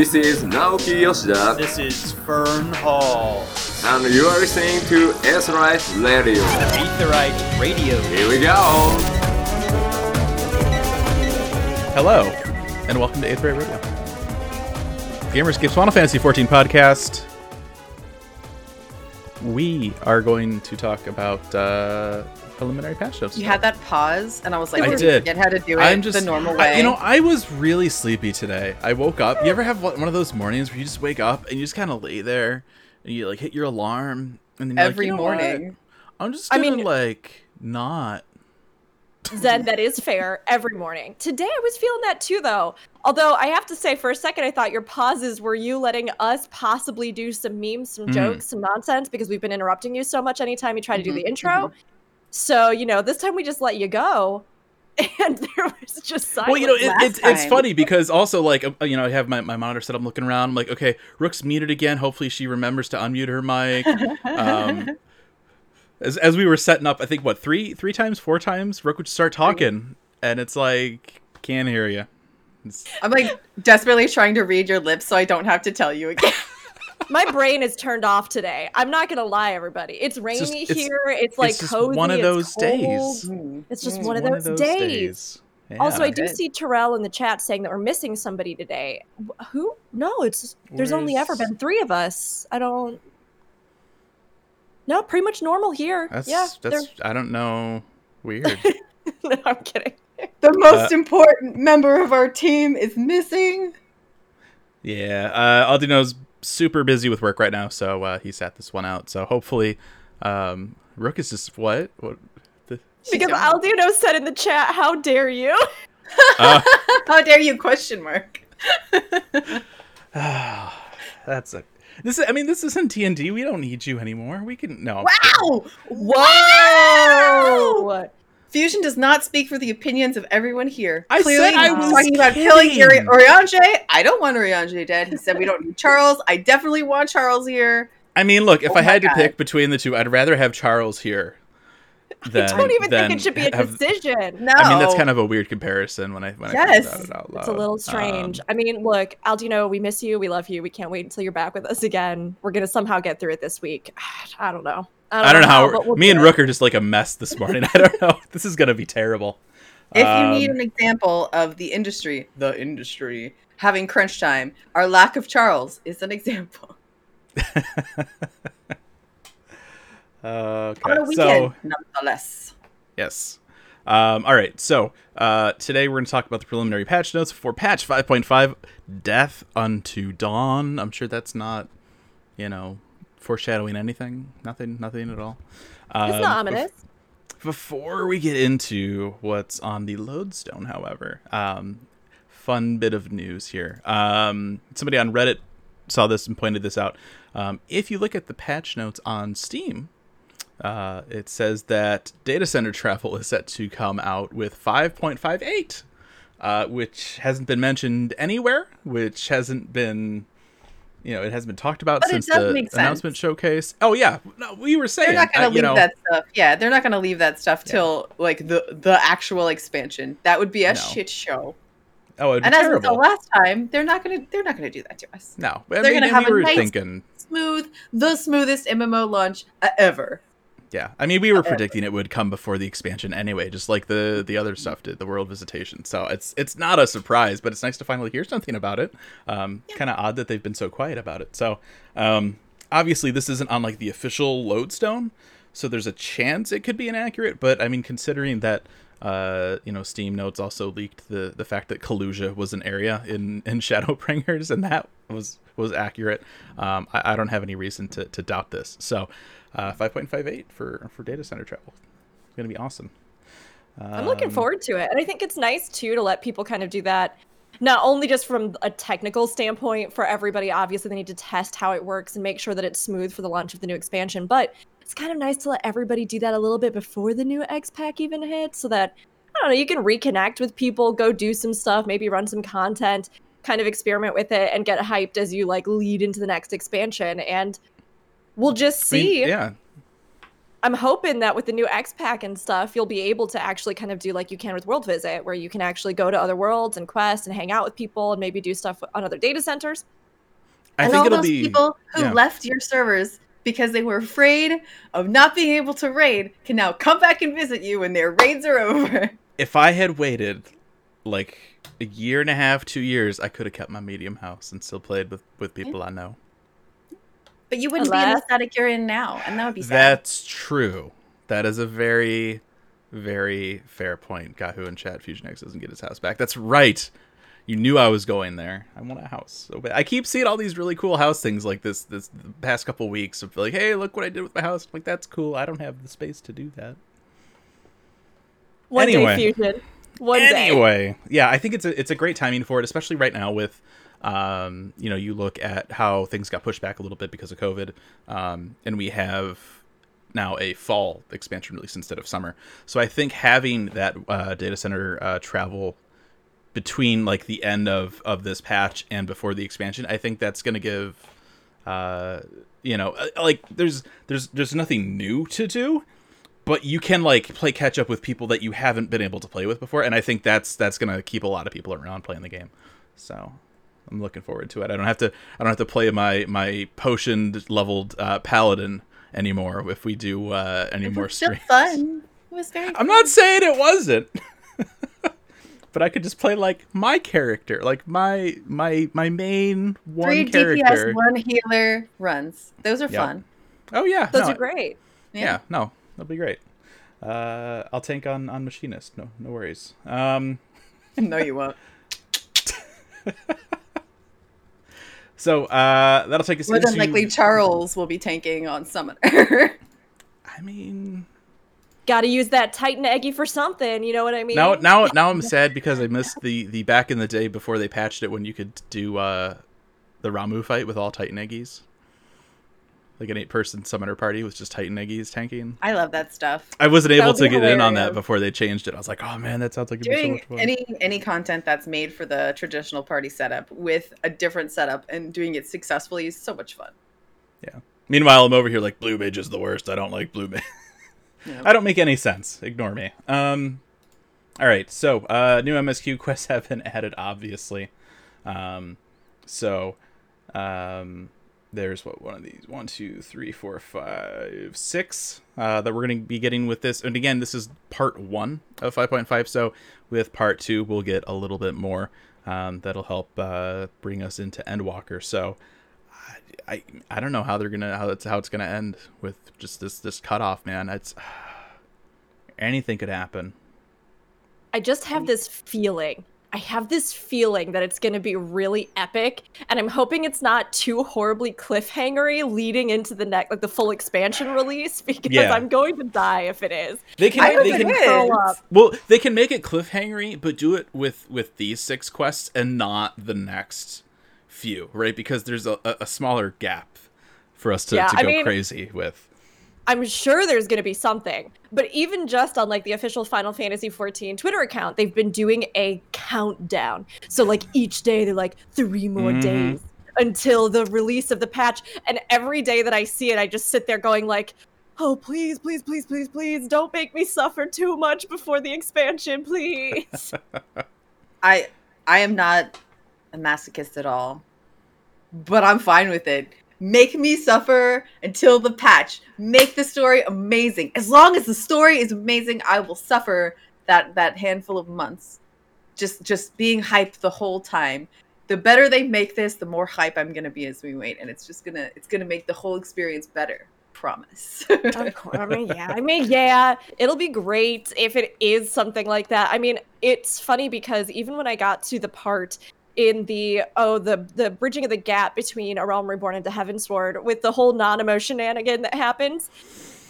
This is Naoki Yoshida, This is Fern Hall. and you are listening to S-Right Radio. Aetherite Radio. Here we go! Hello, and welcome to Aetherite Radio. Gamers Gives Final Fantasy 14 podcast. We are going to talk about uh, preliminary patch notes. You had that pause, and I was like, I "We're did. Forget how to do it I'm just the normal I- way. you know, I was really sleepy today. I woke up. You ever have one one of those mornings where you just wake up and you just kind of lay there and you like hit your alarm and then you're like, every "You know what? morning. I'm just I gonna mean- like not. Zen, that is fair every morning. Today I was feeling that too, though. Although I have to say, for a second, I thought your pauses were you letting us possibly do some memes, some Mm. jokes, some nonsense because we've been interrupting you so much anytime you try to do the Mhm, intro. So, you know, this time we just let you go. And there was just silence. Well, you know, it, last it's it's funny because also like uh, you know I have my, my monitor set. I'm looking around. I'm like, okay, Rook's muted again. Hopefully she remembers to unmute her mic. Um, as as we were setting up, I think what three three times, four times, Rook would start talking, and it's like can't hear you. It's, I'm like desperately trying to read your lips so I don't have to tell you again. My brain is turned off today. I'm not gonna lie, everybody. It's rainy just- it's- here. It's like just cozy. one of those cold. days. It's just Mm. one of one those, days. Also, I do Good. see Terrell in the chat saying that we're missing somebody today. Who? No, it's there's only ever been three of us. I don't. No, pretty much normal here. that's yeah, that's I don't know. Weird. no, I'm kidding. The most Uh, important member of our team is missing. Yeah, uh, Aldino's super busy with work right now, so uh, he sat this one out. So hopefully, um, Rook is just what? What? The, Because don't- Aldino said in the chat, "How dare you?" uh, How dare you question mark? that's a. This is, I mean, this isn't D and D. We don't need you anymore. We can no. Wow! Whoa! Fusion does not speak for the opinions of everyone here. I Clearly, said I was talking about killing kidding. Ori- Oriange. I don't want Oriange dead. He said we don't need Charles. I definitely want Charles here. I mean, look, if Oh I had my to pick between the two, I'd rather have Charles here. Than, I don't even think it should be a have- decision. No. I mean, that's kind of a weird comparison when I when I Yes. think about it out loud. It's a little strange. Um, I mean, look, Aldino, we miss you. We love you. We can't wait until you're back with us again. We're gonna somehow get through it this week. I don't know. I don't know how. we'll me do and it. Rook are just like a mess this morning. I don't know. This is gonna be terrible. If you Um, need an example of the industry, the industry having crunch time, our lack of Charles is an example. Okay. On a So nonetheless. yes. Um, all right. So uh, today we're going to talk about the preliminary patch notes for patch 5.5, Death Unto Dawn. I'm sure that's not, you know, foreshadowing anything. Nothing. Nothing at all. Um, It's not ominous. Before we get into what's on the lodestone, however, um, fun bit of news here. Um, somebody on Reddit saw this and pointed this out. Um, if you look at the patch notes on Steam, uh, it says that data center travel is set to come out with 5.58, uh, which hasn't been mentioned anywhere, which hasn't been, you know, it hasn't been talked about But since the announcement showcase. Oh yeah, no, we were saying They're not gonna uh, leave know, that stuff. Yeah, they're not gonna leave that stuff Yeah. till like the the actual expansion. That would be a No. shit show. Oh, it'd be And as with the last time, they're not gonna they're not gonna do that to us. No, I They're gonna have we a nice- thinking. Smooth, the smoothest MMO launch uh, ever. Yeah, I mean, we were predicting it would come before the expansion anyway, just like the the other stuff did, the world visitation. So it's it's not a surprise, but it's nice to finally hear something about it. Um, kind of odd that they've been so quiet about it. So, um, obviously, this isn't on like the official lodestone, so there's a chance it could be inaccurate. But I mean, considering that. Uh, you know, Steam Notes also leaked the the fact that Kholusia was an area in in Shadowbringers, and that was was accurate. Um, I, I don't have any reason to, to doubt this. So, uh, 5.58 for for data center travel. It's gonna be awesome. I'm looking Um, forward to it. And I think it's nice too to let people kind of do that. Not only just from a technical standpoint for everybody, obviously they need to test how it works and make sure that it's smooth for the launch of the new expansion, but it's kind of nice to let everybody do that a little bit before the new X pack even hits so that I don't know, you can reconnect with people, go do some stuff, maybe run some content, kind of experiment with it and get hyped as you like lead into the next expansion and we'll just I mean, see yeah. I'm hoping that with the new X Pack and stuff, you'll be able to actually kind of do like you can with World Visit, where you can actually go to other worlds and quest and hang out with people and maybe do stuff on other data centers. I and think all it'll those be people who yeah. left your servers because they were afraid of not being able to raid can now come back and visit you when their raids are over. if I had waited like a year and a half, two years, I could have kept my medium house and still played with with people I know. But you wouldn't be in the Alas. static you're in now, and that would be sad. That's true. That is a very, very fair point. Gahu and Chat Fusion X doesn't get his house back. That's right. You knew I was going there. I want a house. So bad. I keep seeing all these really cool house things like this this the past couple weeks of like, hey, look what I did with my house. like that's cool. I don't have the space to do that. One Anyway. day fusion. One day. anyway, yeah, I think it's a it's a great timing for it, especially right now with um, you know, you look at how things got pushed back a little bit because of COVID, um, and we have now a fall expansion release instead of summer. So I think having that uh, data center uh, travel between like the end of of this patch and before the expansion, I think that's going to give uh, you know, uh, like there's there's there's nothing new to do but you can like play catch up with people that you haven't been able to play with before and i think that's that's gonna keep a lot of people around playing the game so i'm looking forward to it i don't have to i don't have to play my my potioned leveled uh, paladin anymore if we do uh any It more streams fun. It was very. i'm not saying it wasn't but i could just play like my character like my my my main one three character DPS, one healer runs. Those are fun. oh yeah Those no, are great. yeah. no that'll be great uh i'll tank on on machinist no no worries um no, you won't. So uh, that'll take us More than likely, Charles will be tanking on Summoner. I mean, Got to use that Titan-Egi for something. You know what I mean? now now now I'm sad because I missed the the back in the day before they patched it when you could do uh, the Ramuh fight with all Titan-Egis, like an eight person summoner party with just Titan-Egis tanking. I love that stuff. I wasn't able to be get in on that before they changed it. I was like, oh man, that sounds like it'd be so Doing much fun. any any content that's made for the traditional party setup with a different setup and doing it successfully is so much fun. Yeah. Meanwhile, I'm over here like blue mage is the worst. I don't like blue mage. I don't make any sense. Ignore me. Um, all right. So uh, new MSQ quests have been added, obviously. Um, so um, there's what one of these one, two, three, four, five, six uh, that we're going to be getting with this. And again, this is part one of 5.5. So with part two, we'll get a little bit more. Um, that'll help uh, bring us into Endwalker. So I I don't know how they're gonna how it's how it's gonna end with just this this cutoff, man. It's anything could happen. I just have this feeling. I have this feeling that it's going to be really epic, and I'm hoping it's not too horribly cliffhangery leading into the next, like the full expansion release, because Yeah. I'm going to die if it is. They can I hope they it can is. curl up. well they can make it cliffhangery, but do it with with these six quests and not the next few, right? Because there's a, a a smaller gap for us to, Yeah, to I go mean- crazy with. I'm sure there's going to be something. But even just on like the official Final Fantasy 14 Twitter account, they've been doing a countdown. So like each day they're like three more Mhm. days until the release of the patch and every day that I see it I just sit there going like Oh, please, please, please, please, please, don't make me suffer too much before the expansion, please. I I am not a masochist at all, but I'm fine with it. Make me suffer until the patch. Make the story amazing. As long as the story is amazing, I will suffer that that handful of months. Just just being hyped the whole time. The better they make this, the more hype I'm gonna be as we wait, and it's just gonna it's gonna make the whole experience better. Promise. of course. I mean, yeah. I mean, yeah. It'll be great if it is something like that. I mean, it's funny because even when I got to the part in the oh the the bridging of the gap between A Realm Reborn and the Heavensward with the whole Nanamo shenanigan that happens,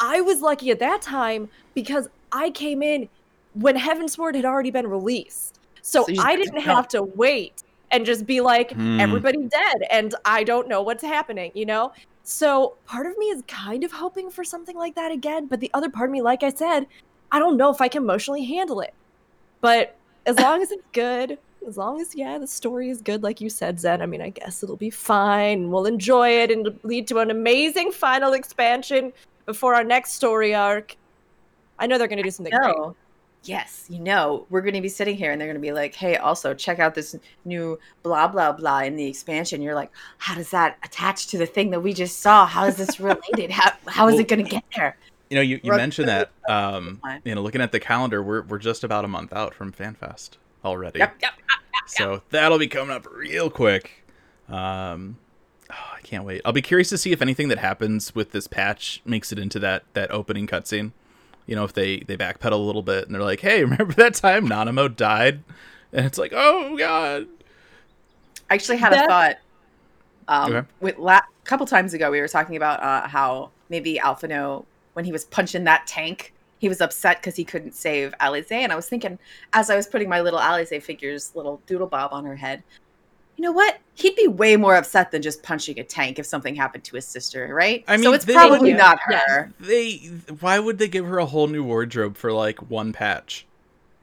I was lucky at that time because I came in when Heavensward had already been released. So, So I didn't have to wait and just be like, Hmm. everybody dead and I don't know what's happening, you know? So part of me is kind of hoping for something like that again, but the other part of me, like I said, I don't know if I can emotionally handle it. But as long as it's good, as long as yeah, the story is good, like you said, Zen. I mean, I guess it'll be fine. We'll enjoy it and lead to an amazing final expansion before our next story arc. I know they're going to do something great. No. Yes, you know, we're going to be sitting here and they're going to be like, hey, also check out this new blah, blah, blah in the expansion. You're like, how does that attach to the thing that we just saw? How is this related? How, how is Well- it going to get there? You know, you, you mentioned that. Um, you know, looking at the calendar, we're we're just about a month out from FanFest already. Yep, yep. So that'll be coming up real quick. Um, oh, I can't wait. I'll be curious to see if anything that happens with this patch makes it into that that opening cutscene. You know, if they they backpedal a little bit and they're like, "Hey, remember that time Nanamo died?" And it's like, "Oh God." I actually had a thought. Um, Okay. with la- a couple times ago, we were talking about uh, how maybe Alphinaud, when he was punching that tank, he was upset because he couldn't save Alisaie. And I was thinking, as I was putting my little Alisaie figure's little doodle bob on her head, you know what? He'd be way more upset than just punching a tank if something happened to his sister, right? I mean, so mean, it's they- probably Yeah. not Yes. her. They why would they give her a whole new wardrobe for like one patch?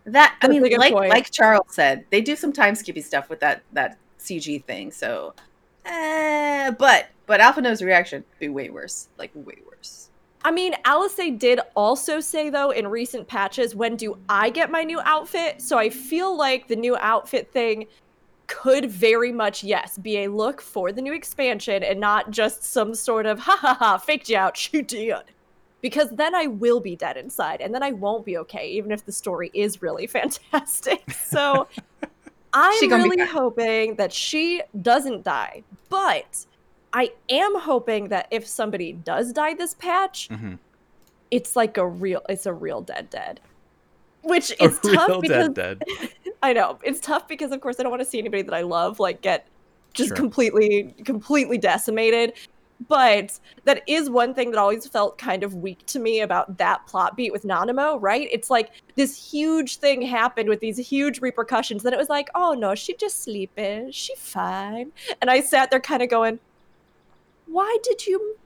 That I That's mean, like point. like Charles said, they do some time skippy stuff with that that CG thing. So, eh, but but Alphinaud's reaction be way worse, like way worse. I mean, Alisaie did also say though in recent patches, when do I get my new outfit? So I feel like the new outfit thing could very much, yes, be a look for the new expansion and not just some sort of ha ha ha, faked you out, you did. Because then I will be dead inside and then I won't be okay, even if the story is really fantastic. So I'm She gonna be really hoping that she doesn't die. But I am hoping that if somebody does die this patch, Mm-hmm. it's like a real it's a real dead dead which A is tough real because dead dead. i know it's tough because of course i don't want to see anybody that i love like get just Sure. completely completely decimated but that is one thing that always felt kind of weak to me about that plot beat with nanamo right it's like this huge thing happened with these huge repercussions then it was like oh no she just sleeping she fine and i sat there kind of going why did you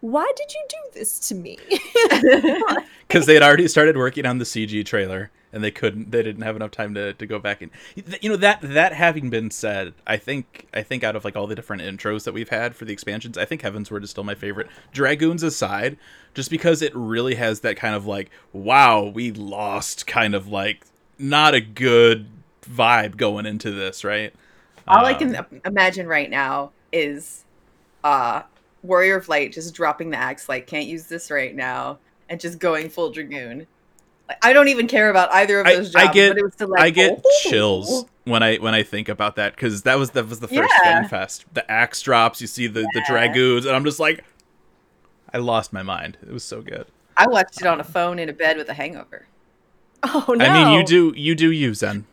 why did you do this to me? Because they had already started working on the CG trailer and they couldn't they didn't have enough time to, to go back and you know that that having been said I think I think out of like all the different intros that we've had for the expansions I think Heavensward is still my favorite. Dragoons aside just because it really has that kind of like wow we lost kind of like not a good vibe going into this right? All I Um, can imagine right now is uh Warrior of Light just dropping the axe, like can't use this right now, and just going full dragoon. Like, I don't even care about either of I- those I jobs, get- but it was like I get "Oh." chills when I when I think about that because that was that was the first Yeah. Fan Fest. The axe drops, you see the the dragoons, and I'm just like, I lost my mind. It was so good. I watched it on a phone in a bed with a hangover. oh no I mean, you do you do you Zen.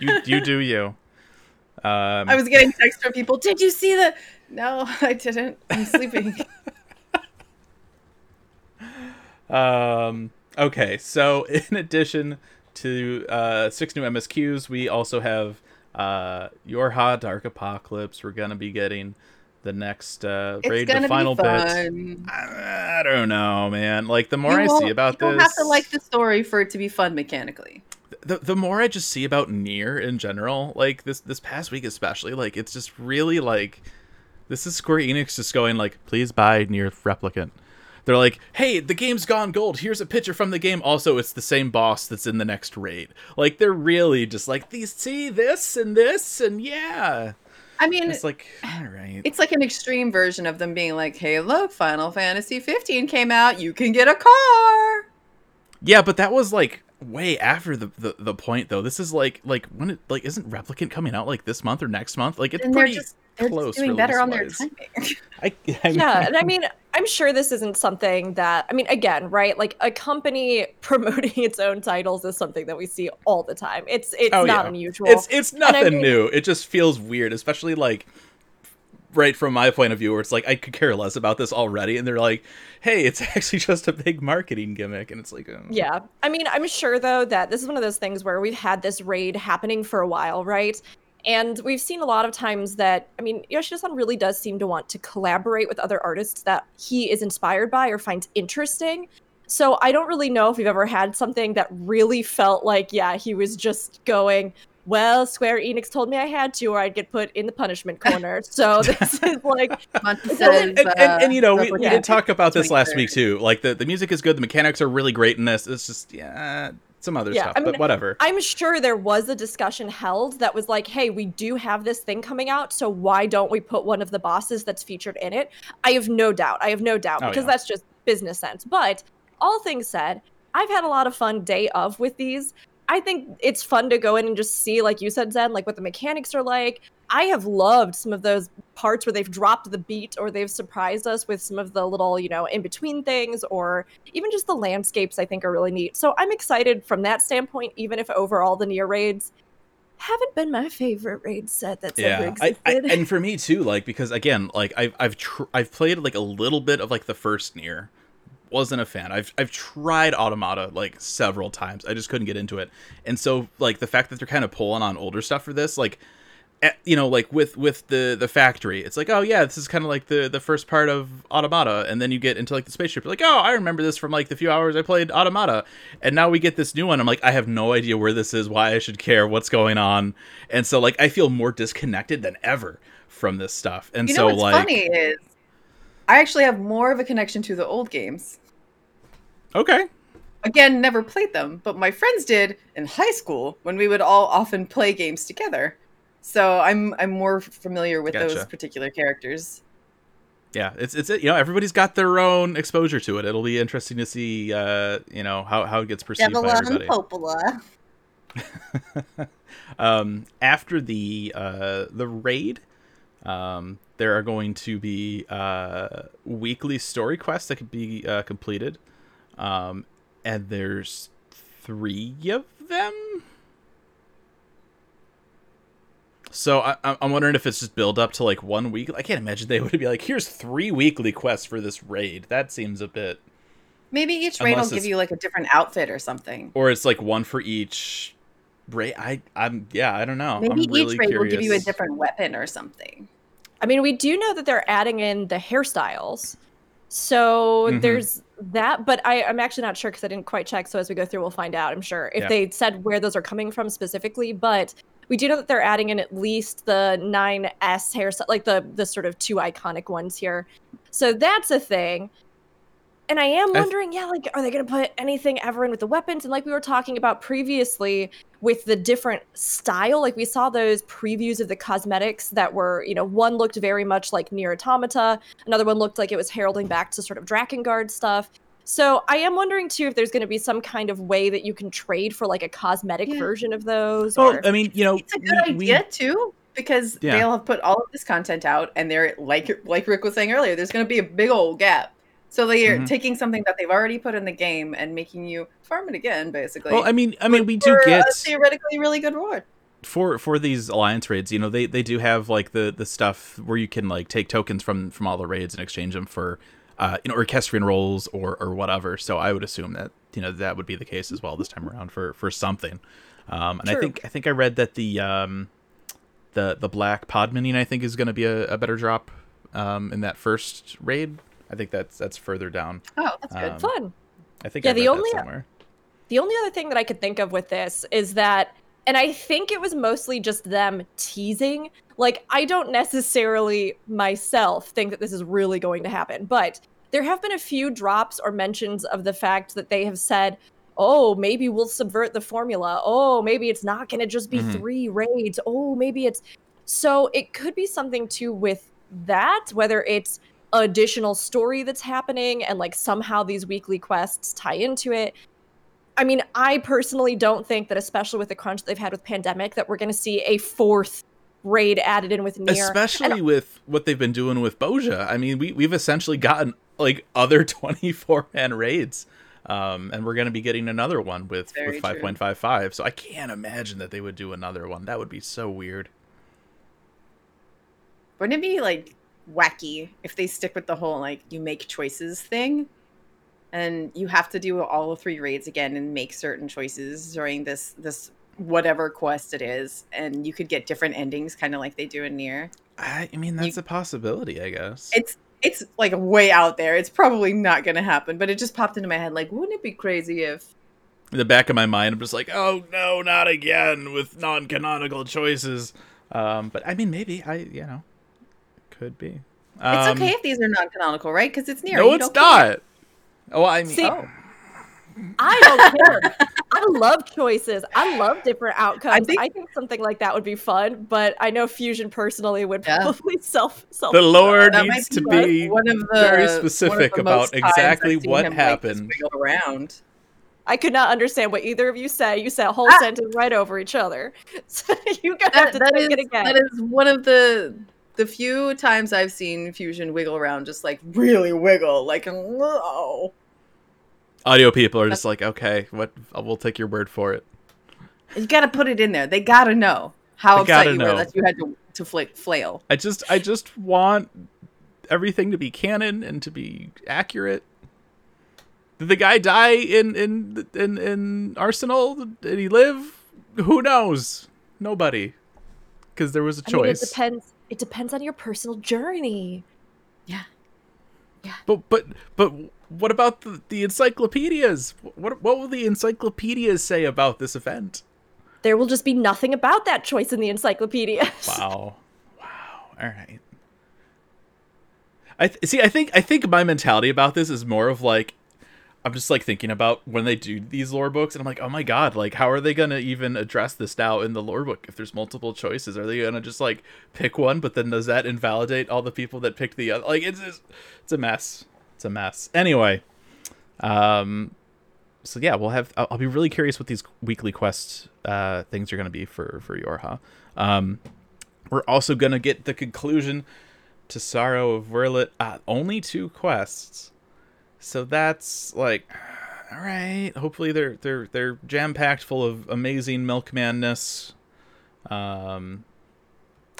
You you do you. Um, I was getting texts from people. Did you see the? No, I didn't. I'm sleeping. Um, okay, so in addition to uh, six new MSQs, we also have uh, YoRHa: Dark Apocalypse. We're gonna be getting the next uh, raid, the final be bit. I, I don't know, man. Like the more You I see about you this, have to like the story for it to be fun mechanically. The the more I just see about Nier in general, like this this past week especially, like it's just really like this is Square Enix just going like, please buy Nier Replicant. They're like, hey, the game's gone gold. Here's a picture from the game. Also, it's the same boss that's in the next raid. Like they're really just like these. See this and this and yeah. I mean, It's like all right. it's like an extreme version of them being like, "Hey, look, Final Fantasy 15 came out. You can get a car." Yeah, but that was like way after the, the the point though. This is like like when it like isn't Replicant coming out like this month or next month? Like it's And they're pretty just they're close just doing better on their timing. I, I yeah and i mean i'm sure this isn't something that i mean again right like a company promoting its own titles is something that we see all the time it's it's Oh, not yeah. unusual It's it's I nothing mean- new. It just feels weird, especially like right from my point of view, where it's like I could care less about this already, and they're like, "Hey, it's actually just a big marketing gimmick," and it's like, oh. Yeah. I mean, I'm sure though that this is one of those things where we've had this raid happening for a while, right? And we've seen a lot of times that, I mean, Yoshida-san really does seem to want to collaborate with other artists that he is inspired by or finds interesting. So I don't really know if we've ever had something that really felt like, yeah, he was just going, well, Square Enix told me I had to, or I'd get put in the punishment corner. So this is like, says, and, and, and, and, you know, we, we uh, did talk about this last week too. Like the, the music is good, the mechanics are really great in this. It's just yeah, some other Yeah, stuff, I mean, but whatever. I'm sure there was a discussion held that was like, hey, we do have this thing coming out, so why don't we put one of the bosses that's featured in it? I have no doubt. I have no doubt Oh, because yeah. that's just business sense. But all things said, I've had a lot of fun day of with these. I think it's fun to go in and just see, like you said, Zen, like what the mechanics are like. I have loved some of those parts where they've dropped the beat or they've surprised us with some of the little, you know, in between things or even just the landscapes I think are really neat. So I'm excited from that standpoint, even if overall the Nier raids haven't been my favorite raid set that's ever yeah, I. I, and for me too, like because again, like I've I've tr- I've played like a little bit of like the first Nier, wasn't a fan. I've I've tried Automata like several times. I just couldn't get into it, and so like the fact that they're kind of pulling on older stuff for this, like eh, you know like with with the the factory it's like oh yeah this is kind of like the the first part of automata. And then you get into like the spaceship. You're like oh i remember this from like the few hours i played automata. And now we get this new one. I'm like i have no idea where this is why i should care what's going on. And so like i feel more disconnected than ever from this stuff. And you so know what's like funny is, I actually have more of a connection to the old games. Okay Again, never played them, but my friends did in high school when we would all often play games together. So I'm I'm more familiar with those particular characters. yeah it's it's you know everybody's got their own exposure to it it'll be interesting to see uh you know how, how it gets perceived by everybody Popola. um, after the uh, the raid, um, there are going to be uh, weekly story quests that can be uh, completed, um, and there's three of them. So I, I'm- I'm wondering if it's just build up to like one week. I can't imagine they would be like, "Here's three weekly quests for this raid." That seems a bit, Maybe each raid will give you like a different outfit or something. or it's like one for each raid. I I'm yeah, I don't know. Maybe I'm really each raid will give you a different weapon or something. I mean, we do know that they're adding in the hairstyles. So Mhm. there's that, but I, I'm actually not sure because I didn't quite check. So as we go through, we'll find out, I'm sure, if Yeah. they said where those are coming from specifically. But we do know that they're adding in at least the 9S hairstyle, like the, the sort of two iconic ones here. So that's a thing. And I am I th- wondering, yeah, like, are they going to put anything ever in with the weapons? And like we were talking about previously with the different style, like we saw those previews of the cosmetics that were, you know, one looked very much like Nier Automata, another one looked like it was heralding back to sort of Drakengard stuff. So I am wondering too if there's going to be some kind of way that you can trade for like a cosmetic Yeah. version of those. Well, or... I mean, you know, It's a good we- we- idea too, because Yeah. they'll have put all of this content out, and they're like like Rick was saying earlier, there's going to be a big old gap. So they are Mhm. taking something that they've already put in the game and making you farm it again, basically. Well, I mean, I mean, we do get a theoretically really good reward. for for these alliance raids. You know, they they do have like the the stuff where you can like take tokens from from all the raids and exchange them for, uh, you know, orchestrion rolls or or whatever. So I would assume that you know that would be the case as well this time around for for something. Um, and I think I think I read that the um, the the black pod minion I think is going to be a, a better drop um in that first raid. I think that's that's further down. Oh, that's good. Um, fun. I think Yeah, I the only- that somewhere. The only other thing that I could think of with this is that, and I think it was mostly just them teasing. Like, I don't necessarily myself think that this is really going to happen, but there have been a few drops or mentions of the fact that they have said, oh, maybe we'll subvert the formula. Oh, maybe it's not going to just be Mhm. three raids. Oh, maybe it's. So it could be something too with that, whether it's additional story that's happening and like somehow these weekly quests tie into it. I mean, I personally don't think that, especially with the crunch they've had with pandemic, that we're going to see a fourth raid added in with Nier. especially with what they've been doing with Bozja. I mean, we we've essentially gotten like other 24 man raids. Um, and we're going to be getting another one with, with 5.55. So I can't imagine that they would do another one. That would be so weird. Wouldn't it be like wacky if they stick with the whole like you make choices thing? And you have to do all three raids again and make certain choices during this this whatever quest it is, and you could get different endings, kind of like they do in Nier. I, mean, that's a possibility, I guess. It's it's like way out there. It's probably not going to happen, but it just popped into my head. Like, wouldn't it be crazy if in the back of my mind, I'm just like, oh no, not again with non-canonical choices. Um, but I mean, maybe I, you know, could be. It's Um, okay if these are non-canonical, right? Because it's Nier. No, you it's don't care. Oh, I mean, See, oh. I don't care. I love choices. I love different outcomes. I think- think, something like that would be fun, but I know Fusion personally would Yeah. probably self self. the lore That needs might to be one of the very one of specific the about most times I've exactly what him, like, happened. wiggle around. I could not understand what either of you say. You said a whole Ah! sentence right over each other. So you gotta That, have to take is it again. that is one of the the few times I've seen Fusion wiggle around, just like really wiggle, like oh. Audio people are just like, okay, what? We'll take your word for it. You got to put it in there. They got to know how They upset you know. were that you had to to fla- flail. I just, I just want everything to be canon and to be accurate. Did the guy die in in in in Arsenal? Did he live? Who knows? Nobody, because there was a I mean, it choice. depends. It depends on your personal journey. Yeah. Yeah. But but but what about the, the encyclopedias? What what will the encyclopedias say about this event? There will just be nothing about that choice in the encyclopedias. Wow, wow. All right. I th- see. I think I think my mentality about this is more of like I'm just like thinking about when they do these lore books, and I'm like, oh my god, like how are they gonna even address this now in the lore book? If there's multiple choices, are they gonna just like pick one? But then does that invalidate all the people that picked the other? Like it's just, it's a mess. It's a mess. Anyway, um, so yeah, we'll have. I'll, I'll be really curious what these weekly quest uh things are gonna be for for Yorha. Um, we're also gonna get the conclusion to Sorrow of Werlyt. Uh, only two quests. So that's like, all right. Hopefully they're they're they're jam packed full of amazing milkmanness. Um,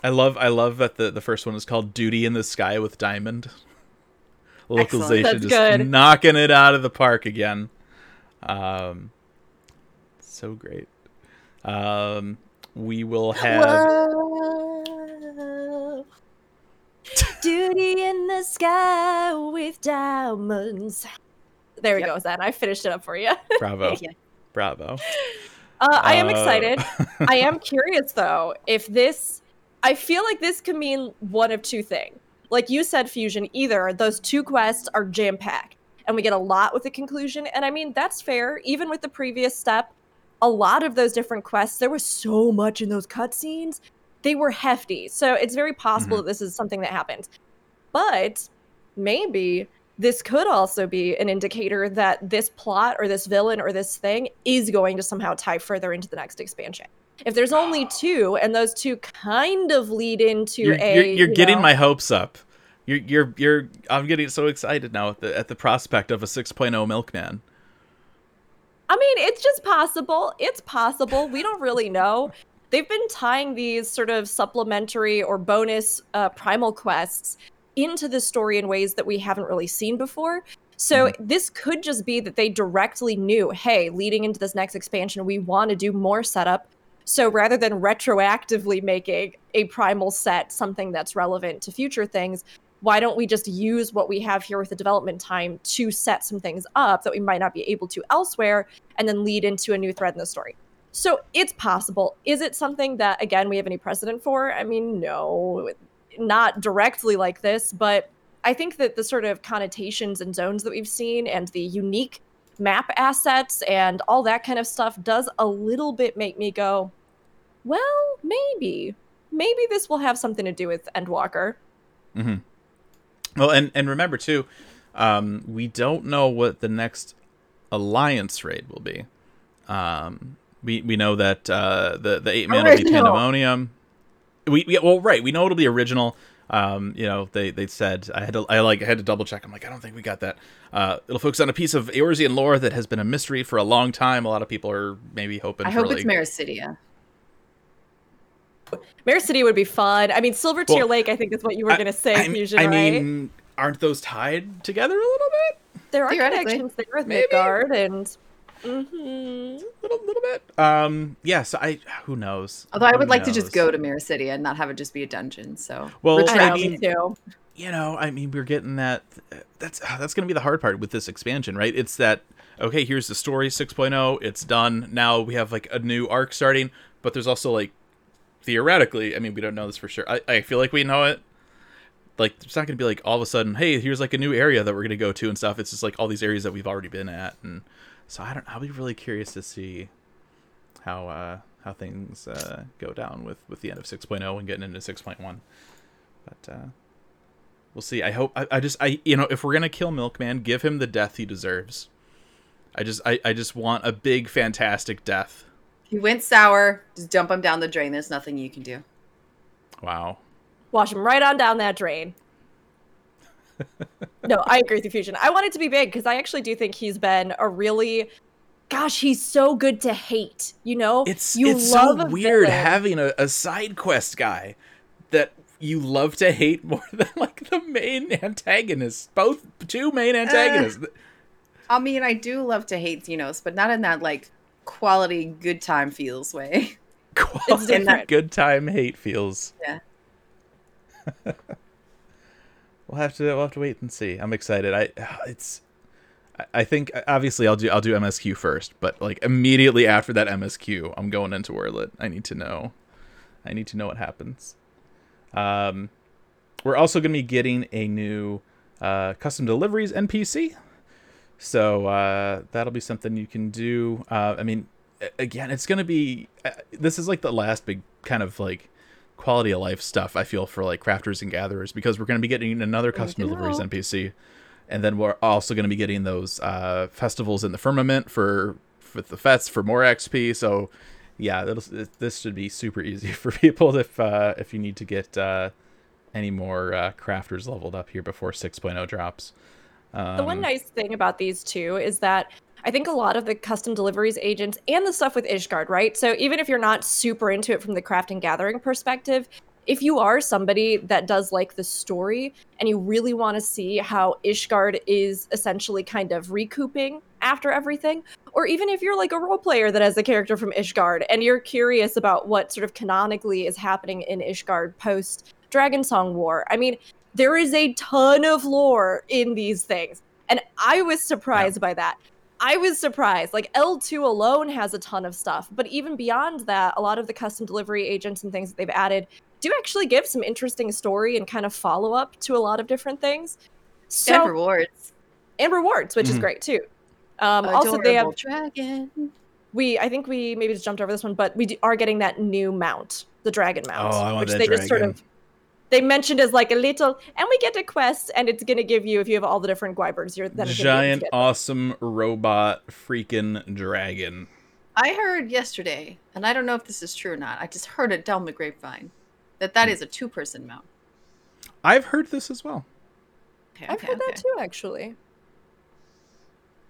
I love I love that the the first one is called Duty in the Sky with Diamond. Localization just good. knocking it out of the park again. Um, so great. Um, we will have. Whoa. Duty in the sky with diamonds. There we Yep. go, Zen. I finished it up for you. Bravo, Yeah. bravo. Uh, I am Uh, excited. I am curious though if this. I feel like this could mean one of two things. Like you said, Fusion. Either those two quests are jam packed, and we get a lot with the conclusion. And I mean that's fair. Even with the previous step, a lot of those different quests, there was so much in those cutscenes. They were hefty, so it's very possible Mhm. that this is something that happens. But maybe this could also be an indicator that this plot or this villain or this thing is going to somehow tie further into the next expansion. If there's only two, and those two kind of lead into You're, a, you're, you're you getting know- my hopes up. You're you're you're. I'm getting so excited now at the at the prospect of a 6.0 Milkman. I mean, it's just possible. It's possible. We don't really know. They've been tying these sort of supplementary or bonus uh, primal quests into the story in ways that we haven't really seen before. So this could just be that they directly knew, hey, leading into this next expansion, we want to do more setup. So rather than retroactively making a primal set something that's relevant to future things, why don't we just use what we have here with the development time to set some things up that we might not be able to elsewhere and then lead into a new thread in the story? So it's possible. Is it something that, again, we have any precedent for? I mean, no, not directly like this, but I think that the sort of connotations and zones that we've seen and the unique map assets and all that kind of stuff does a little bit make me go, well, maybe. Maybe this will have something to do with Endwalker. Mm-hmm. Well, and and remember too, um, we don't know what the next alliance raid will be. Um, we we know that uh, the the eight man will be Original. pandemonium. We, we well right we know it'll be original. Um, you know they they said I had to I like I had to double check. I'm like I don't think we got that. Uh, it'll focus on a piece of Eorzean lore that has been a mystery for a long time. A lot of people are maybe hoping. I for hope like, it's Maricidia. Mare City would be fun. I mean, Silver Tier Well, Lake, I think is what you were going to say, I, Fusion, I right? mean, aren't those tied together a little bit? there are connections there with Maybe. Midgard and. Hmm little little bit. Um, yeah. So I, who knows? Although I Who would like to just go to Mirror City and not have it just be a dungeon. So Well, Which I I know, mean- too. You know, I mean, we're getting that. That's that's gonna be the hard part with this expansion, right? It's that okay, here's the story 6.0, it's done. Now we have like a new arc starting, but there's also like theoretically, I mean, we don't know this for sure. I, I feel like we know it. Like, it's not going to be like all of a sudden, hey, here's like a new area that we're going to go to and stuff. It's just like all these areas that we've already been at. And so I don't, I'll be really curious to see how, uh, how things, uh, go down with, with the end of 6.0 and getting into 6.1. But, uh, we'll see. I hope, I, I just, I, you know, if we're going to kill Milkman, give him the death he deserves. I just, I, I just want a big, fantastic death. He went sour. Just dump him down the drain. There's nothing you can do. Wow. Wash him right on down that drain. No, I agree with you, Fusion. I want it to be big because I actually do think he's been a really, gosh, he's so good to hate. You know, It's you it's love so weird villain. having a, a side quest guy that you love to hate more than like the main antagonist. Both two main eh. antagonists. I mean, I do love to hate Zenos, but not in that like quality good time feels way. Quality different. good time hate feels. Yeah. We'll have to we'll have to wait and see. I'm excited. I it's I- think obviously I'll do I'll do MSQ first, but like immediately after that MSQ, I'm going into Werlyt. I need to know. I need to know what happens. Um, we're also going to be getting a new uh, custom deliveries NPC. So uh, that'll be something you can do. Uh, I mean, again, it's going to be. Uh, this is like the last big kind of like quality of life stuff I feel for like crafters and gatherers because we're going to be getting another custom deliveries know. NPC, and then we're also going to be getting those uh, festivals in the firmament for for the fets for more XP. So yeah, that'll, this should be super easy for people if uh, if you need to get uh, any more uh, crafters leveled up here before 6.0 drops. Um, The one nice thing about these two is that I think a lot of the custom deliveries agents and the stuff with Ishgard, right? So even if you're not super into it from the craft and gathering perspective, if you are somebody that does like the story and you really want to see how Ishgard is essentially kind of recouping after everything, or even if you're like a role player that has a character from Ishgard and you're curious about what sort of canonically is happening in Ishgard post Dragonsong War, I mean, there is a ton of lore in these things. And I was surprised by that. I was surprised. Like L2 alone has a ton of stuff, but even beyond that, a lot of the custom delivery agents and things that they've added do actually give some interesting story and kind of follow up to a lot of different things. So and rewards. and rewards, which is Mhm. great too. Um, also, they have dragon. we. I think we maybe just jumped over this one, but we do, are getting that new mount, the dragon mount, Oh, I want which that they just sort of they mentioned as like a little, and we get a quest, and it's gonna give you if you have all the different Gwibers, you're then gonna be able to giant, awesome robot freaking dragon. I heard yesterday, and I don't know if this is true or not. I just heard it down the grapevine that that is a two-person mount. I've heard this as well. Okay, I've heard okay. that too, actually,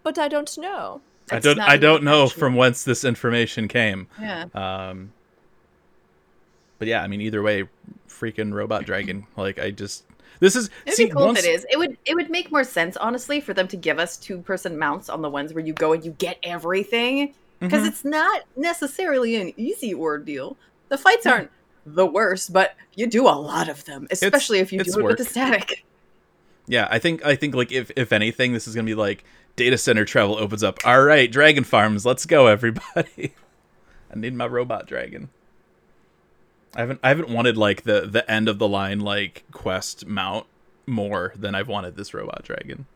but I don't know. I don't I don't know actual- from whence this information came. Yeah. Um But yeah, I mean either way, freaking robot dragon. Like I just this is It'd see be cool once if it is. It would it would make more sense, honestly, for them to give us two person mounts on the ones where you go and you get everything. Because Mhm. it's not necessarily an easy ordeal. The fights aren't the worst, but you do a lot of them, especially if you it's do it with the static. Yeah, I think I think like if if anything, this is gonna be like data center travel opens up. All right, dragon farms, let's go, everybody. I need my robot dragon. I haven't I haven't wanted like the the end of the line like quest mount more than I've wanted this robot dragon.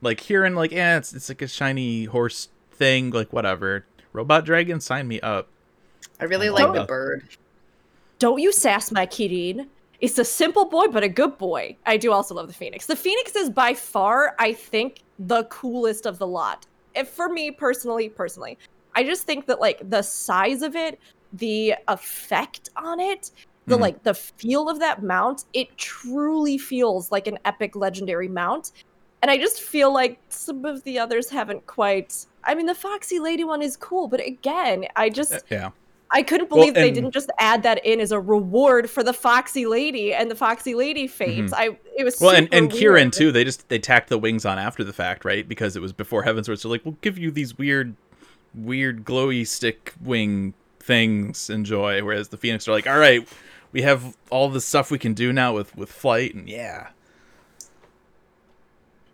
Like hearing like yeah, it's it's like a shiny horse thing, like whatever. Robot dragon, sign me up. I really like the bird. Don't you sass my Kirin. It's a simple boy, but a good boy. I do also love the Phoenix. The Phoenix is by far, I think, the coolest of the lot. If for me personally, personally, I just think that like the size of it, the effect on it, the Mhm. like the feel of that mount, it truly feels like an epic legendary mount. And I just feel like some of the others haven't quite. I mean, the Foxy Lady one is cool, but again, I just Uh, Yeah. I couldn't Well, believe they didn't just add that in as a reward for the Foxy Lady and the Foxy Lady fates. I it was Mm-hmm. Well, and, and Kirin weird. too. They just they tacked the wings on after the fact, right? Because it was before Heaven's So like, we'll give you these weird, weird glowy stick wing things. Enjoy. Whereas the Phoenix are like, all right, we have all the stuff we can do now with with flight, and yeah,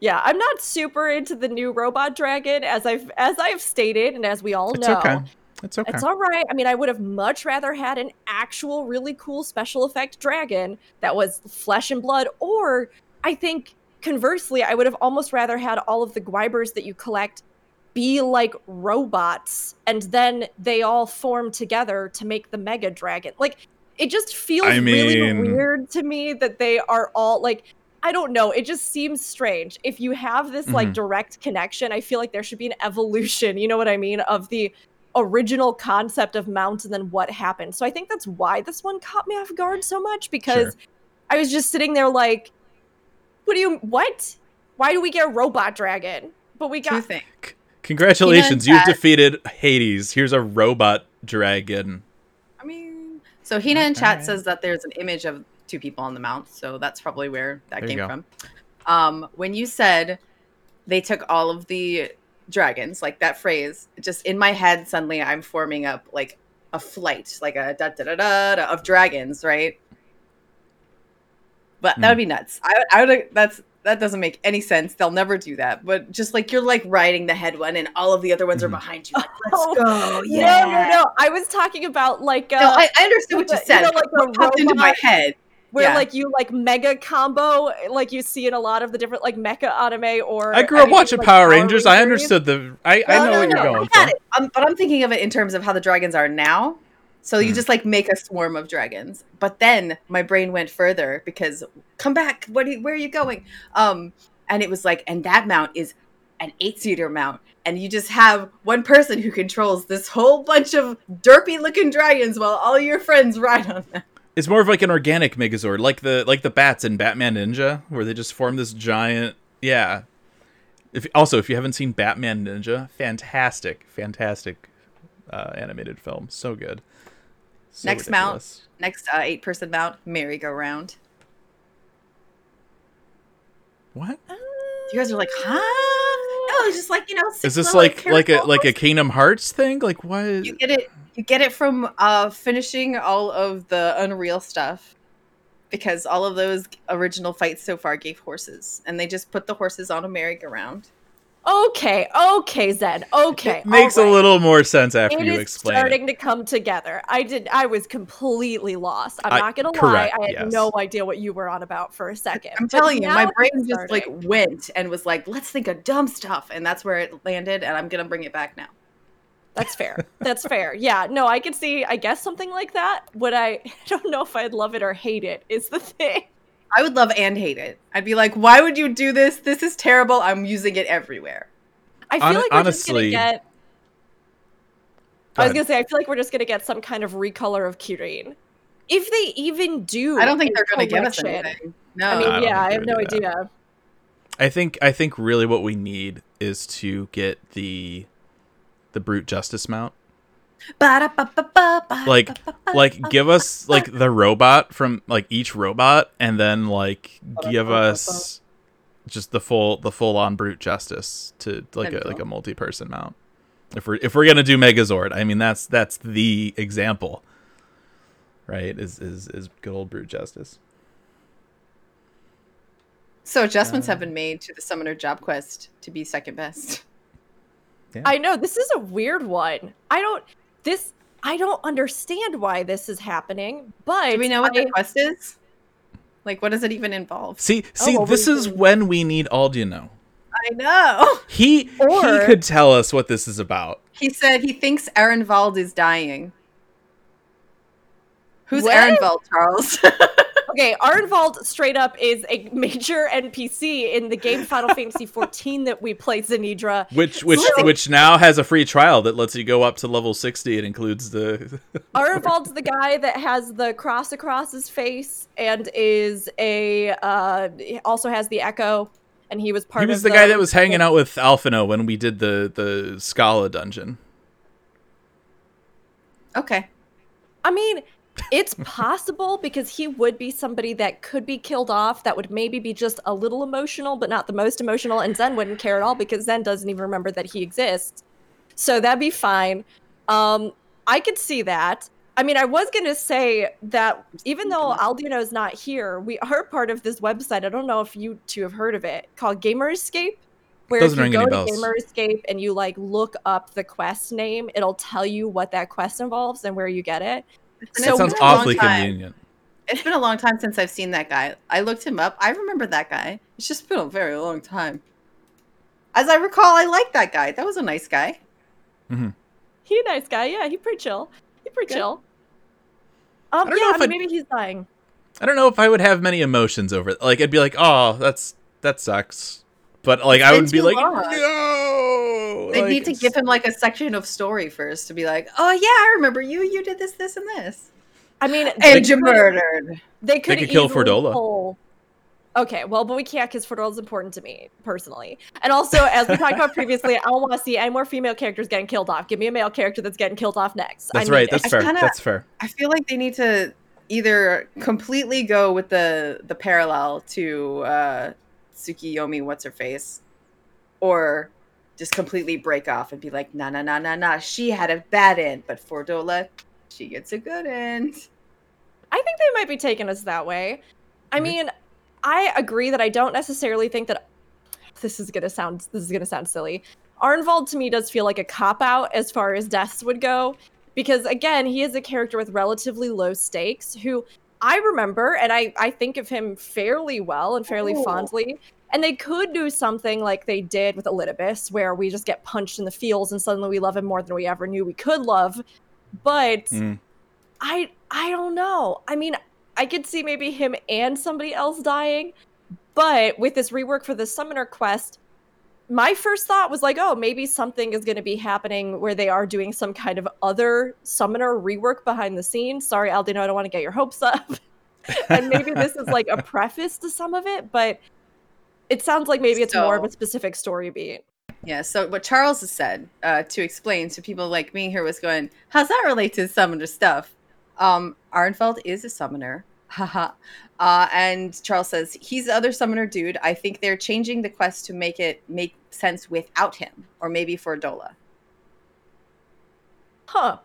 Yeah, I'm not super into the new robot dragon, as I've as I've stated, and as we all It's know. okay. It's okay. It's all right. I mean, I would have much rather had an actual, really cool special effect dragon that was flesh and blood, or I think conversely, I would have almost rather had all of the Gwibers that you collect be like robots, and then they all form together to make the Mega Dragon. Like, it just feels I really weird to me that they are all like. I don't know. It just seems strange. If you have this like Mhm. direct connection, I feel like there should be an evolution. You know what I mean? Of the original concept of mount and then what happened. So I think that's why this one caught me off guard so much because Sure. I was just sitting there like, what do you what? Why do we get a robot dragon? But we Two got things. C- Congratulations, you've defeated Hades. Here's a robot dragon. I mean, so Hina in chat Alright. says that there's an image of two people on the mount, so that's probably where that There came from. Um, when you said they took all of the dragons, like that phrase, just in my head, suddenly I'm forming up like a flight, like a da da da da, da of dragons, right? But that Hmm. would be nuts. I would, I would, that's that doesn't make any sense. They'll never do that. But just like you're like riding the head one, and all of the other ones Mhm. are behind you. Like, Let's Oh, go! Yeah. No, no, no. I was talking about like uh No, I, I understood what you you said. know, like what a popped into my head. where yeah. like you like mega combo like you see in a lot of the different like mecha anime or I grew up mean, watching like, Power Rangers. I understood the. I, I know no, what you're no, going I got for. it. Um, but I'm thinking of it in terms of how the dragons are now. So you Hmm. just like make a swarm of dragons. But then my brain went further because come back. What? Are you, where are you going? Um, and it was like, and that mount is an eight-seater mount, and you just have one person who controls this whole bunch of derpy-looking dragons while all your friends ride on them. It's more of like an organic Megazord, like the like the bats in Batman Ninja, where they just form this giant. Yeah. If also, if you haven't seen Batman Ninja, fantastic, fantastic uh, animated film, so good. So Next mount. Next uh, eight-person mount, merry-go-round. What You guys are like, huh? No, it's just like you know. is this like like a like a Kingdom Hearts thing? Like what? you get it you get it from uh finishing all of the unreal stuff because all of those original fights so far gave horses and they just put the horses on a merry-go-round okay okay zen okay It makes all a little more sense after It you is explain starting it. to come together. I did. I was completely lost. I'm I- not gonna correct, lie. I had yes. no idea what you were on about for a second. i'm But telling you my brain it's just like went and was like let's think of dumb stuff and that's where it landed and i'm gonna bring it back now That's fair. That's fair. Yeah. No, I could see. I guess something like that. Would I? I don't know if I'd love it or hate it. Is the thing. I would love and hate it i'd be like why would you do this this is terrible i'm using it everywhere I feel Hon- like we're just honestly- gonna get. Go I was gonna say, I feel like we're just gonna get some kind of recolor of Kirin. If they even do, i don't think they're gonna give us correction. anything no I mean, I yeah, I have no do that. idea. I think I think really what we need is to get the the brute justice mount. Like like give us like the robot from like each robot and then like give us just the full the full on brute justice to like a like a multi-person mount. If we're if we're gonna do Megazord, I mean that's that's the example. Right? Is is is good old brute justice. so adjustments Uh, have been made to the summoner job quest to be second best I know this is a weird one. I don't. This I don't understand why this is happening. But Do we know what I, the quest is? Like, what does it even involve? See oh, see well, this is can- when we need Aldino. I know. He he could tell us what this is about. He said he thinks Arenvald is dying. Who's What? Arenvald, Charles? okay, Arenvald straight up is a major NPC in the game Final Fantasy XIV that we played Zenidra. Which which Listen- which now has a free trial that lets you go up to level 60. It includes the Arenvald's the guy that has the cross across his face and is a uh also has the echo and he was part He was of the guy that was hanging out with Alphinaud when we did the the Skalla dungeon. okay. I mean, it's possible because he would be somebody that could be killed off that would maybe be just a little emotional, but not the most emotional. And Zen wouldn't care at all because Zen doesn't even remember that he exists. So that'd be fine. Um, I could see that. I mean, I was gonna say that even though Aldino's not here, we are part of this website. I don't know if you two have heard of it, called Gamerscape. Where Doesn't if you go to bells. Gamerscape and you like look up the quest name, it'll tell you what that quest involves and where you get it. And So sounds been a long awfully convenient. It's been a long time since I've seen that guy. I looked him up. I remember that guy. It's just been a very long time. As I recall, I liked that guy. That was a nice guy. Mm-hmm. He a nice guy, yeah. He pretty chill. He pretty Good. chill. Um, don't know yeah, I if mean, I'd- maybe he's dying. I don't know if I would have many emotions over it. Like I'd be like, "Oh, that's that sucks," but like I would be like, long. "No." They Like, need to give him like a section of story first to be like, oh yeah, I remember you. You did this, this, and this, I mean, and you murdered. They could, could kill easily Fordola. pull- Okay, well, but we can't because Fordola's important to me personally. And also, as we talked about previously, I don't want to see any more female characters getting killed off. Give me a male character that's getting killed off next. I That's need right. That's I fair. kinda- That's fair. I feel like they need to either completely go with the the parallel to uh Tsukiyomi, what's her face, or just completely break off and be like, nah, nah, nah, nah, nah. She had a bad end, but Fordola, she gets a good end. I think they might be taking us that way. I Mhm. mean, I agree that I don't necessarily think that this is gonna sound this is gonna sound silly. Arenvald to me does feel like a cop out as far as deaths would go, because again, he is a character with relatively low stakes who I remember and I I think of him fairly well and fairly Ooh. fondly. And they could do something like they did with Elidibus, where we just get punched in the feels and suddenly we love him more than we ever knew we could love. But Mm. I I don't know. I mean, I could see maybe him and somebody else dying, but with this rework for the summoner quest, my first thought was like, oh, maybe something is going to be happening where they are doing some kind of other summoner rework behind the scenes. Sorry, Aldino, I don't want to get your hopes up. and maybe this is like a preface to some of it, but it sounds like maybe it's more of a specific story beat. Yeah, so what Charles has said uh, to explain to people like me here was going, how's that relate to summoner stuff? Um, Arenvald is a summoner. Haha. uh, and Charles says, he's the other summoner dude. I think they're changing the quest to make it make sense without him, or maybe Fordola. Huh.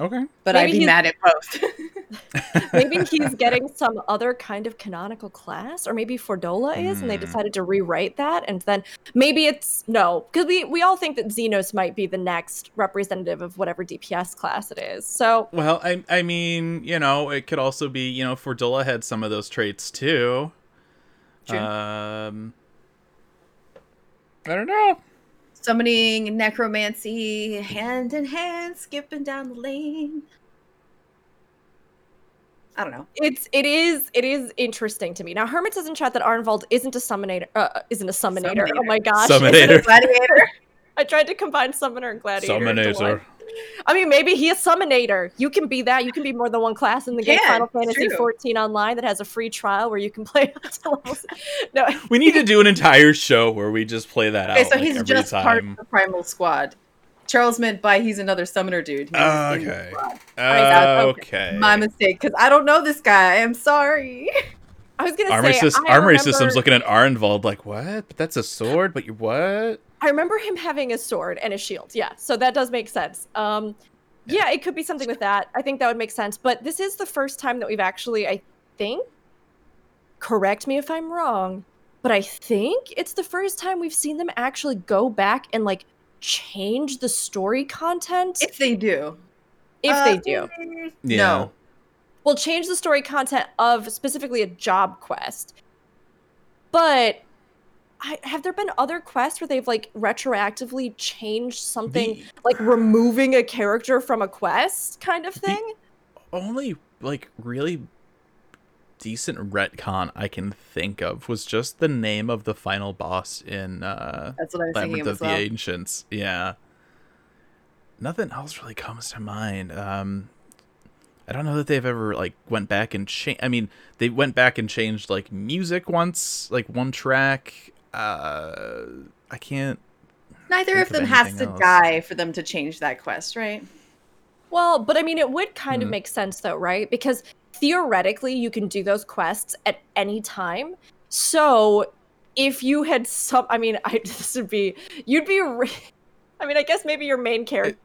Okay. But Maybe I'd be he's- mad at both. Maybe he's getting some other kind of canonical class, or maybe Fordola is, and they Hmm. decided to rewrite that. And then maybe it's no, because we we all think that Zenos might be the next representative of whatever DPS class it is. So Well, I I mean, you know, it could also be, you know, Fordola had some of those traits too. True. Um I don't know. Summoning necromancy, hand in hand, skipping down the lane. I don't know. it's it is it is interesting to me. Now Hermit says in chat that Arenvald isn't a summonator. Uh, isn't a summonator. Oh my gosh! Summonator. Gladiator. I tried to combine summoner and gladiator. into Summonator. One. I mean, maybe he is summonator. You can be that. You can be more than one class in the game. Yeah, Final Fantasy true. 14 online that has a free trial where you can play up to levels. No, We need to do an entire show where we just play that Okay, out. so like, he's every just part of the primal squad. Charles meant by he's another summoner dude. He's Oh, in the okay. Uh, okay. My mistake, because I don't know this guy. I'm sorry. I was gonna Armory, say sys- I armory remember, systems looking at Arenvald like, what? But that's a sword, but you what? I remember him having a sword and a shield. Yeah, so that does make sense. Um, yeah, it could be something with that. I think that would make sense. But this is the first time that we've actually, I think, correct me if I'm wrong, but I think it's the first time we've seen them actually go back and like change the story content If they do. if Uh, they do. Yeah. No. will change the story content of specifically a job quest. But I, have there been other quests where they've like retroactively changed something, The- like removing a character from a quest, kind of The- thing? only like really decent retcon I can think of was just the name of the final boss in uh That's what I was thinking Labyrinth of of the well. Ancients. Yeah. Nothing else really comes to mind. Um I don't know that they've ever like went back and changed. I mean, they went back and changed like music once, like one track. Uh I can't Neither think of of them has to else. die for them to change that quest, right? Well, but I mean, it would kind of Hmm. make sense though, right? Because theoretically, you can do those quests at any time. So if you had some, I mean, I this would be, you'd be, re- I mean, I guess maybe your main character.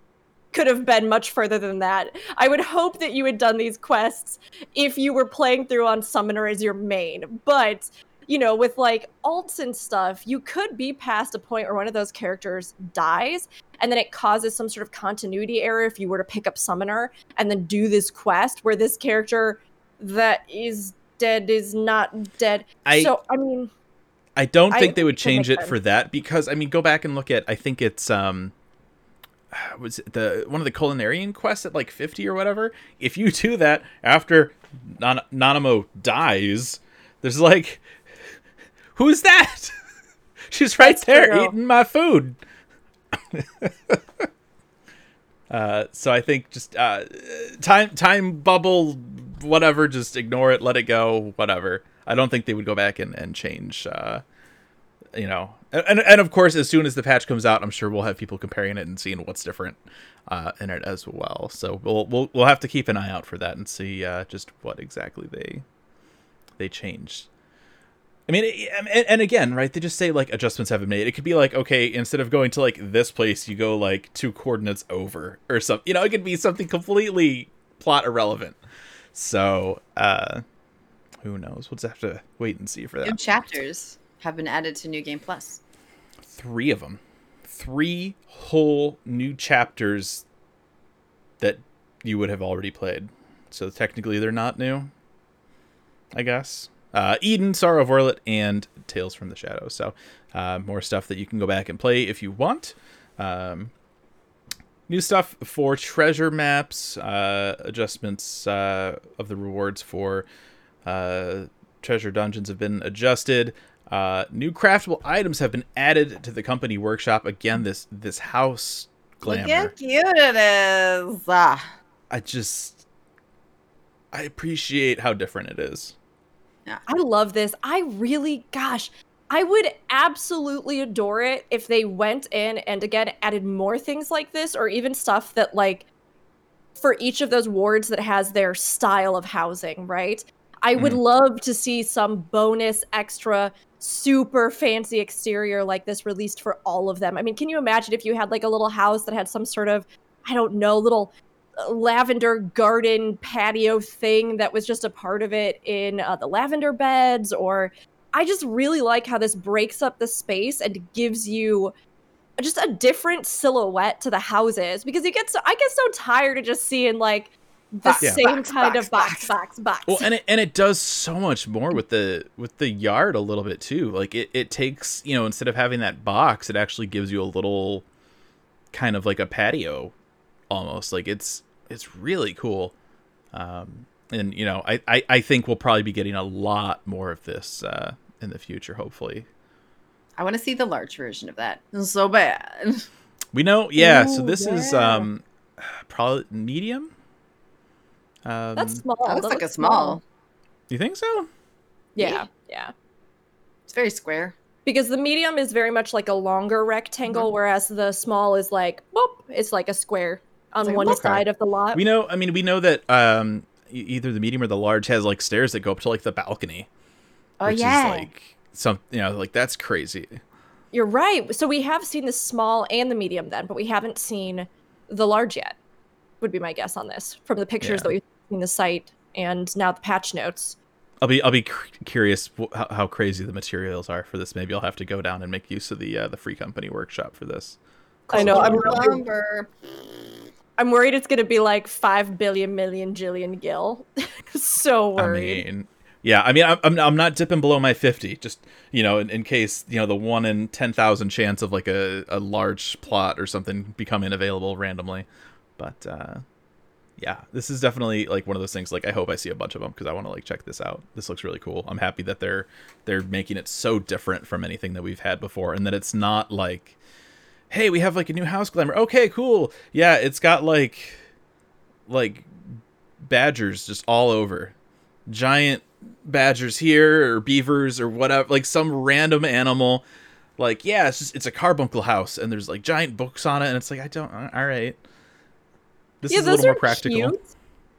could have been much further than that. I would hope that you had done these quests if you were playing through on Summoner as your main. But, you know, with like alts and stuff, you could be past a point where one of those characters dies and then it causes some sort of continuity error if you were to pick up Summoner and then do this quest where this character that is dead is not dead. I- so, I mean, I don't I- think they would change it for that because I mean, go back and look at. I think it's um, was it the one of the culinarian quests at like fifty or whatever. If you do that after Nan- Nanamo dies, there's like, who's that? She's right That's there true. eating my food. uh, so I think just uh, time time bubble, whatever. Just ignore it, let it go, whatever. I don't think they would go back and and change. Uh, you know, and and of course, as soon as the patch comes out, I'm sure we'll have people comparing it and seeing what's different uh, in it as well. So we'll we'll we'll have to keep an eye out for that and see uh, just what exactly they they changed. I mean, it- and, and again, right? They just say like adjustments have been made. It could be like, okay, instead of going to like this place, you go like two coordinates over or something. You know, it could be something completely plot irrelevant. So, uh, who knows? We'll just have to wait and see for New that. chapters have been added to New Game Plus. Three of them, three whole new chapters that you would have already played. So technically, they're not new. I guess. Uh, Eden, Sorrow of Werlyt, and Tales from the Shadows. So, uh, more stuff that you can go back and play if you want. Um, new stuff for treasure maps, uh, adjustments uh, of the rewards for uh, treasure dungeons have been adjusted. Uh, new craftable items have been added to the company workshop. Again, this this house glamour. Look how cute it is. Ah, I just I appreciate how different it is. I love this. I really, gosh, I would absolutely adore it if they went in and again added more things like this, or even stuff that like for each of those wards that has their style of housing, right? I would Mhm. love to see some bonus extra super fancy exterior like this released for all of them. I mean, can you imagine if you had like a little house that had some sort of I don't know, little lavender garden patio thing that was just a part of it in uh, the lavender beds or I just really like how this breaks up the space and gives you just a different silhouette to the houses because you get so I get so tired of just seeing like the Box, same box, kind box, of box, box, box. Well, and it and it does so much more with the with the yard a little bit too. Like it, it takes you know instead of having that box, it actually gives you a little kind of like a patio, almost like it's it's really cool. Um, and you know I, I I think we'll probably be getting a lot more of this uh, in the future. Hopefully, I want to see the large version of that. It's so bad. we know. Yeah. so Ooh, this is um probably medium. Um, That's small. That looks like a looks small. You think so? Yeah, yeah. It's very square. Because the medium is very much like a longer rectangle, whereas the small is like, whoop, it's like a square on like one book. side of the lot. We know. I mean, we know that um, either the medium or the large has like stairs that go up to like the balcony. Oh which yeah. is like some, you know, like that's crazy. You're right. So we have seen the small and the medium then, but we haven't seen the large yet. Would be my guess on this from the pictures Yeah. that we've seen the site and now the patch notes. I'll be I'll be cur- curious wh- how, how crazy the materials are for this. Maybe I'll have to go down and make use of the uh, the free company workshop for this. I know. I'm really, Lumber. I'm worried it's going to be like five billion million jillion gil. so worried. I mean, yeah. I mean, I'm I'm, I'm not dipping below my fifty. Just you know, in, in case you know the one in ten thousand chance of like a, a large plot or something becoming available randomly. But uh, yeah, this is definitely like one of those things. Like, I hope I see a bunch of them because I want to like check this out. This looks really cool. I'm happy that they're they're making it so different from anything that we've had before, and that it's not like, hey, we have like a new house glamour. Okay, cool. Yeah, it's got like like badgers just all over giant badgers here or beavers or whatever like some random animal like yeah it's just it's a carbuncle house and there's like giant books on it and it's like i don't uh, all right this is a little more practical Cute.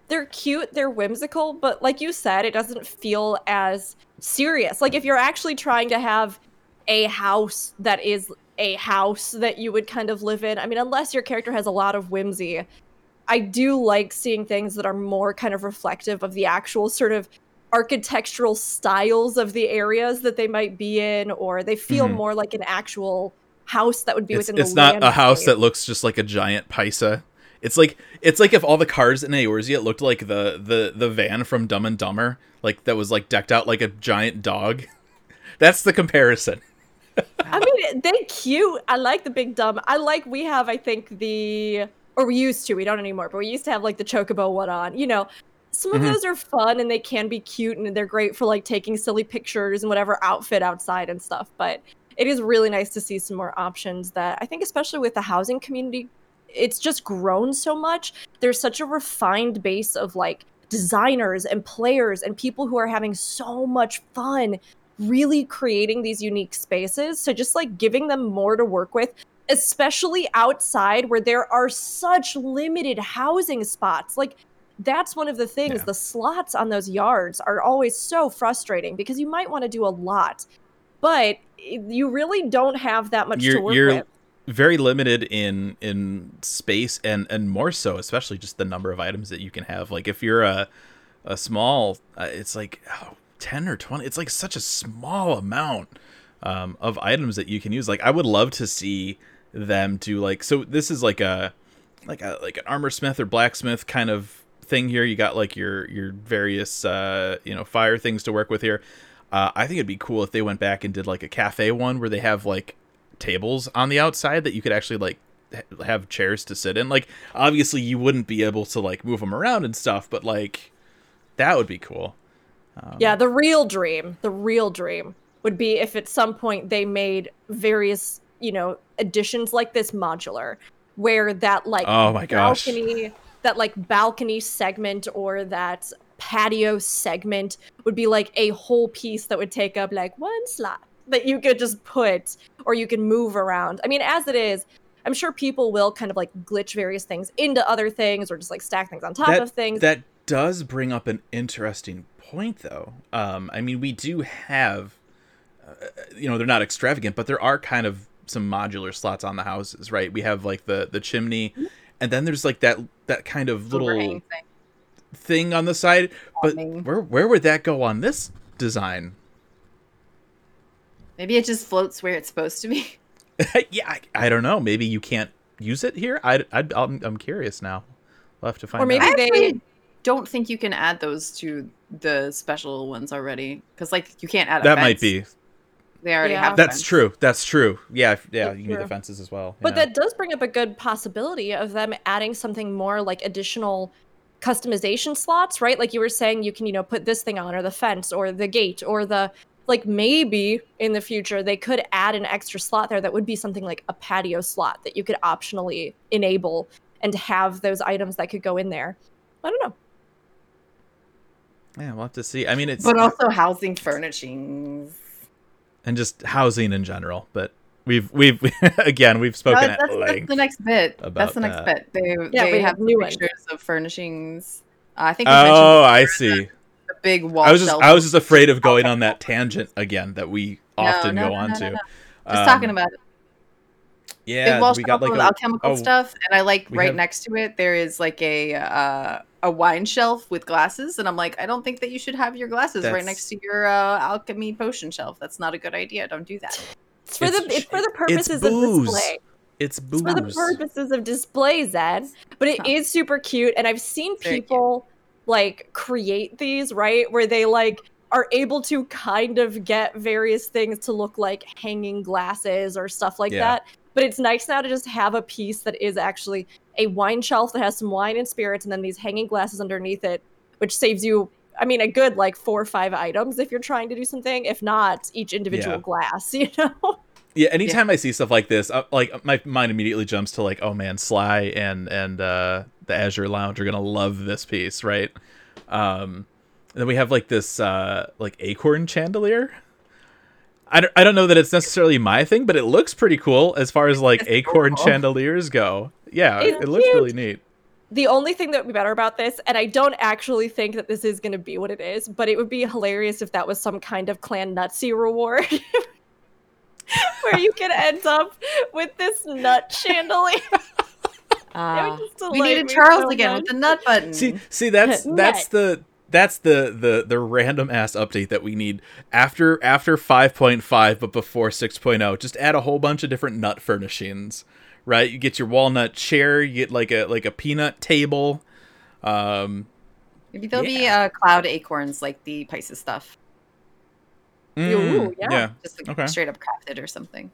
They're cute, they're whimsical, but like you said, it doesn't feel as serious. Like if you're actually trying to have a house that is a house that you would kind of live in. I mean, unless your character has a lot of whimsy, I do like seeing things that are more kind of reflective of the actual sort of architectural styles of the areas that they might be in, or they feel Mhm. more like an actual house that would be It's, within it's the not a house that looks just like a giant paisa. It's like it's like if all the cars in Eorzea looked like the the the van from Dumb and Dumber, like that was like decked out like a giant dog. That's the comparison. I mean, they cute. I like the big dumb. I like we have. I think the or we used to. We don't anymore. But we used to have like the chocobo one on. You know, some of Mhm. those are fun and they can be cute and they're great for like taking silly pictures and whatever outfit outside and stuff. But it is really nice to see some more options that I think, especially with the housing community, it's just grown so much. There's such a refined base of like designers and players and people who are having so much fun really creating these unique spaces. So just like giving them more to work with, especially outside where there are such limited housing spots. Like that's one of the things. Yeah. The slots on those yards are always so frustrating because you might want to do a lot, but you really don't have that much to You're work you're with. very limited in in space and and more so, especially just the number of items that you can have. Like if you're a a small, uh, it's like oh, ten or twenty. It's like such a small amount um, of items that you can use. Like I would love to see them do like so. This is like a like a like an armor smith or blacksmith kind of thing here. You got like your your various uh, you know fire things to work with here. Uh, I think it'd be cool if they went back and did like a cafe one where they have like tables on the outside that you could actually like ha- have chairs to sit in. Like obviously you wouldn't be able to like move them around and stuff, but like that would be cool. Um, Yeah, the real dream, the real dream would be if at some point they made various, you know, additions like this modular, where that like Oh my gosh. balcony, that like balcony segment or that patio segment would be like a whole piece that would take up like one slot that you could just put or you can move around. I mean, as it is, I'm sure people will kind of like glitch various things into other things or just like stack things on top that, of things. That does bring up an interesting point, though. Um, I mean, we do have, uh, you know, they're not extravagant, but there are kind of some modular slots on the houses, right? We have like the the chimney, and then there's like that that kind of little thing. thing on the side. But where where would that go on this design? Maybe it just floats where it's supposed to be. yeah, I, I don't know. Maybe you can't use it here. I, I I'm, I'm curious now. We'll have to find Or maybe out. They- don't think you can add those to the special ones already because like you can't add. A that might be. They already Yeah. have. That's fence. true. That's true. Yeah, yeah. That's You need the fences as well. But yeah. that does bring up a good possibility of them adding something more like additional customization slots, right? Like you were saying, you can, you know, put this thing on or the fence or the gate or the like maybe in the future they could add an extra slot there that would be something like a patio slot that you could optionally enable and have those items that could go in there. I don't know. Yeah, we'll have to see. I mean, it's But also housing furnishings. and just housing in general. But we've we've again we've No, spoken that's, at that's length. the next bit. about That's the next that. bit. They Yeah, they we have have new ones. pictures of furnishings. Uh, I think. Oh, I see. The, the big wall. I was just shelf. I was just afraid of going on that tangent again that we often no, go no, on no, to. no, Just talking Um, about it. yeah, big wall we got like a, alchemical oh, stuff, and I like right have- next to it there is like a uh, a wine shelf with glasses, and I'm like, I don't think that you should have your glasses right next to your uh, alchemy potion shelf. That's not a good idea. Don't do that. It's for It's- the it's for the it's purposes of display. it's It's booze. for the purposes of display, Zed. But it Huh. is super cute, and I've seen Very cute. people like create these right where they like are able to kind of get various things to look like hanging glasses or stuff like Yeah. that. But it's nice now to just have a piece that is actually a wine shelf that has some wine and spirits, and then these hanging glasses underneath it, which saves you. I mean, a good like four or five items if you're trying to do something. If not, each individual Yeah. glass, you know. Yeah, anytime I see stuff like this, uh, like my mind immediately jumps to like, oh man, Sly and and uh, the Azure Lounge are gonna love this piece, right? Um, and then we have like this uh, like acorn chandelier. I don't, I don't know that it's necessarily my thing, but it looks pretty cool as far as like It's acorn cool. chandeliers go. Yeah, It's it looks cute. really neat. the only thing that would be better about this, and I don't actually think that this is going to be what it is, but it would be hilarious if that was some kind of clan nutsy reward. where you could end up with this nut chandelier. Uh, we needed Charles so again much. with the nut button. See, see, that's that's the that's the the the random ass update that we need after after 5.5 but before 6.0 just add a whole bunch of different nut furnishings right you get your walnut chair you get like a like a peanut table um Maybe there'll be yeah. uh, cloud acorns like the Pisces stuff, mm, Ooh, yeah. yeah just like Okay. straight up crafted or something.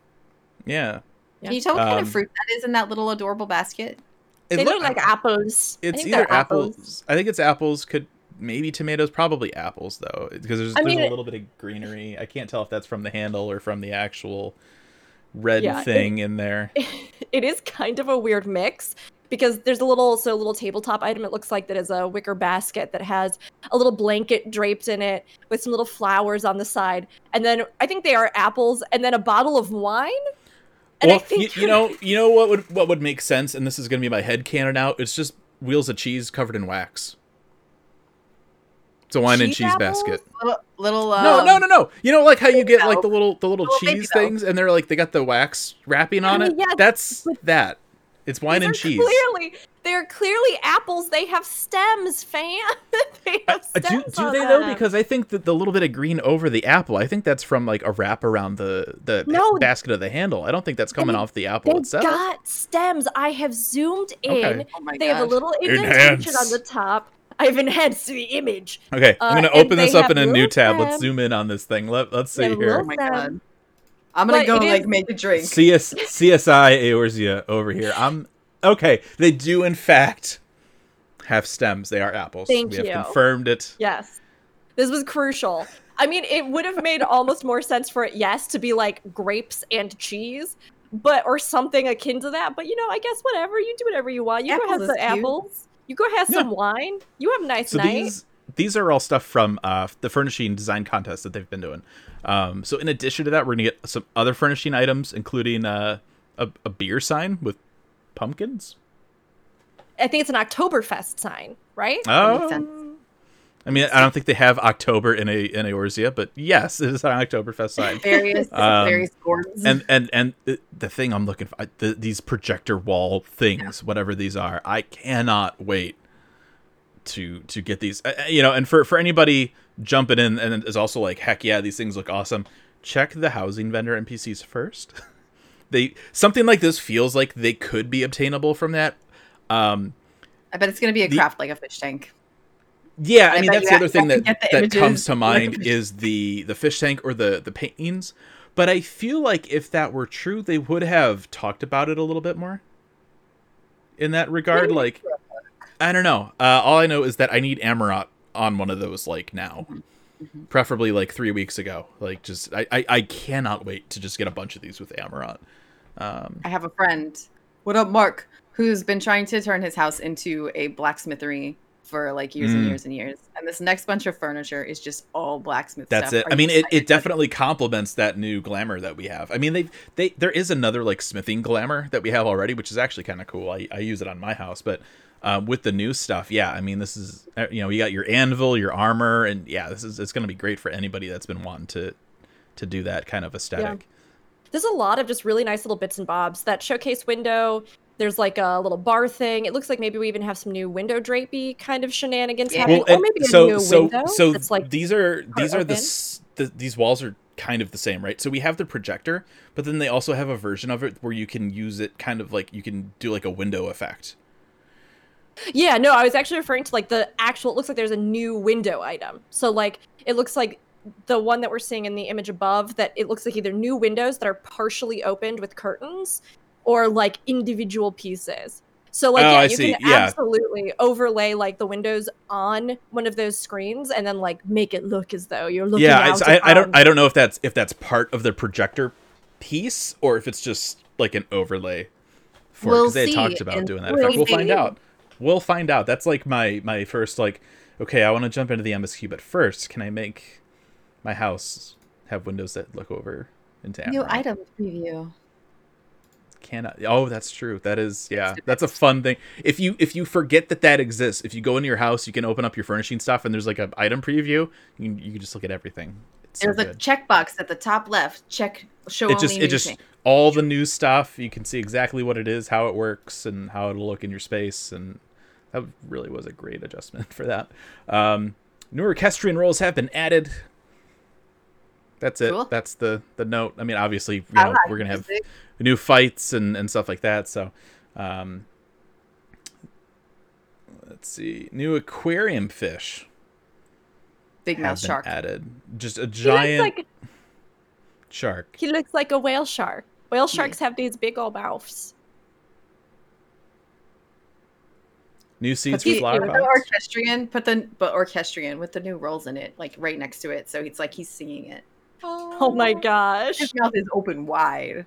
yeah Yeah. Can you tell what kind Um, of fruit that is in that little adorable basket? It they look- look like apples. It's either they're apples. i think it's apples could maybe tomatoes probably apples though because there's, there's mean, a little bit of greenery i can't tell if that's from the handle or from the actual red Yeah, it- thing in there it is kind of a weird mix because there's a little so a little tabletop item it looks like that is a wicker basket that has a little blanket draped in it with some little flowers on the side and then i think they are apples and then a bottle of wine and well, i think you, you know, you know what would what would make sense, and this is going to be my head canon out. It's just wheels of cheese covered in wax. It's a wine and Cheese cheese apples? basket. Little, little um, no, no, no, no. You know, like how you get like the little the little Little cheese things, and they're like they got the wax wrapping on I it. yeah, That's that. It's wine and cheese. clearly they're clearly apples they have stems fam they have Uh, do do on they though? Because I think that the little bit of green over the apple, I think that's from like a wrap around the the No. basket of the handle. I don't think that's coming they- off the apple They itself. got stems. I have zoomed in. Okay. Oh my they have a little indentation Enhance. on the top. I've enhanced the image. Okay, I'm Uh, gonna and open this up in a new little tab. Let's zoom in on this thing. Let Let's see here. Oh my Them. god. I'm gonna But go like is- make a drink. CS, CSI Eorzea over here. I'm okay. They do in fact have stems. They are apples. Thank we have you. confirmed it. Yes. This was crucial. I mean, it would have made almost more sense for it, yes, to be like grapes and cheese, but or something akin to that. But you know, I guess whatever. You do whatever you want. You go Apples have is some cute. apples. You go have Yeah. some wine. You have a nice So night. these these are all stuff from uh, the furnishing design contest that they've been doing. Um, so in addition to that, we're gonna get some other furnishing items, including uh, a, a beer sign with pumpkins. I think it's an Oktoberfest sign, right? Oh, makes sense. I mean, I don't think they have October in a in Eorzea, but yes, it is an Oktoberfest sign. Various Um, various gourds. and and and the, thing I'm looking for, the, these projector wall things, whatever these are, I cannot wait to to get these. Uh, uh, you know, and for for anybody jumping in and is also like, heck yeah, these things look awesome. Check the housing vendor NPCs first. they something like this feels like they could be obtainable from that. Um, I bet it's gonna be a the- craft like a fish tank. Yeah, I I mean that's the other thing that to get the that comes to mind is the the fish tank or the the paintings. But I feel like if that were true, they would have talked about it a little bit more. In that regard, like I don't know. Uh, all I know is that I need Amaurot on one of those like now, Mm-hmm. preferably like three weeks ago. Like just I, I I cannot wait to just get a bunch of these with Amaurot. Um, I have a friend. What up, Mark? Who's been trying to turn his house into a blacksmithery for like years Mm. and years and years. And this next bunch of furniture is just all blacksmith That's stuff. it. Are I mean, it, it definitely complements that new glamour that we have. I mean, they they there is another like smithing glamour that we have already, which is actually kind of cool. I, I use it on my house, but um, with the new stuff, yeah. I mean, this is uh, you know you got your anvil, your armor, and yeah, this is it's going to be great for anybody that's been wanting to to do that kind of aesthetic. There's a lot of just really nice little bits and bobs. That showcase window, there's like a little bar thing. It looks like maybe we even have some new window drapey kind of shenanigans Yeah. happening, Well, or and maybe a so new so window so that's like these are these are the, the these walls are kind of the same, right? So we have the projector, but then they also have a version of it where you can use it kind of like you can do like a window effect. Yeah, no, I was actually referring to like the actual. It looks like there's a new window item. So like it looks like the one that we're seeing in the image above. That it looks like either new windows that are partially opened with curtains, or like individual pieces. So like Oh, yeah, I you see, can yeah. absolutely overlay like the windows on one of those screens and then like make it look as though you're looking. yeah, it's, I, I don't I don't know if that's if that's part of the projector piece or if it's just like an overlay for We'll because they talked about in doing that. we'll. We'll find out. We'll find out. That's like my my first like okay, I want to jump into the MSQ, but first, can I make my house have windows that look over into New item preview. Cannot oh that's true that is yeah that's a fun thing if you if you forget that that exists if you go into your house you can open up your furnishing stuff and there's like an item preview you can, you can just look at everything So There's a good. checkbox at the top left. Check show it just it just thing. all the new stuff. You can see exactly what it is, how it works, and how it'll look in your space, and that really was a great adjustment for that. Um, new orchestrion roles have been added. That's it. Cool. That's the the note. I mean, obviously, you know, like we're gonna have music. new fights and and stuff like that. So, um, let's see, new aquarium fish big mouth shark. added. Just a giant like shark. he looks like a whale shark. Whale sharks have these big old mouths. New seeds for flower pots. orchestrion, put the but orchestrion with the new rolls in it, like right next to it, so it's like he's singing it. Oh my gosh. His mouth is open wide.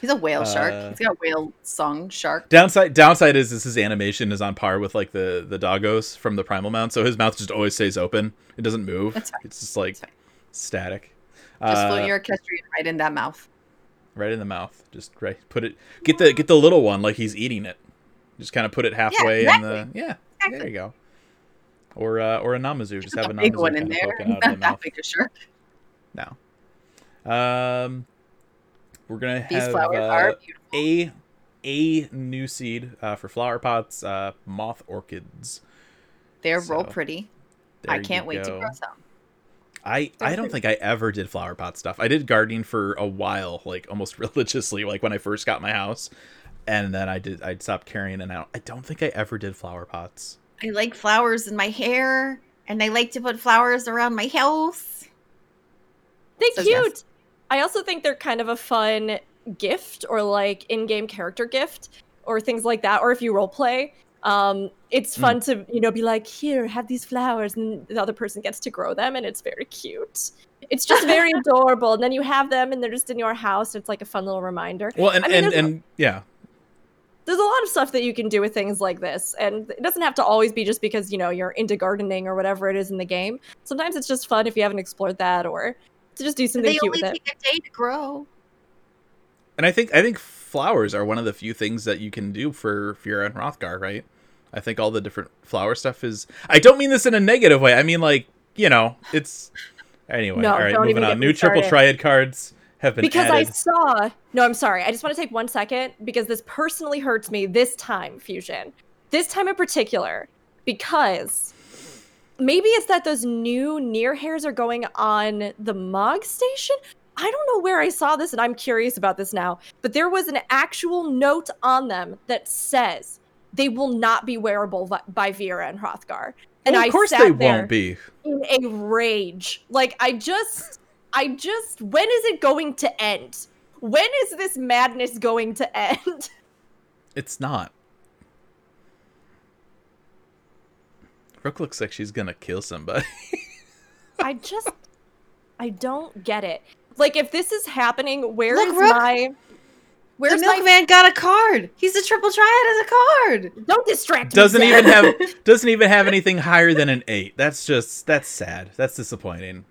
He's a whale Uh, shark. He's got a whale song shark. Downside downside is this his animation is on par with like the the doggos from the primal mount, so his mouth just always stays open. It doesn't move. That's. It's just like That's fine. static. Just Uh, float your orchestrion right in that mouth. right in the mouth. Just right put it get the get the little one like he's eating it. Just kind of put it halfway in the yeah. There you go. Or uh, or a Namazu. Just have a the big Namazu one in there. out of the Not that mouth. big a shark. No. Um, we're gonna These have flowers uh, are beautiful. a a new seed uh, for flower pots. Uh, moth orchids. They're real so, pretty. I can't wait to grow some. I I don't think I ever did flower pot stuff. I did gardening for a while, like almost religiously, like when I first got my house, and then I did I stopped carrying it out. I don't think I ever did flower pots. I like flowers in my hair, and I like to put flowers around my house. They're So, cute. yes. I also think they're kind of a fun gift or like in-game character gift or things like that. Or if you role play, um, it's fun to you know be like, here, have these flowers, and the other person gets to grow them, and it's very cute. It's just very adorable. And then you have them, and they're just in your house. It's like a fun little reminder. Well, and I mean, and, there's and yeah, there's a lot of stuff that you can do with things like this and it doesn't have to always be just because you know you're into gardening or whatever it is in the game sometimes it's just fun if you haven't explored that or to just do something They cute only with it take a day to grow. and I think I think flowers are one of the few things that you can do for Viera and Hrothgar, right? I think all the different flower stuff is. I don't mean this in a negative way. I mean like you know it's. Anyway, No, all right, moving on. get me New triple started. triad cards have been because i saw no i'm sorry i just want to take one second because this personally hurts me this time fusion this time in particular because maybe it's that those new Nier hairs are going on the mog station i don't know where i saw this and i'm curious about this now but there was an actual note on them that says they will not be wearable by Viera and Hrothgar. And Well, of course sat they there won't be. in a rage. Like I just I just when is it going to end? When is this madness going to end? It's not. Rook looks like she's gonna kill somebody. I just I don't get it. Like if this is happening, where is Look, Rook. my where's the my milkman got a card. He's a triple triad as a card. don't distract me. doesn't even have doesn't even have anything higher than an eight. That's just that's sad. That's disappointing.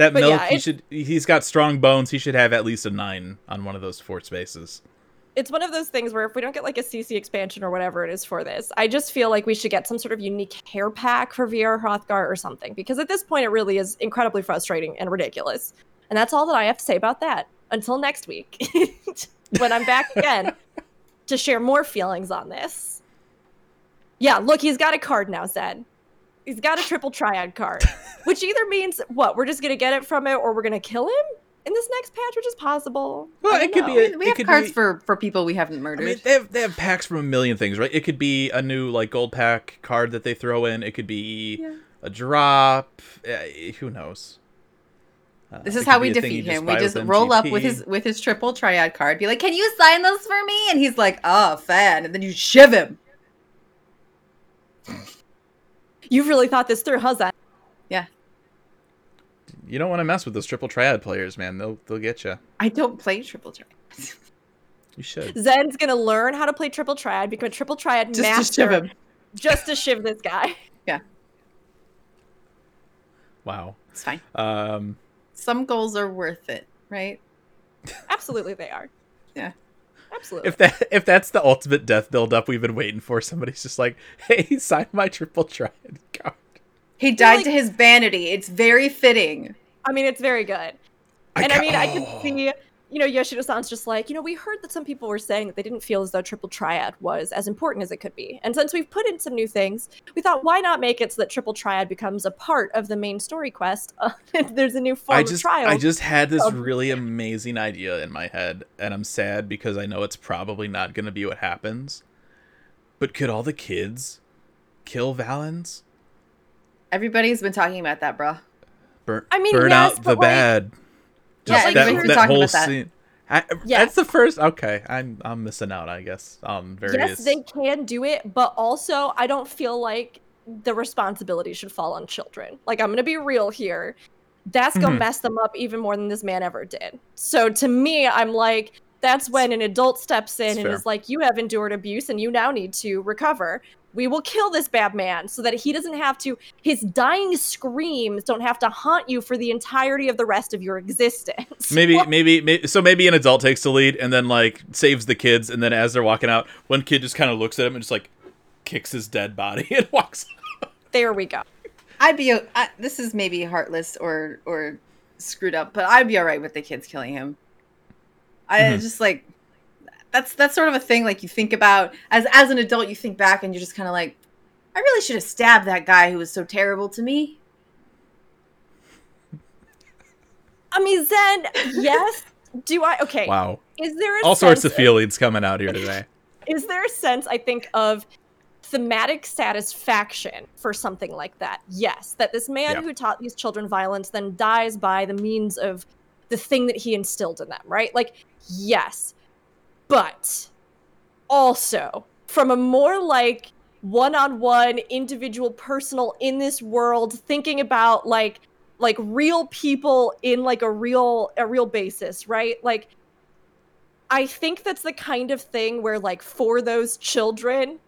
That But milk, yeah, he should. He's got strong bones. He should have at least a nine on one of those four spaces. it's one of those things where if we don't get like a CC expansion or whatever it is for this, I just feel like we should get some sort of unique hair pack for Viera Hrothgar or something. Because at this point, it really is incredibly frustrating and ridiculous. And that's all that I have to say about that. Until next week, when I'm back again to share more feelings on this. Yeah, look, he's got a card now, Zed. He's got a triple triad card, which either means what we're just gonna get it from it, or we're gonna kill him in this next patch, which is possible. Well, it don't could be a- We it have could cards be- for for people we haven't I murdered. mean, they have they have packs from a million things, right? It could be a new like gold pack card that they throw in. It could be Yeah. a drop. Uh, who knows? Uh, this is how we defeat him. We just with roll up with his with his triple triad card. Be like, "Can you sign those for me?" And he's like, "Oh, fan!" And then you shiv him. You've really thought this through, huh, Zed? Yeah, You don't want to mess with those triple triad players, man. They'll they'll get you. I don't play triple triad. You should. Zen's gonna learn how to play triple triad, become a triple triad master. Just to shiv him. just to shiv this guy. Yeah, Wow. it's fine. Um, Some goals are worth it, right? Absolutely, they are. Yeah. Absolutely. if that if that's the ultimate death build up we've been waiting for, somebody's just like, "Hey, sign my triple triad card." He died like- to his vanity. It's very fitting. I mean, it's very good. I and I ca- mean, I oh. could see, you know, Yoshida-san's just like, you know, we heard that some people were saying that they didn't feel as though Triple Triad was as important as it could be. And since we've put in some new things, we thought, why not make it so that Triple Triad becomes a part of the main story quest? Uh, there's a new form I of just trial. I just had this of- really amazing idea in my head, and I'm sad because I know it's probably not going to be what happens. But could all the kids kill Valens? Everybody's been talking about that, bro. Burn, I mean, burn yes, out the but, like- bad. Yeah, Just like that, everybody's you- that talking whole about that. scene. I, Yes. That's the first. Okay, I'm I'm missing out. I guess on various. Yes, they can do it, but also I don't feel like the responsibility should fall on children. Like I'm gonna be real here. That's gonna Mhm. mess them up even more than this man ever did. So to me, I'm like, that's when an adult steps in That's and fair. is like, you have endured abuse and you now need to recover. We will kill this bad man so that he doesn't have to his dying screams don't have to haunt you for the entirety of the rest of your existence. Maybe, maybe, maybe, so maybe an adult takes the lead and then like saves the kids, and then as they're walking out, one kid just kind of looks at him and just like kicks his dead body and walks. there we go. I'd be. o- I, this is maybe heartless or or screwed up, but I'd be all right with the kids killing him. I Mhm. just like that's that's sort of a thing. Like you think about as as an adult, you think back and you're just kind of like, I really should have stabbed that guy who was so terrible to me. I mean, Zen, yes. Do I okay? Wow, Is there a all sorts of sense feelings coming out here today. is there a sense I think of thematic satisfaction for something like that? Yes, that this man Yeah. who taught these children violence then dies by the means of the thing that he instilled in them, right? Like, yes. But also from a more like one-on-one individual personal in this world thinking about like like real people in like a real a real basis, right? Like I think that's the kind of thing where, like, for those children,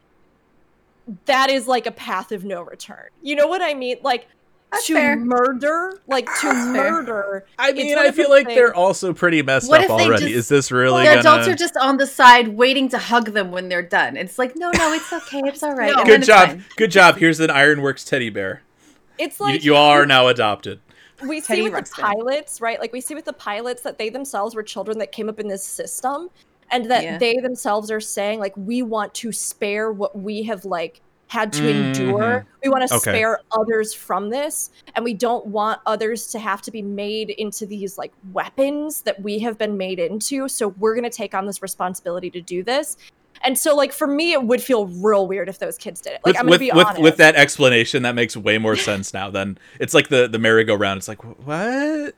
that is like a path of no return. You know what I mean? Like, That's to fair. murder, like, to That's fair. murder. I mean, I feel like things- they're also pretty messed What up if they already. just- Is this really the gonna? adults are just on the side waiting to hug them when they're done. It's like, no, no, it's okay, it's all right. No. Good job, fine. good job. Here's an Ironworks teddy bear. It's You, like you all are now adopted. we see with Ruxpin. the pilots, right? Like we see with the pilots that they themselves were children that came up in this system, and that Yeah. they themselves are saying like we want to spare what we have like had to endure. Mhm. We want to Okay. spare others from this, and we don't want others to have to be made into these like weapons that we have been made into. So we're gonna take on this responsibility to do this. And so, like for me, it would feel real weird if those kids did it. Like with I'm gonna with, be with, honest. with that explanation, that makes way more sense now. Than it's like the the merry-go-round. It's like what?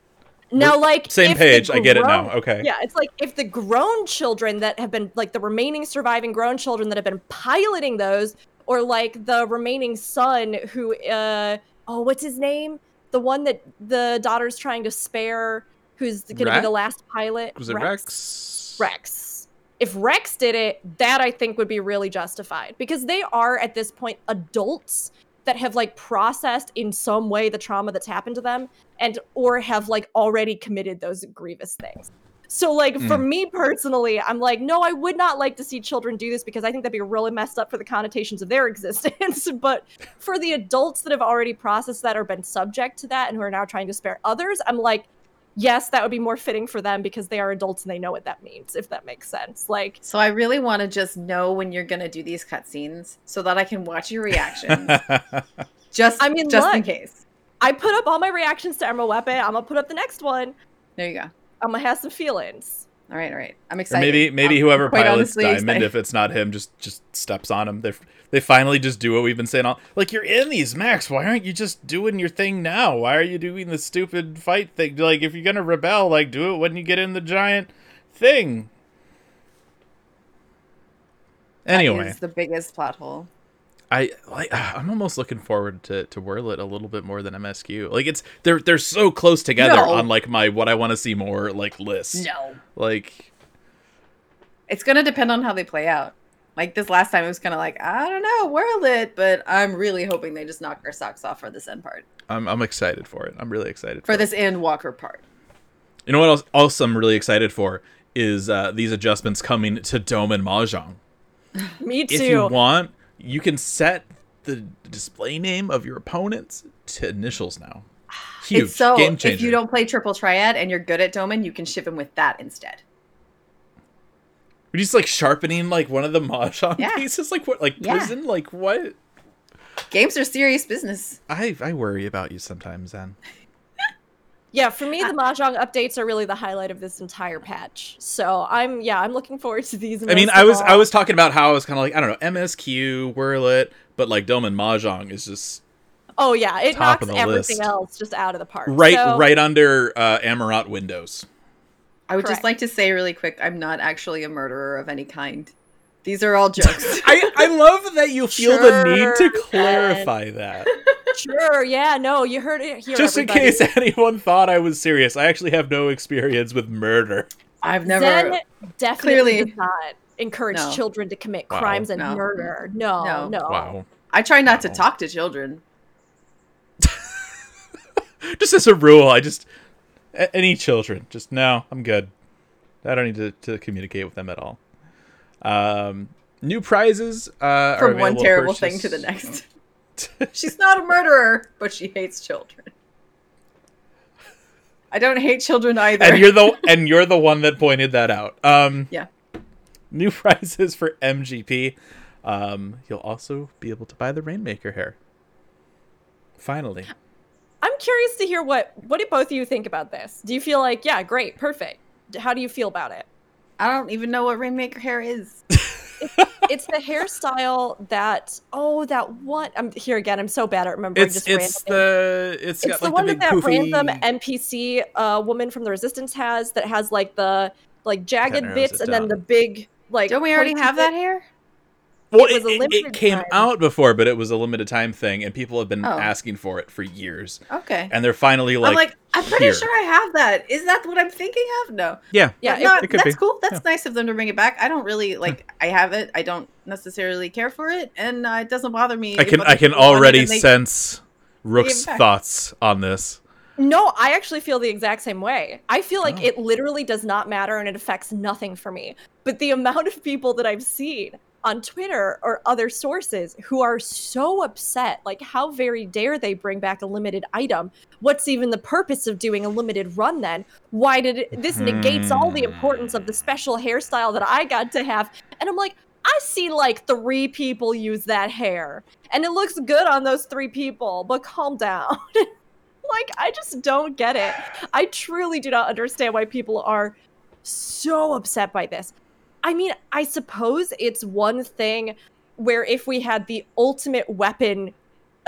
Now, like Same page. I get it now. Okay. Yeah, it's like if the grown children that have been like the remaining surviving grown children that have been piloting those, or like the remaining son who, uh, oh, what's his name? The one that the daughter's trying to spare, who's going to be the last pilot. Was it Rex? Rex. If Rex did it, that I think would be really justified because they are at this point adults that have like processed in some way the trauma that's happened to them and or have like already committed those grievous things. So like for mm. me personally, I'm like, no, I would not like to see children do this because I think that'd be really messed up for the connotations of their existence. but for the adults that have already processed that or been subject to that and who are now trying to spare others, I'm like, yes, that would be more fitting for them because they are adults and they know what that means, if that makes sense. Like, So I really want to just know when you're gonna do these cutscenes so that I can watch your reactions. just I mean, just in look. case. I put up all my reactions to Emerald Weapon. I'm gonna put up the next one. There you go. I'm gonna have some feelings. All right, all right. I'm Or excited. maybe maybe I'm whoever quite pilots honestly Diamond, excited. if it's not him, just just steps on him. They they finally just do what we've been saying all. Like you're in these Max. Why aren't you just doing your thing now? Why are you doing the stupid fight thing? Like if you're gonna rebel, like do it when you get in the giant thing. That Anyway, is the biggest plot hole. I like I'm almost looking forward to to Werlyt a little bit more than MSQ. Like it's they're they're so close together No. on like my what I want to see more like list. No. Like It's gonna depend on how they play out. Like this last time, it was kind of like I don't know, Werlyt, but I'm really hoping they just knock our socks off for this end part, I'm I'm excited for it. I'm really excited for it. this end Walker part. You know what else, else I'm really excited for is uh, these adjustments coming to Doman Mahjong. Me too. If you want, you can set the display name of your opponents to initials now. Huge It's so game changer. if you don't play triple triad and you're good at Doman, you can ship him with that instead. You're just like sharpening like one of the mahjong Yeah. pieces, like what, like Yeah. prison, like what? Games are serious business. I I worry about you sometimes, Zen. Yeah, for me, the mahjong updates are really the highlight of this entire patch. So I'm, yeah, I'm looking forward to these. I mean, I of was I was talking about how I was kind of like I don't know MSQ, Werlyt, but like Doman mahjong is just Oh yeah, it top knocks of the everything list. else just out of the park. right So- right under uh, Amaranth Windows. I would Correct. just like to say really quick, I'm not actually a murderer of any kind. These are all jokes. I I love that you feel the need Sure, to Ben. clarify that. Sure, yeah, no, you heard it here. Just in case anyone thought I was serious, I actually have no experience with murder. I've never. Zen definitely Clearly- does not encourage No. children to commit Wow. crimes and No. murder. No, No. no. Wow. I try not to talk to children. Just as a rule, I just any children, just no, I'm good. I don't need to, to communicate with them at all. Um, new prizes uh, are From one terrible purchase- thing to the next. She's not a murderer, but she hates children. I don't hate children either. and you're the and you're the one that pointed that out. Um, yeah. new prizes for MGP. Um, you'll also be able to buy the Rainmaker hair. Finally, I'm curious to hear what what do both of you think about this? Do you feel like, yeah, great, perfect? How do you feel about it? I don't even know what Rainmaker hair is. It's the hairstyle that oh that one. I'm here again. I'm so bad at remembering it's just it's random the it's it's got the like one the that big that poofy. random NPC uh, woman from the Resistance has that has like the like jagged bits it and then the big like. Don't we already pointy have that hair? Well, It was a it, it, came time. out before, but it was a limited time thing, and people have been Oh. asking for it for years, Okay. and they're finally like, I'm like, I'm pretty here. sure I have that. Is that what I'm thinking of? No. yeah, Yeah, it- not- it could that's be. cool. That's nice of them to bring it back. I don't really like. I have it. I don't necessarily care for it, and uh, it doesn't bother me. I can I can people want it already they- sense Rook's thoughts on this. No, I actually feel the exact same way. I feel like Oh. it literally does not matter and it affects nothing for me. But the amount of people that I've seen on Twitter or other sources who are so upset, like how very dare they bring back a limited item? What's even the purpose of doing a limited run then? Why did it, this negates all the importance of the hmm. special hairstyle that I got to have? And I'm like, I see like three people use that hair, and it looks good on those three people. But calm down. like I just don't get it. I truly do not understand why people are so upset by this. I mean, I suppose it's one thing where if we had the ultimate weapon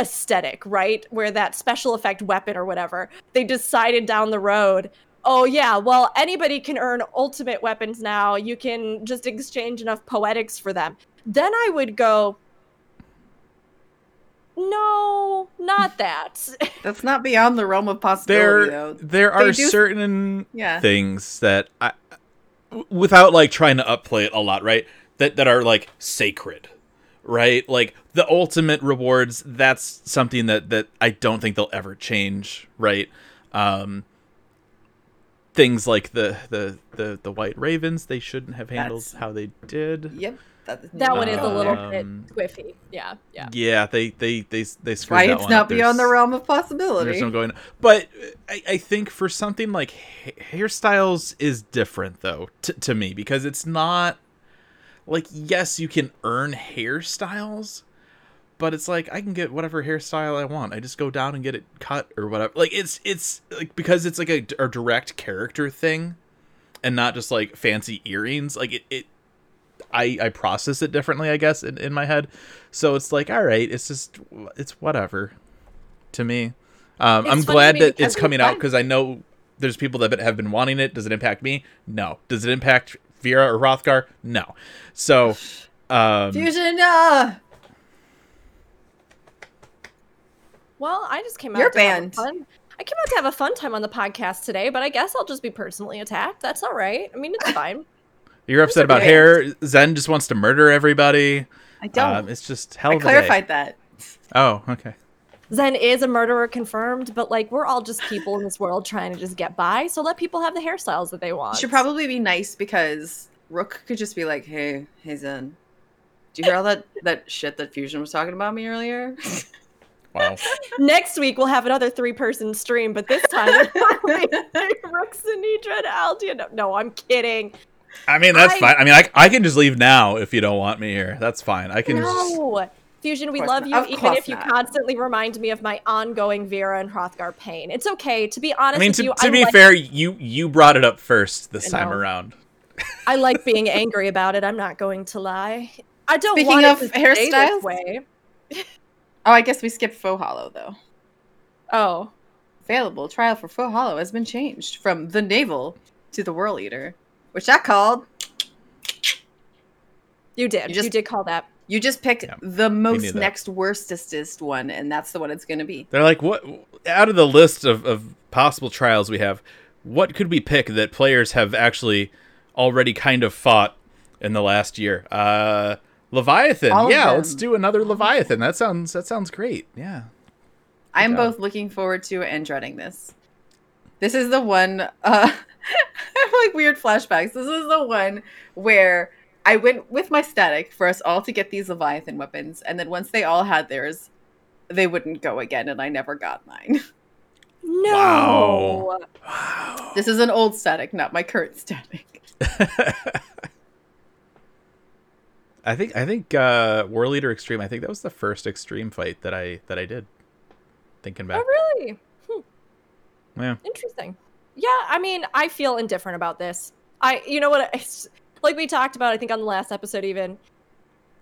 aesthetic, right? Where that special effect weapon or whatever, they decided down the road, oh yeah, well anybody can earn ultimate weapons now. You can just exchange enough poetics for them. Then I would go no, not that. That's not beyond the realm of possibility, There though. there are do- certain Yeah. things that I w- without like trying to upplay it a lot, right? That that are like sacred. Right? Like the ultimate rewards, that's something that that I don't think they'll ever change, right? Um things like the the the the white ravens, they shouldn't have handled That's- how they did. Yep. That, that one is a little Um, bit squiffy. Yeah, yeah. Yeah, they they they they screwed Why that it's one not up. beyond the realm of possibility. There's no going. But I, I think for something like ha- hairstyles is different though t- to me because it's not like yes you can earn hairstyles, but it's like I can get whatever hairstyle I want. I just go down and get it cut or whatever. Like it's it's like because it's like a, a direct character thing, and not just like fancy earrings. Like it. it I, I process it differently, I guess, in, in my head. So it's like, all right, it's just, it's whatever to me. Um, I'm glad that it's coming out because I know there's people that have been wanting it. Does it impact me? No. Does it impact Viera or Hrothgar? No. So, um, Fusion, uh, Well, I just came out You're to have a banned. fun. I came out to have a fun time on the podcast today, but I guess I'll just be personally attacked. That's all right. I mean, it's fine. You're upset about okay. hair. Zen just wants to murder everybody. I don't. Um, it's just hell I of a day. clarified that. Oh, okay. Zen is a murderer confirmed, but like we're all just people in this world trying to just get by. So let people have the hairstyles that they want. You should probably be nice because Rook could just be like, "Hey, hey Zen, Do you hear all that that shit that Fusion was talking about me earlier? Wow. Next week we'll have another three-person stream, but this time Rooks and Nidra and Aldia. No, I'm kidding. I mean, that's I- fine. I mean, I, I can just leave now if you don't want me here. That's fine. I can just. No. Fusion, we love not. you, even course if you not. constantly remind me of my ongoing Viera and Hrothgar pain. It's okay. To be honest I mean, with to, you, to I be like, fair, you you brought it up first this time around. I like being angry about it. I'm not going to lie. I don't Speaking want of it to stay this hairstyles? way. oh, I guess we skipped Faux Hollow though. Oh, Available trial for Faux Hollow has been changed from the Navel to the Whorleater, which I called. you did. You You, just- did call that. You just picked Yeah, the most next worstestest one, and that's the one it's going to be. They're like, what? Out of the list of, of possible trials we have, what could we pick that players have actually already kind of fought in the last year? Uh, Leviathan. All yeah, let's do another Leviathan. That sounds that sounds great. Yeah. I'm both looking forward to and dreading this. This is the one. Uh, I have like weird flashbacks. This is the one where I went with my static for us all to get these Leviathan weapons, and then once they all had theirs, they wouldn't go again, and I never got mine. No. Wow. this is an old static, not my current static. I think I think uh Whorleater Extreme, I think that was the first extreme fight that I that I did. Thinking back. Oh, really? Yeah. Interesting. Yeah, I mean, I feel indifferent about this. I, you know what? It's, like we talked about, I think on the last episode, even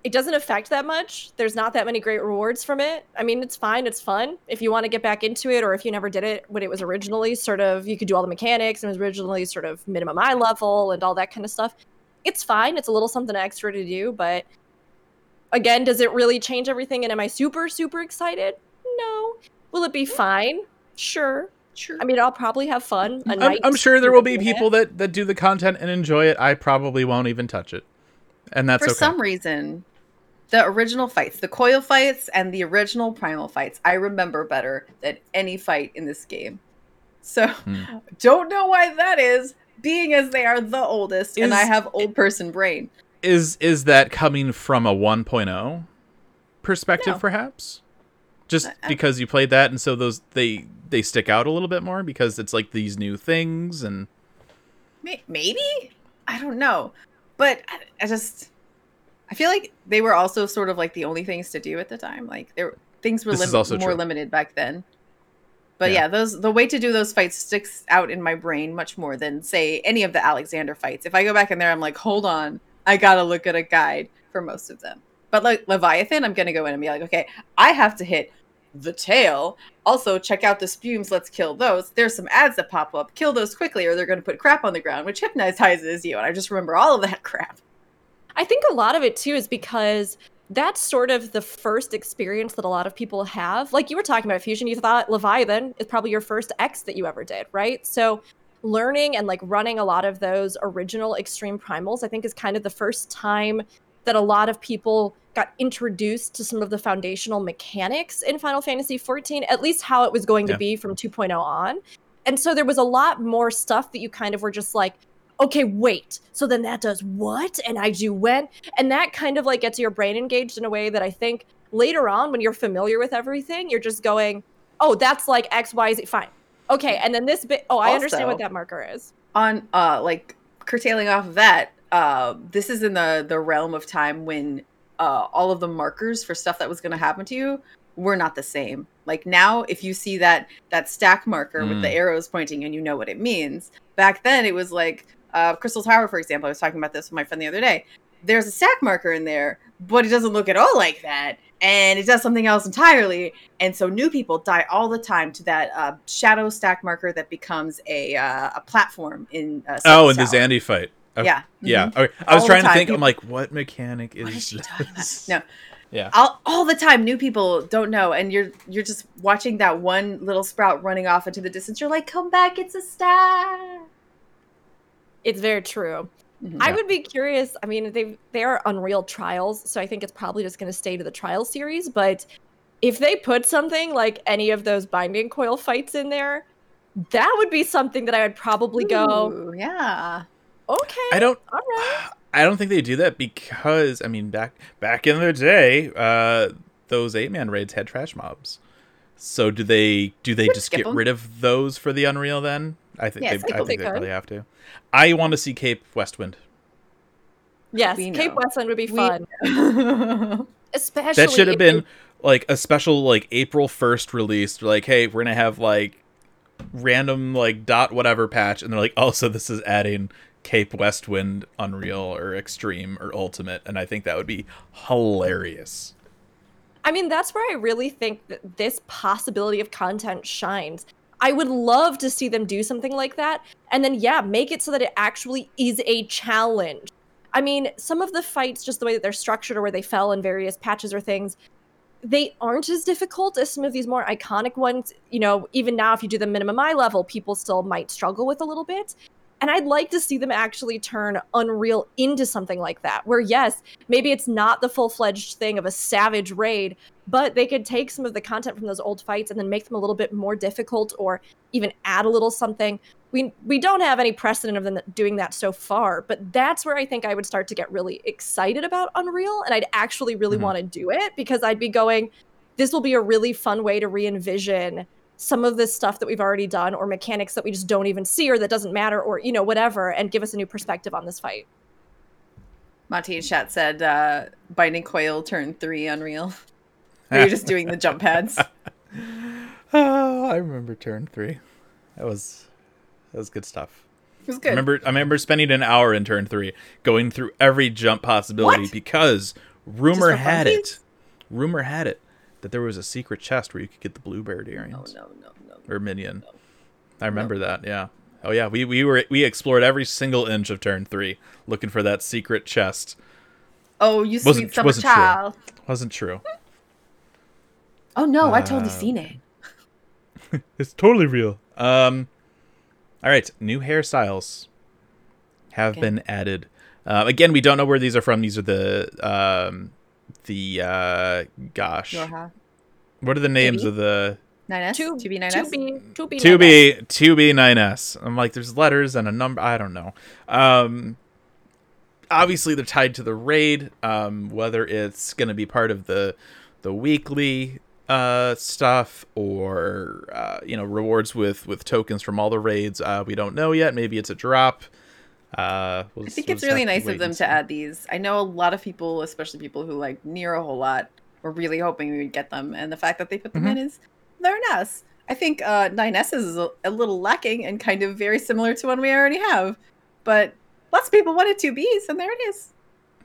it doesn't affect that much. There's not that many great rewards from it. I mean, it's fine, it's fun. If you want to get back into it, or if you never did it when it was originally sort of, you could do all the mechanics and it was originally sort of minimum eye level and all that kind of stuff. It's fine. It's a little something extra to do, but again, does it really change everything? And am I super, super excited? No. Will it be fine? Sure. Sure. I mean, I'll probably have fun. A I'm, I'm sure there will be people that, that do the content and enjoy it. I probably won't even touch it. And that's for okay. some reason, the original fights, the coil fights and the original primal fights, I remember better than any fight in this game. So, Hmm. don't know why that is, being as they are the oldest, and I have old person brain. is is that coming from a 1.0 perspective No. perhaps? Just because you played that and so those they they stick out a little bit more because it's like these new things and Maybe I don't know, but I, I just I feel like they were also sort of like the only things to do at the time. Like there things were lim- also more true. limited back then. But Yeah. yeah. those the way to do those fights sticks out in my brain much more than say any of the Alexander fights. If I go back in there, I'm like, hold on, I gotta look at a guide for most of them. But like Leviathan, I'm gonna go in and be like, okay, I have to hit the tail. Also, check out the spumes. Let's kill those. There's some ads that pop up. Kill those quickly, or they're going to put crap on the ground, which hypnotizes you. And I just remember all of that crap. I think a lot of it too is because that's sort of the first experience that a lot of people have. Like you were talking about Fusion, you thought Leviathan is probably your first X that you ever did, right? So learning and like running a lot of those original extreme primals, I think is kind of the first time that a lot of people got introduced to some of the foundational mechanics in Final Fantasy 14, at least how it was going Yeah. to be from 2.0 on. And so there was a lot more stuff that you kind of were just like, okay, wait. So then that does what? And I do when? And that kind of like gets your brain engaged in a way that I think later on, when you're familiar with everything, you're just going, oh, that's like X, Y, Z. Fine. Okay. And then this bit, oh, I understand what that marker is. On uh, like curtailing off of that, uh, this is in the the realm of time when uh, all of the markers for stuff that was going to happen to you were not the same. Like now, if you see that that stack marker with the Mm. arrows pointing and you know what it means, back then it was like uh, Crystal Tower, for example. I was talking about this with my friend the other day. There's a stack marker in there, but it doesn't look at all like that, and it does something else entirely. And so new people die all the time to that uh, shadow stack marker that becomes a uh, a platform in. Uh, Oh, in the Xande fight. Okay. Yeah. Yeah. mhm. Okay. I was All the trying to time. think. I'm like, what mechanic is, What is she talking this? No. Yeah. all, all the time new people don't know and you're you're just watching that one little sprout running off into the distance you're like come back it's a star It's very true. Mhm. I would be curious. I mean, they they are Unreal Trials, so I think it's probably just going to stay to the trial series. But if they put something like any of those binding coil fights in there, that would be something that I would probably go, Ooh, yeah okay, I don't. all right. I don't think they do that because I mean back back in the day, uh, those eight man raids had trash mobs. So do they do they just get get 'em. rid of those for the Unreal then? I think Yes, they, I I think think they they probably have to. I want to see Cape Westwind. Yes, We Cape know. Westwind would be fun, especially That should have been they- like a special like April first release. Like, hey, we're gonna have like random like dot whatever patch, and they're like, also this is adding Cape Westwind Unreal or Extreme or Ultimate, and I think that would be hilarious. I mean, that's where I really think that this possibility of content shines. I would love to see them do something like that. And then, yeah, make it so that it actually is a challenge. I mean, some of the fights, just the way that they're structured or where they fell in various patches or things, they aren't as difficult as some of these more iconic ones. You know, even now, if you do the minimum eye level, people still might struggle with a little bit. And I'd like to see them actually turn Unreal into something like that, where yes, maybe it's not the full fledged thing of a savage raid, but they could take some of the content from those old fights and then make them a little bit more difficult or even add a little something. We we don't have any precedent of them doing that so far, but that's where I think I would start to get really excited about Unreal and I'd actually really Mhm. want to do it because I'd be going this will be a really fun way to re-envision some of this stuff that we've already done or mechanics that we just don't even see or that doesn't matter or you know whatever and give us a new perspective on this fight. Monty in chat said uh, Binding Coil turn three Unreal. Where you're just doing the jump pads. Oh, I remember turn three. That was that was good stuff. It was I good. remember I remember spending an hour in turn three, going through every jump possibility What? because rumor had funsies? it. Rumor had it that there was a secret chest where you could get the bluebird no, earrings no, no, no. or minion. I remember that. Yeah. Oh yeah, we we were we explored every single inch of turn three looking for that secret chest. Oh, you Wasn't- sweet summer wasn't true. child. Wasn't true. Oh no, I totally Uh, seen it. It's totally real. Um, all right, new hairstyles have Okay. been added. Uh, again, we don't know where these are from. These are the um, the uh, gosh, Yorha. what are the names Maybe? of the 9S? Two, 2B 9S? two B, two B, two B two B nine S? I'm like, there's letters and a number. I don't know. Um, obviously, they're tied to the raid. Um, whether it's going to be part of the the weekly uh stuff or uh you know rewards with with tokens from all the raids uh we don't know yet maybe it's a drop uh we'll I think we'll it's really nice of them to add these. I know a lot of people, especially people who like Nier a whole lot, were really hoping we would get them, and the fact that they put them Mhm. in is very nice. I think uh, 9S is a, a little lacking and kind of very similar to one we already have, but lots of people wanted two Bs, and there it is.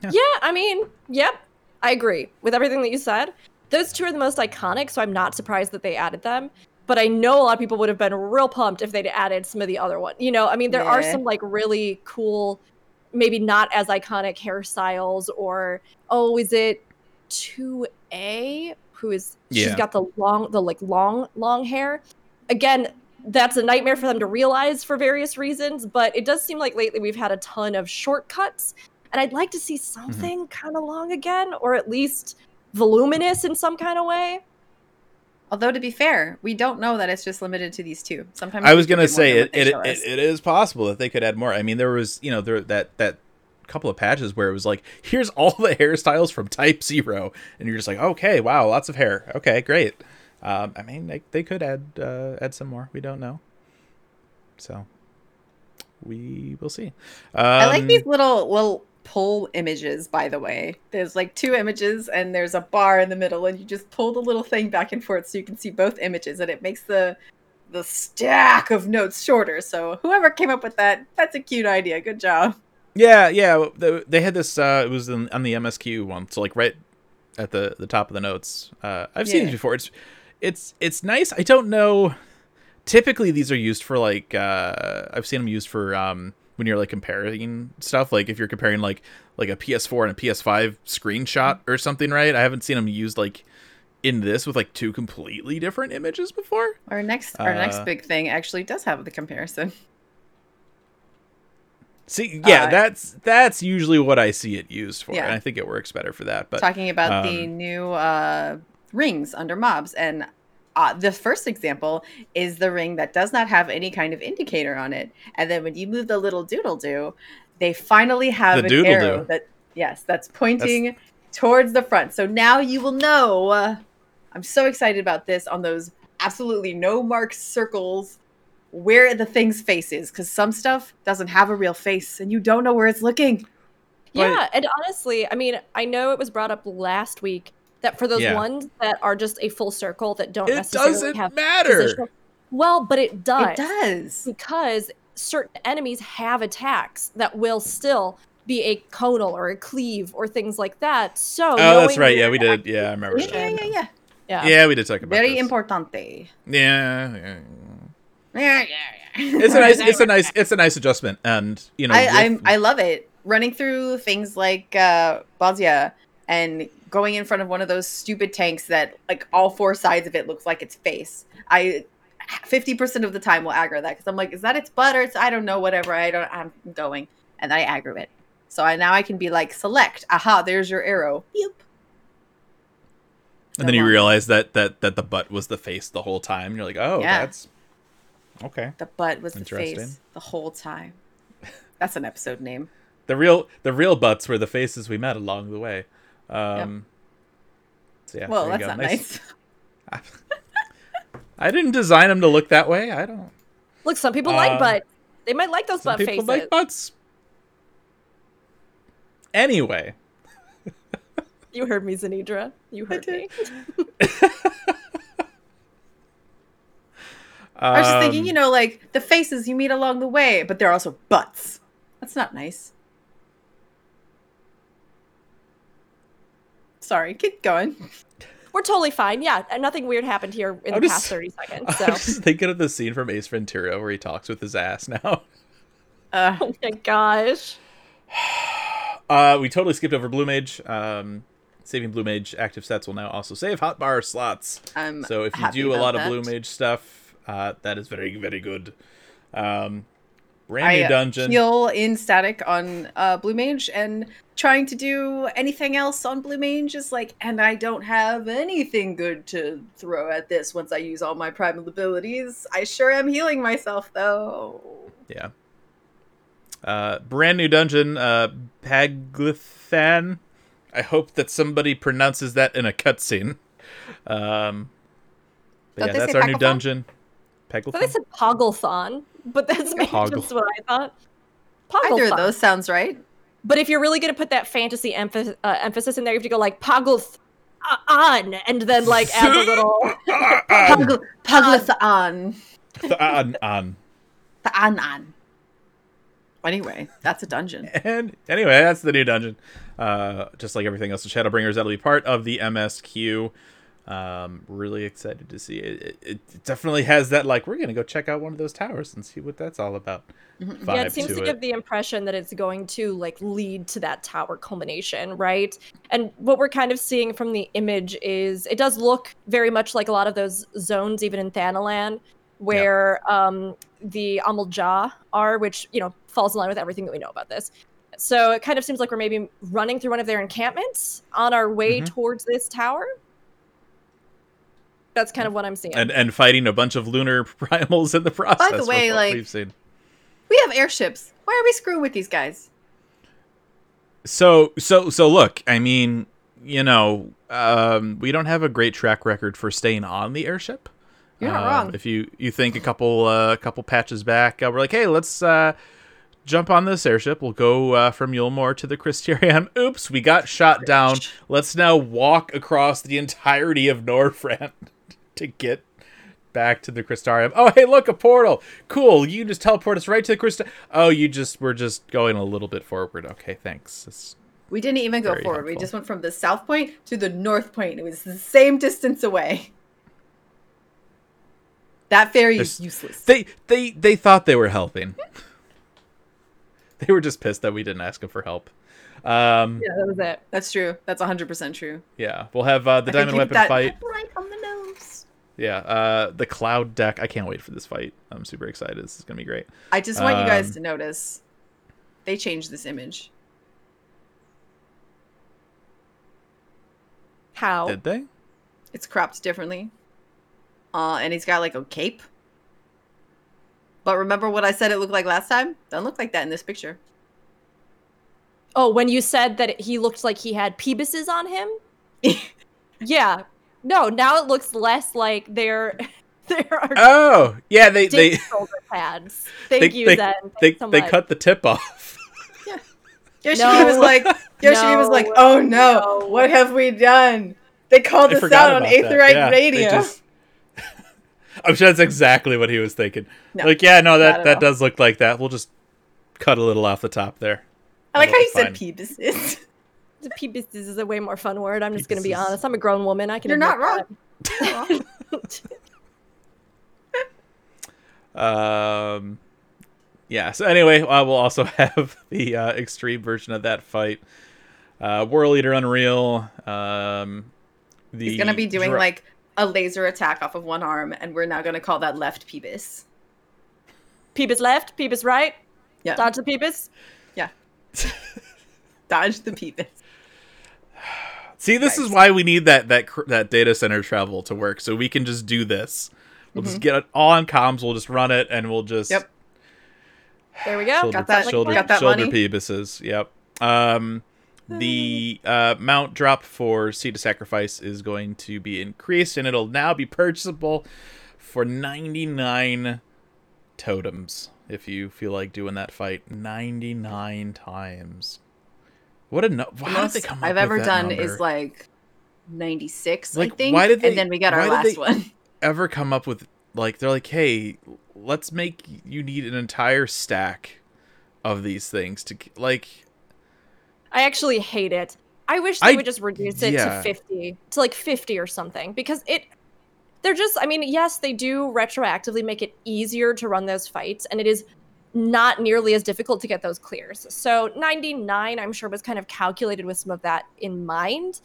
Yeah, I mean, yep, I agree with everything that you said. Those two are the most iconic, so I'm not surprised that they added them. But I know a lot of people would have been real pumped if they'd added some of the other one. You know, I mean, there are some like really cool, maybe not as iconic hairstyles, or oh, is it two A? Who is Yeah. she's got the long, the like long, long hair. Again, that's a nightmare for them to realize for various reasons. But it does seem like lately we've had a ton of shortcuts and I'd like to see mm-hmm. something kind of long again, or at least voluminous in some kind of way. Although to be fair, we don't know that it's just limited to these two. Sometimes I was gonna say it it, it it is possible that they could add more. I mean, there was you know there that that couple of patches where it was like here's all the hairstyles from Type Zero, and you're just like okay, wow, lots of hair. Okay, great. Um, I mean, they they could add uh, add some more. We don't know, so we will see. Um, I like these little little pull images, by the way. There's like two images and there's a bar in the middle, and you just pull the little thing back and forth so you can see both images, and it makes the the stack of notes shorter. So whoever came up with that, that's a cute idea. Good job. Yeah, yeah. They, had this. Uh, it was in, on the MSQ one, so like right at the the top of the notes. Uh, I've seen these before. It's it's it's nice. I don't know. Typically, these are used for like uh, I've seen them used for um, when you're like comparing stuff. Like if you're comparing like like a PS4 and a PS5 screenshot or something, right? I haven't seen them used like in this with like two completely different images before. Our next our next Uh, big thing actually does have the comparison. See, yeah, Uh, that's that's usually what I see it used for, Yeah. and I think it works better for that. But talking about the um, new uh, rings under mobs. And uh, the first example is the ring that does not have any kind of indicator on it. And then when you move the little doodle do, they finally have The an doodle-doo. arrow that yes, that's pointing towards the front. So now you will know. uh, I'm so excited about this on those absolutely no marked circles where the thing's face is because some stuff doesn't have a real face and you don't know where it's looking. Yeah, and honestly, I mean, I know it was brought up last week that for those Yeah. ones that are just a full circle that don't It necessarily doesn't have matter. positional- Well, but it does. It does. because certain enemies have attacks that will still be a conal or a cleave or things like that. So Oh, that's right. Yeah, we did. Yeah, I remember. Yeah, that. yeah, yeah, yeah. Yeah. Yeah, we did talk about it. Very this. importante. Yeah, yeah. Yeah, yeah, yeah. It's a nice, it's a nice, it's a nice adjustment, and you know, I, with- I'm, I love it. Running through things like uh, Bozja and going in front of one of those stupid tanks that, like, all four sides of it looks like its face. I, fifty percent of the time will aggro that because I'm like, is that its butt or it's I don't know, whatever. I don't. I'm going, and I aggro it. So I now I can be like, select. Aha, there's your arrow. Yep. and then you realize that that that the butt was the face the whole time. You're like, oh, Yeah. that's okay. The butt was the face the whole time. That's an episode name. The real, the real butts were the faces we met along the way. Um, so yeah, well, that's go. not nice. I didn't design them to look that way. I don't. Look, some people like Um, butt. They might like those Some butt people faces. like butts. Anyway, You heard me, Zanidra. You heard me. I was just thinking, um, you know, like the faces you meet along the way, but they're also butts. That's not nice. Sorry, keep going. We're totally fine. Yeah, nothing weird happened here in I'm the just- past 30 seconds. I'm just thinking of the scene from Ace Ventura where he talks with his ass now. Uh, oh my gosh. Uh, we totally skipped over Blue Mage. Um, saving Blue Mage active sets will now also save hotbar slots. I'm So if you do a about lot of that. Blue Mage stuff, uh, that is very very good. Um, brand I new uh, dungeon. heal in static on uh, Blue Mage and trying to do anything else on Blue Mage is like, and I don't have anything good to throw at this once I use all my primal abilities. I sure am healing myself though. Yeah. Uh, brand new dungeon, uh, Paglithan. I hope that somebody pronounces that in a cutscene. Um, but Don't yeah, they that's say our new Paglethon? dungeon. I thought they Paglithan. said Pogglethon, but that's maybe Poggle. just what I thought. Either of those sounds right. But if you're really going to put that fantasy emph- uh, emphasis in there, you have to go like Poggleth uh, on, and then like add the little. Pugl- Puglathan. on, on. Ta'anan. Anyway, that's a dungeon. And anyway, that's the new dungeon. Uh, just like everything else, the Shadowbringers that'll be part of the MSQ. Um, really excited to see it. It, it definitely has that like we're gonna go check out one of those towers and see what that's all about. Vibe yeah, it seems to, to give the impression that it's going to like lead to that tower culmination, right? And what we're kind of seeing from the image is it does look very much like a lot of those zones, even in Thanalan, where um, the Amalj'aa are, which you know falls in line with everything that we know about this. So it kind of seems like we're maybe running through one of their encampments on our way Mhm. towards this tower. That's kind of what I'm seeing. and and fighting a bunch of lunar primals in the process. By the way, like- we've seen. We have airships. Why are we screwing with these guys? So so so look, I mean, you know, um, we don't have a great track record for staying on the airship. You're not Um, wrong. If you you think a couple uh, couple patches back, uh, we're like, hey, let's uh, jump on this airship. We'll go uh, from Yulmore to the Crystarium. Oops, we got shot down. Let's now walk across the entirety of Norvrandt to get back to the Crystarium. Oh, hey, look, a portal. Cool. You just teleport us right to the Crystar. Oh, you just we're just going a little bit forward. Okay, thanks. It's- We didn't even go forward. We just went from the south point to the north point. It was the same distance away. That ferry is useless. They they they thought they were helping. they were just pissed that we didn't ask them for help. Um, yeah, that was it. That's true. That's 100% true. yeah, we'll have uh, the I diamond weapon fight. Right on the nose. Yeah, uh, the cloud deck. I can't wait for this fight. I'm super excited. This is gonna be great. I just want you guys Um, to notice they changed this image. How? Did they? It's cropped differently. Uh, and he's got like a cape. But remember what I said it looked like last time? Doesn't look like that in this picture. Oh, when you said that he looked like he had peebuses on him? yeah. No, now it looks less like there there are Oh, yeah, they they shoulder pads. Thank they, you, they, Zen. they, so they cut the tip off. Yoshiki No. was like, Yoshiki was like, oh no, No. what have we done? They called I us out on about that. Aetherite Yeah, Radio. just- I'm sure that's exactly what he was thinking. No, like, yeah, no, that that all. does look like that. We'll just cut a little off the top there. I like how you be said fine. peebuses. Is a way more fun word. I'm just gonna be honest. I'm a grown woman. I can. You're not admit that. Um, yeah. So anyway, uh, we'll also have the uh, extreme version of that fight. Uh, Whorleater Unreal. Um, the He's gonna be doing dra- like a laser attack off of one arm, and we're now gonna call that left peebus. Peebus left, Peebus right. Yeah. Dodge the Peebus. Dodge the peebus. See, this is why we need that that that data center travel to work, so we can just do this. We'll just get it all on comms. We'll just run it, and we'll just Mm-hmm. Yep. There we go. shoulder, Got that- shoulder, got that shoulder money? Yep. Um, the uh, mount drop for Seat of Sacrifice is going to be increased, and it'll now be purchasable for 99 totems if you feel like doing that fight 99 times. What a no! The How did most they come I've with ever that done number? is like ninety six, Like, I think. why did they- and then we got our last one. ever come up with like they're like, hey, let's make you need an entire stack of these things to like. I actually hate it. I wish they I- would just reduce it yeah. to 50, to like 50 or something, because it. They're just, I mean, yes, they do retroactively make it easier to run those fights, and it is not nearly as difficult to get those clears. So 99, I'm sure, was kind of calculated with some of that in mind.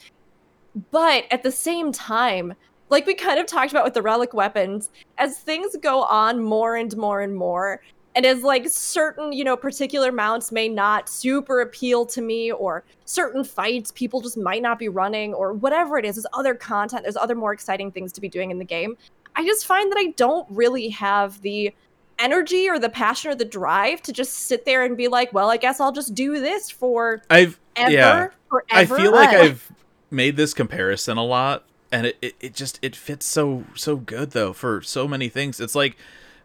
But at the same time, like we kind of talked about with the relic weapons, as things go on more and more and more, and as like certain you know particular mounts may not super appeal to me or certain fights people just might not be running or whatever it is there's other content there's other more exciting things to be doing in the game i just find that i don't really have the energy or the passion or the drive to just sit there and be like well i guess i'll just do this for I've ever yeah. forever I feel like I've made this comparison a lot, and it, it, it just it fits so so good though for so many things. It's like,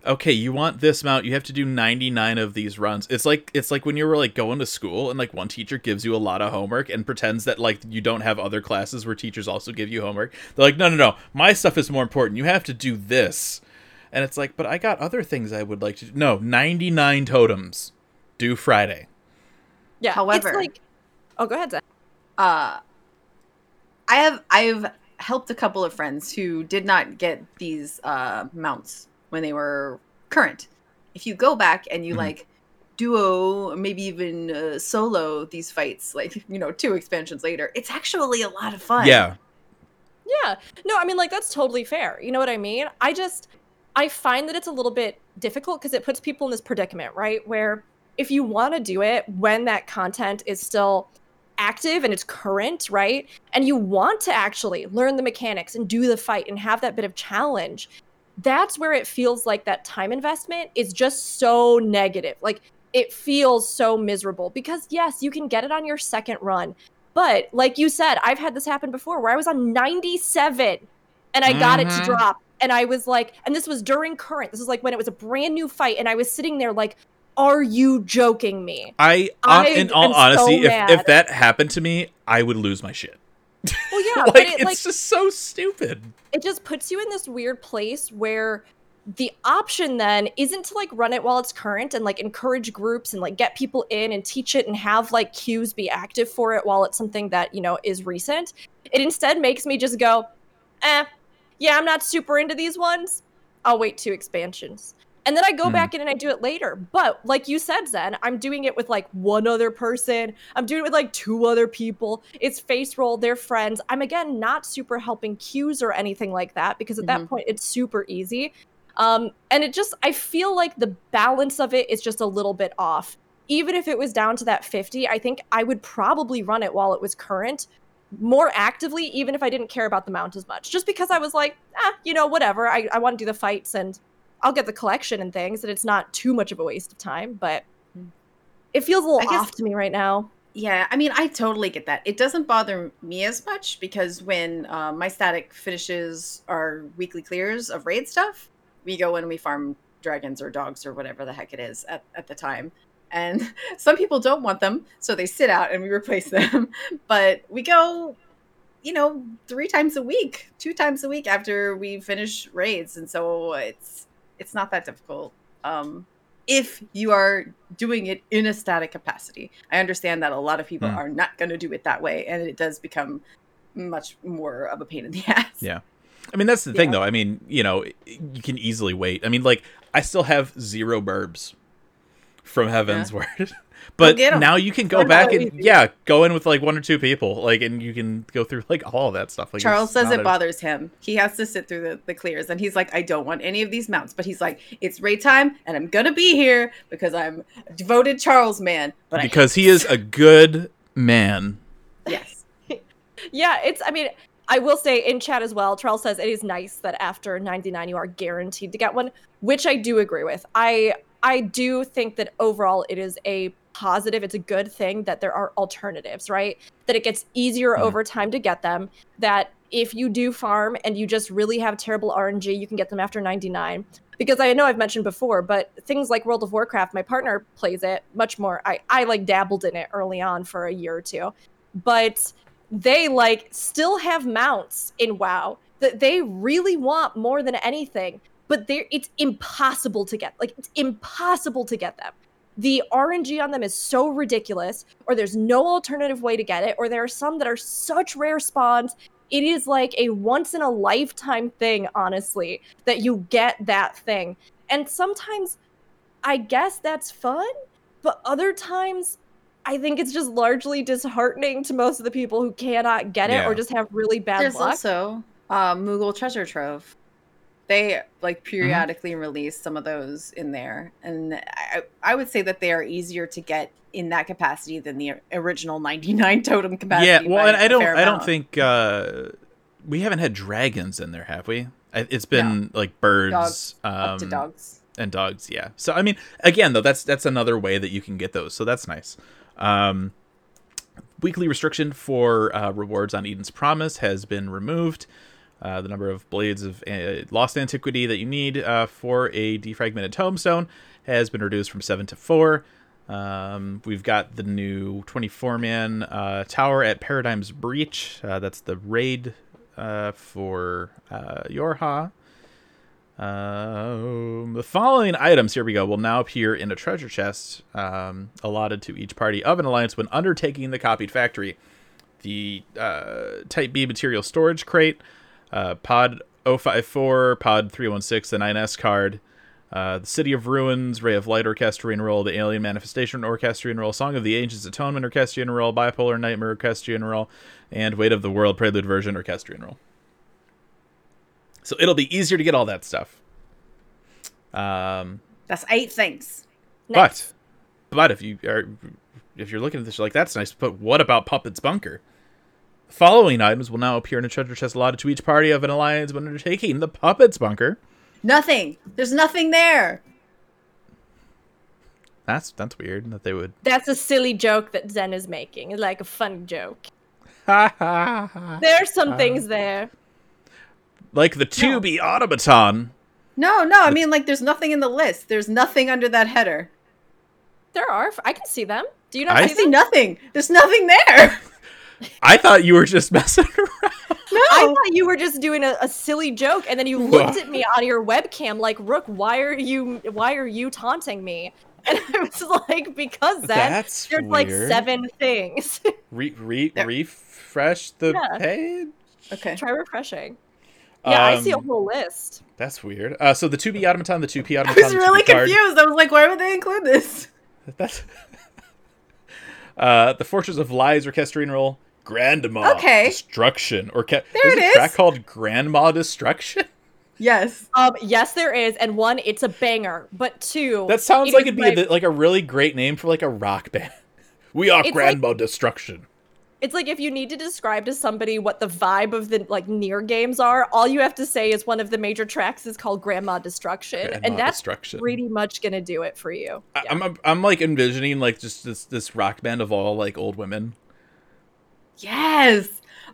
okay, you want this mount, you have to do ninety nine of these runs. It's like it's like when you were like going to school and like one teacher gives you a lot of homework and pretends that like you don't have other classes where teachers also give you homework. They're like, no no no, my stuff is more important. You have to do this, and it's like, but I got other things I would like to. do. No, ninety nine totems, due Friday. yeah However- it's like oh go ahead Zach. uh i have i've helped a couple of friends who did not get these uh mounts when they were current if you go back and you Mhm. like duo maybe even uh, solo these fights like you know two expansions later it's actually a lot of fun Yeah, Yeah. No, I mean like that's totally fair. You know what I mean? I just I find that it's a little bit difficult because it puts people in this predicament, right? Where if you want to do it when that content is still active and it's current, right? And you want to actually learn the mechanics and do the fight and have that bit of challenge, that's where it feels like that time investment is just so negative. Like it feels so miserable because yes, you can get it on your second run. But like you said, I've had this happen before where I was on 97 and I got it to mm-hmm. drop. And I was like, and this was during current. This is like when it was a brand new fight. And I was sitting there like, are you joking me? I, on, I in all am so honesty, if, if that happened to me, I would lose my shit. Well, yeah, like but it, it's like, just so stupid. it just puts you in this weird place where the option then isn't to like run it while it's current and like encourage groups and like get people in and teach it and have like cues be active for it while it's something that you know is recent it instead makes me just go eh yeah i'm not super into these ones. I'll wait two expansions. And then i go Hmm. back in and i do it later. But like you said zen i'm doing it with like one other person. I'm doing it with like two other people. It's face roll. They're friends. I'm again not super helping cues or anything like that because at that Mhm. point it's super easy. Um, and it just i feel like the balance of it is just a little bit off. Even if it was down to that 50 i think i would probably run it while it was current more actively even if i didn't care about the mount as much just because i was like ah you know whatever i, I want to do the fights and i'll get the collection and things and it's not too much of a waste of time but it feels a little guess- off to me right now Yeah, I mean, I totally get that. It doesn't bother me as much because when uh, my static finishes our weekly clears of raid stuff, we go and we farm dragons or dogs or whatever the heck it is at, at the time. And some people don't want them, so they sit out and we replace them. but we go, you know, three times a week, two times a week after we finish raids, and so it's it's not that difficult. Um, if you are doing it in a static capacity. I understand that a lot of people Mm. are not going to do it that way, and it does become much more of a pain in the ass. Yeah. I mean, that's the thing, though. I mean, you know, you can easily wait. I mean, like, I still have zero burbs from Heavensward. but now you can go They're back and, yeah, go in with like one or two people. Like, and you can go through like all of that stuff. Like, Charles says it a- bothers him. He has to sit through the, the clears, and he's like, I don't want any of these mounts. But he's like, it's raid time, and I'm gonna be here because I'm a devoted Charles man. But Because he is a good man. yes, Yeah, it's. I mean, I will say in chat as well. Charles says it is nice that after 99 you are guaranteed to get one, which I do agree with. I I do think that overall it is a positive. It's a good thing that there are alternatives, right? That it gets easier Mhm. over time to get them. That if you do farm and you just really have terrible RNG, you can get them after 99. Because I know I've mentioned before, but things like World of Warcraft, my partner plays it much more. I, I like dabbled in it early on for a year or two. But they like still have mounts in WoW that they really want more than anything, but they're it's impossible to get. Like it's impossible to get them. The RNG on them is so ridiculous, or there's no alternative way to get it, or there are some that are such rare spawns. It is like a once in a lifetime thing, honestly, that you get that thing. And sometimes I guess that's fun, but other times I think it's just largely disheartening to most of the people who cannot get it Yeah. or just have really bad there's luck. also uh, Moogle Treasure Trove. They like Mm-hmm. periodically release some of those in there, and I, I would say that they are easier to get in that capacity than the original 99 totem capacity. yeah, well, and I don't, I don't think uh, we haven't had dragons in there, have we? It's been like birds, Dogs, um, up to dogs. and dogs. Yeah. So I mean, again, though, that's that's another way that you can get those. So that's nice. Um, weekly restriction for uh, rewards on Eden's Promise has been removed. Uh, the number of blades of uh, lost antiquity that you need uh, for a defragmented tombstone has been reduced from seven to four. Um, we've got the new 24 man uh, tower at Paradigm's Breach. Uh, that's the raid uh, for Yorha. Um, the following items, here we go, will now appear in a treasure chest um, allotted to each party of an alliance when undertaking the copied factory. The Type B material storage crate, uh, Pod 054, Pod 316, the 9S card, uh, the City of Ruins, Ray of Light Orchestrion Roll, the Alien Manifestation Orchestrion Roll, Song of the Ancients Atonement Orchestrion Roll, Bipolar Nightmare Orchestrion Roll, and Weight of the World Prelude Version Orchestrion Roll. So it'll be easier to get all that stuff. Um, That's eight things. Nice. but but if you are if you're looking at this, you're like that's nice. But what about Puppet's Bunker? The following items will now appear in a treasure chest allotted to each party of an alliance when undertaking the Puppet's Bunker. Nothing. There's nothing there. That's that's weird that they would. That's a silly joke that Zen is making. It's like a fun joke. Ha ha ha. There's some things uh, there. like the 2B automaton. No, no. I mean, like, there's nothing in the list. There's nothing under that header. There are. I can see them. Do you not I I see see them? nothing. There's nothing there. I thought you were just messing around. No. I thought you were just doing a, a silly joke, and then you looked at me on your webcam like, "Rook, why are you why are you taunting me?" And I was like, "Because Zen, That's there's like seven things." Re, re, There- refresh the Yeah. page. okay. Try refreshing. Yeah, I see a Um, whole list. That's weird. Uh, so the 2B automaton, the 2P I automaton, I was really 2P card- confused. I was like, why would they include this? That's uh, the Fortress of Lies orchestrion roll. Grandma Okay. Destruction. Or there There a it track called Grandma Destruction. Yes. Um, yes, there is, and one, it's a banger, but two, That sounds it like it'd be my- a, like a really great name for like a rock band. We are It's Grandma Destruction. It's like if you need to describe to somebody what the vibe of the like Nier games are, all you have to say is one of the major tracks is called Grandma Destruction, Grandma and that's Destruction. pretty much gonna do it for you. I- Yeah. I'm, I'm I'm like envisioning like just this this rock band of all like old women. Yes.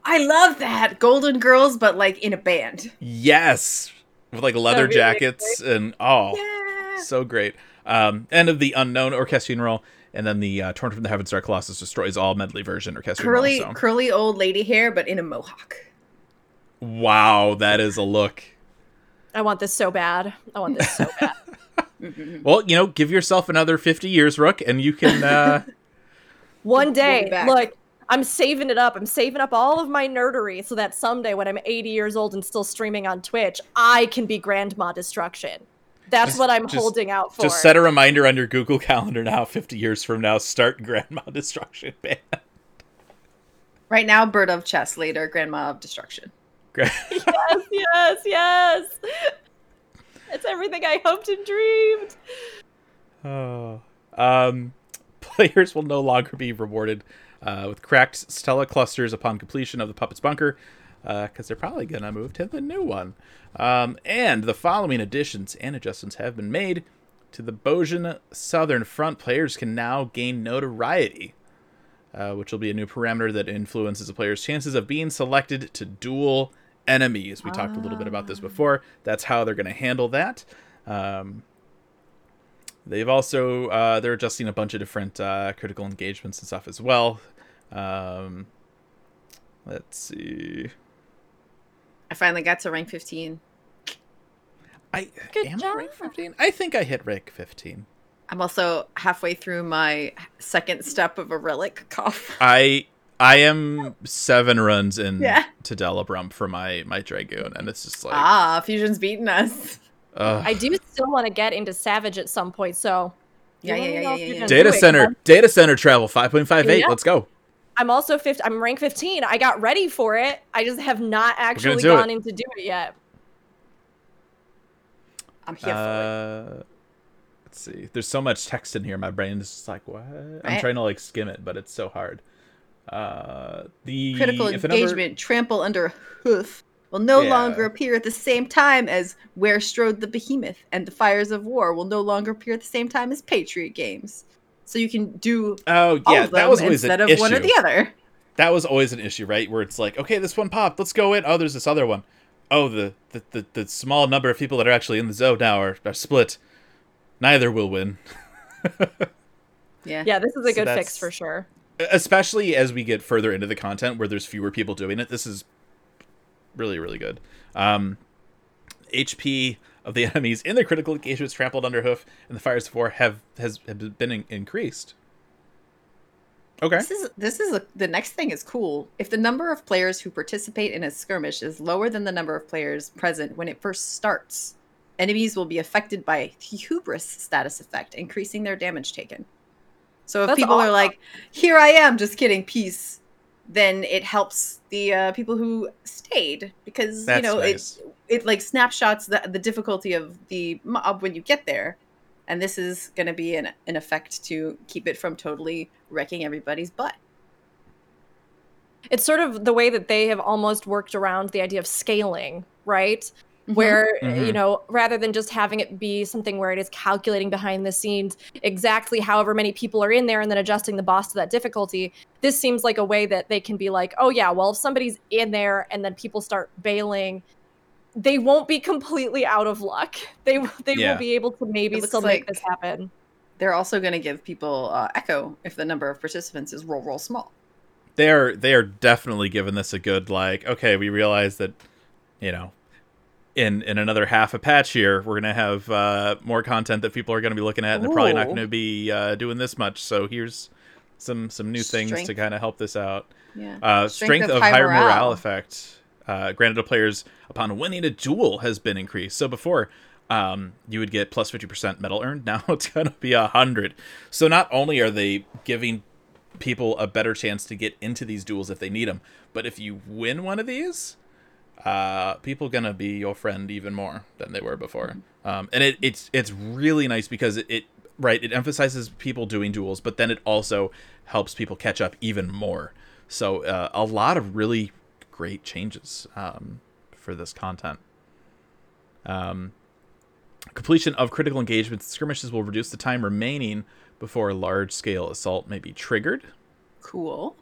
I love that. Golden Girls, but like in a band. Yes, with like leather That'd be jackets and oh, Yeah. so great. Um, end of the unknown orchestrion roll, and then the uh, torn from the heavens star colossus destroys all medley version orchestrion Curly, roll. So. curly old lady hair, but in a mohawk. Wow, that is a look. I want this so bad. I want this so bad. Well, you know, give yourself another fifty years, Rook, and you can. Uh, One We'll day, look, I'm saving it up. I'm saving up all of my nerdery so that someday, when I'm 80 years old and still streaming on Twitch, I can be Grandma Destruction. That's Just- what I'm just- holding out for. just set a reminder on your Google Calendar now. Fifty years from now, start Grandma Destruction Band. Right now, Bird of Chess. Later, Grandma of Destruction. Gra- yes, yes, yes. It's everything I hoped and dreamed. Oh. Um, players will no longer be rewarded uh, with cracked stellaclusters upon completion of the Puppet's Bunker, because they're probably going to move to the new one. Um, and the following additions and adjustments have been made to the Bozjan Southern Front. Players can now gain notoriety, uh, which will be a new parameter that influences a player's chances of being selected to duel enemies. We talked a little bit about this before. That's how they're going to handle that. Um, They've also uh, they're adjusting a bunch of different uh, critical engagements and stuff as well. Um, let's see. I finally got to rank 15. I Good am I job. rank fifteen. I think I hit rank fifteen. I'm also halfway through my second step of a relic cough. I I am seven runs in Yeah. to Delubrum for my my dragoon, and it's just like ah, Fusion's beating us. Ugh. I do still want to get into Savage at some point, so. Yeah, yeah, yeah, yeah, yeah, yeah. data center, it, data center travel five point five eight. Yeah. Let's go. I'm also 50. I'm rank 15. I got ready for it. I just have not actually gone it. in to do it yet. I'm here for Uh, let's see. There's so much text in here. My brain is just like, what? I'm trying to like skim it, but it's so hard. Uh, the. Critical if a number- engagement, trample under hoof, will no Yeah. longer appear at the same time as Where Strode the Behemoth, and the Fires of War will no longer appear at the same time as Patriot Games. So you can do Oh all yeah, of them that was always instead an of one or issue. the other. That was always an issue, right? Where it's like, okay, this one popped, let's go in. Oh, there's this other one. Oh, the the, the, the small number of people that are actually in the zone now are, are split. Neither will win. Yeah. Yeah, this is a So good fix for sure. Especially as we get further into the content where there's fewer people doing it. This is really, really good. Um, HP of the enemies in the critical engagements trampled under hoof and the fires of war have has have been in- increased. Okay. This is this is a, the next thing is cool. If the number of players who participate in a skirmish is lower than the number of players present when it first starts, enemies will be affected by the hubris status effect, increasing their damage taken. So if That's people are like, "Here I am, just kidding, peace," then it helps the uh, people who stayed because That's you know nice. it it like snapshots the the difficulty of the mob when you get there, and this is going to be an an effect to keep it from totally wrecking everybody's butt. It's sort of the way that they have almost worked around the idea of scaling, right? Mm-hmm. Where, Mhm. you know, rather than just having it be something where it is calculating behind the scenes exactly however many people are in there and then adjusting the boss to that difficulty, this seems like a way that they can be like, oh, yeah, well, if somebody's in there and then people start bailing, they won't be completely out of luck. They, they Yeah. will be able to maybe It looks still make this happen. They're also going to give people uh, echo if the number of participants is roll roll small. they're they are definitely giving this a good like okay we realize that you know in in another half a patch here we're gonna have uh more content that people are gonna be looking at and they're probably not gonna be uh doing this much so here's some some new things to kind of help this out Yeah. uh strength, Strength of, of high higher morale. morale. effect uh granted to players upon winning a duel has been increased so before um you would get plus 50% metal earned now it's gonna be a hundred so not only are they giving people a better chance to get into these duels if they need them. But if you win one of these, uh, people gonna be your friend even more than they were before. Um, and it, it's it's really nice because it, it right it emphasizes people doing duels, but then it also helps people catch up even more. So uh, a lot of really great changes um, for this content. Um, completion of critical engagements skirmishes will reduce the time remaining before a large scale assault may be triggered. Cool.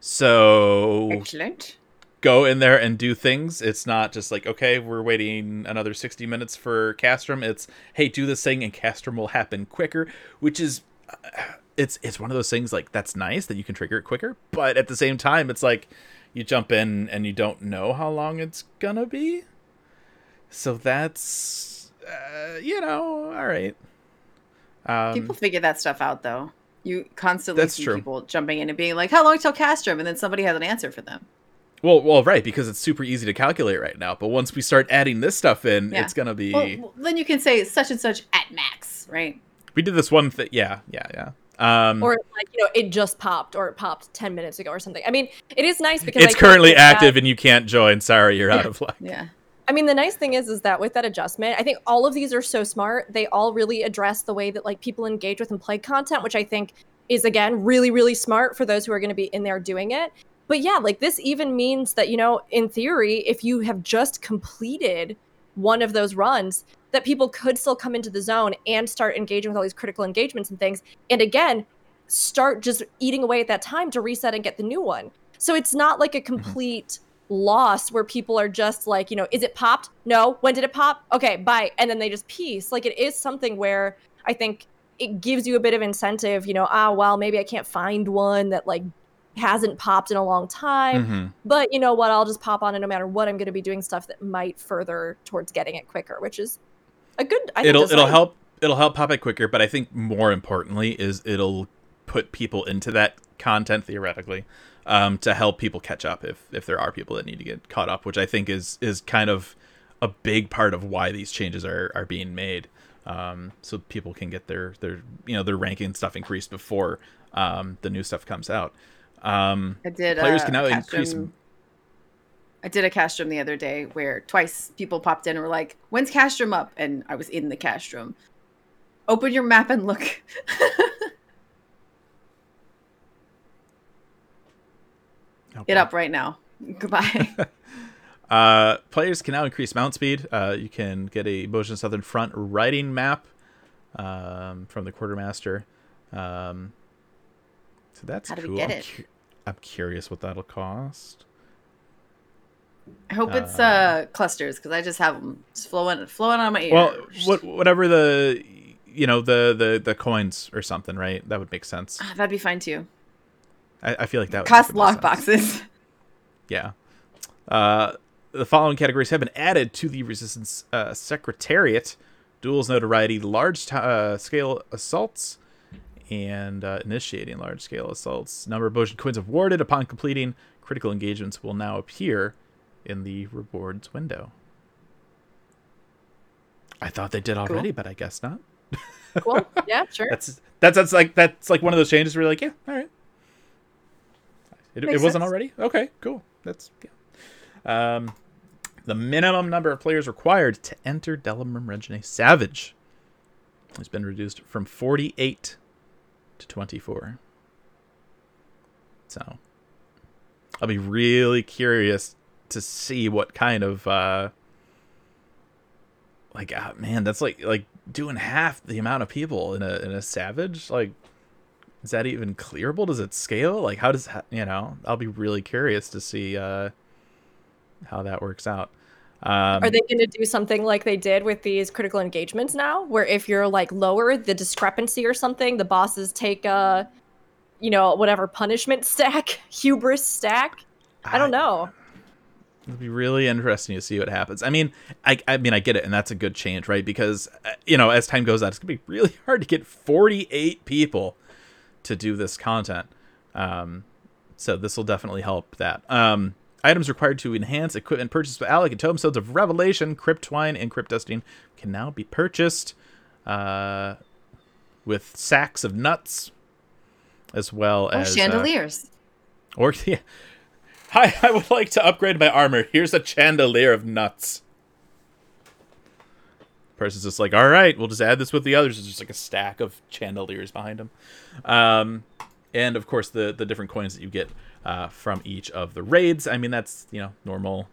So Excellent. Go in there and do things. It's not just like, okay, we're waiting another 60 minutes for Castrum. It's, hey, do this thing and Castrum will happen quicker, which is uh, it's it's one of those things like that's nice that you can trigger it quicker, but at the same time it's like you jump in and you don't know how long it's going to be. So that's uh, you know, all right. Um, People figure that stuff out though. You constantly That's see true. people jumping in and being like, "How long till Castrum?" and then somebody has an answer for them. Well, well, right, because it's super easy to calculate right now. But once we start adding this stuff in, Yeah. it's gonna be. Well, well, then you can say such and such at max, right? we did this one thing. Yeah, yeah, yeah. Um, Or like you know, it just popped, or it popped ten minutes ago, or something. I mean, it is nice because it's think currently with that- active and you can't join. Sorry, you're out of luck. Yeah. I mean, the nice thing is, is that with that adjustment, I think all of these are so smart. They all really address the way that like people engage with and play content, which I think is again really, really smart for those who are going to be in there doing it. But yeah, like this even means that you know, in theory, if you have just completed one of those runs, that people could still come into the zone and start engaging with all these critical engagements and things. And again, start just eating away at that time to reset and get the new one. So it's not like a complete loss where people are just like, you know, is it popped? No. When did it pop? Okay, bye. And then they just peace. Like it is something where I think it gives you a bit of incentive, you know, ah, well, maybe I can't find one that like hasn't popped in a long time. Mhm. But you know what? I'll just pop on it no matter what. I'm going to be doing stuff that might further towards getting it quicker, which is a good. I it'll it'll help it'll help pop it quicker, but I think more importantly is it'll put people into that content theoretically um, to help people catch up if if there are people that need to get caught up, which I think is is kind of a big part of why these changes are are being made. Um, so people can get their their you know their ranking stuff increased before um, the new stuff comes out. Um, I did. players uh, can now increase. I did a Castrum the other day where twice people popped in and were like, "When's Castrum up?" And I was in the Castrum. Open your map and look. Get up right now. Goodbye. Uh, players can now increase mount speed. Uh, you can get a Bozjan Southern Front riding map um, from the quartermaster. Um, so that's How do we get it? I'm curious what that'll cost. I hope it's Uh, uh clusters because I just have them just flowing flowing on my ears. Well, what, whatever the you know the, the the coins or something, right? That would make sense. Ah, That'd be fine too. I, I feel like that would Cost make the most lock boxes. Yeah. Uh, the following categories have been added to the Resistance uh, Secretariat duels notoriety, large t- uh, scale assaults, and uh, initiating large scale assaults. Number of Bozjan coins awarded upon completing critical engagements will now appear in the rewards window. I thought they did already, but I guess not. cool. Yeah, sure. That's that's that's like that's like one of those changes where you're like, yeah, all right. It, it wasn't sense. already. Okay, cool. That's yeah. Um, the minimum number of players required to enter Delubrum Reginae Savage has been reduced from 48 to 24. So I'll be really curious to see what kind of uh like ah, man, that's like like doing half the amount of people in a in a savage like is that even clearable? Does it scale? Like how does that you know i'll be really curious to see uh how that works out um Are they going to do something like they did with these critical engagements now, where if you're like lower the discrepancy or something, the bosses take a, you know, whatever punishment stack, hubris stack? I don't know. It'll be really interesting to see what happens. I mean, I, I mean, I get it, and that's a good change, right? Because uh, you know, as time goes on, it's gonna be really hard to get 48 people to do this content. Um, so this will definitely help that. Um, items required to enhance equipment purchased by Allagan Tombstones of Revelation, Cryptwine, and Crypt Dusting can now be purchased uh, with sacks of nuts, as well Or as uh, chandeliers. or yeah. Hi, I would like to upgrade my armor. Here's a chandelier of nuts. Person's just like, all right, we'll just add this with the others. It's just like a stack of chandeliers behind him. Um, and of course the the different coins that you get uh, from each of the raids. I mean, that's you know normal.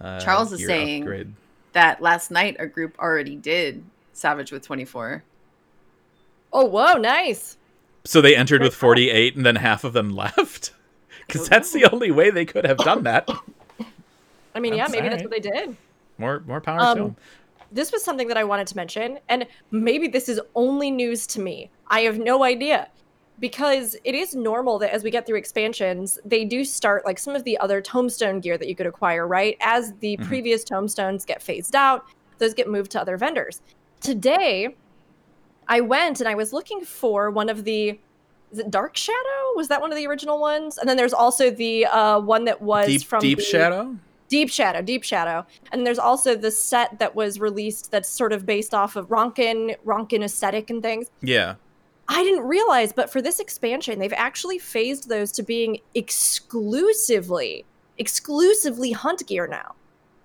Uh, Charles is saying- upgrade. That last night a group already did Savage with 24. Oh, whoa, nice. So they entered with 48 and then half of them left. Because that's the only way they could have done that. I mean, yeah, That's maybe that's what they did. More more power Um, to them. This was something that I wanted to mention, and maybe this is only news to me. I have no idea. Because it is normal that as we get through expansions, they do start like some of the other tombstone gear that you could acquire, right? As the Mhm. previous tombstones get phased out, those get moved to other vendors. Today, I went and I was looking for one of the is it Dark Shadow? Was that one of the original ones? And then there's also the uh, one that was Deep from Deep the- Shadow? Deep Shadow, Deep Shadow. And there's also the set that was released that's sort of based off of Ronkan, Ronkan aesthetic and things. Yeah. I didn't realize, but for this expansion, they've actually phased those to being exclusively, exclusively hunt gear now.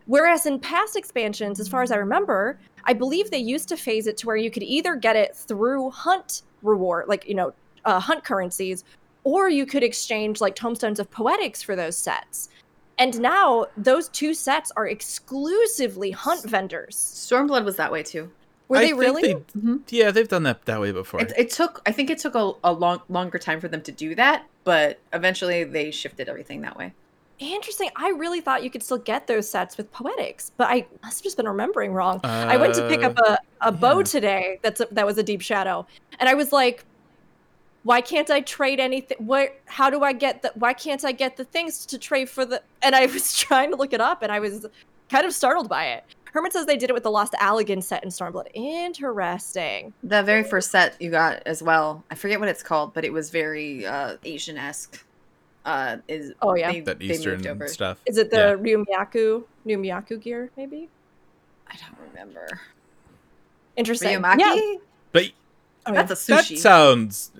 Whereas in past expansions, as far as I remember, I believe they used to phase it to where you could either get it through hunt reward, like, you know, uh, hunt currencies, or you could exchange like tombstones of poetics for those sets. And now those two sets are exclusively hunt vendors. Stormblood was that way too. Were I they think really? they- Mhm. yeah, they've done that that way before. It, it took, I think it took a, a long, longer time for them to do that, but eventually they shifted everything that way. Interesting. I really thought you could still get those sets with poetics, but I must have just been remembering wrong. I went to pick up a, a bow yeah. today. That's a, that was a deep shadow, and I was like, "Why can't I trade anything? What? How do I get the? Why can't I get the things to trade for the?" And I was trying to look it up, and I was kind of startled by it. Herman says they did it with the Lost Allagan set in Stormblood. Interesting. The very first set you got as well, I forget what it's called, but it was very uh, Asian esque. Uh, is Oh, yeah. they, that they Eastern moved over. stuff. Is it the Yeah. Ryumiyaku Ryumiyaku gear? Maybe. I don't remember. Interesting. Ryumaki? Yeah. But Oh, That's yeah. a that sounds.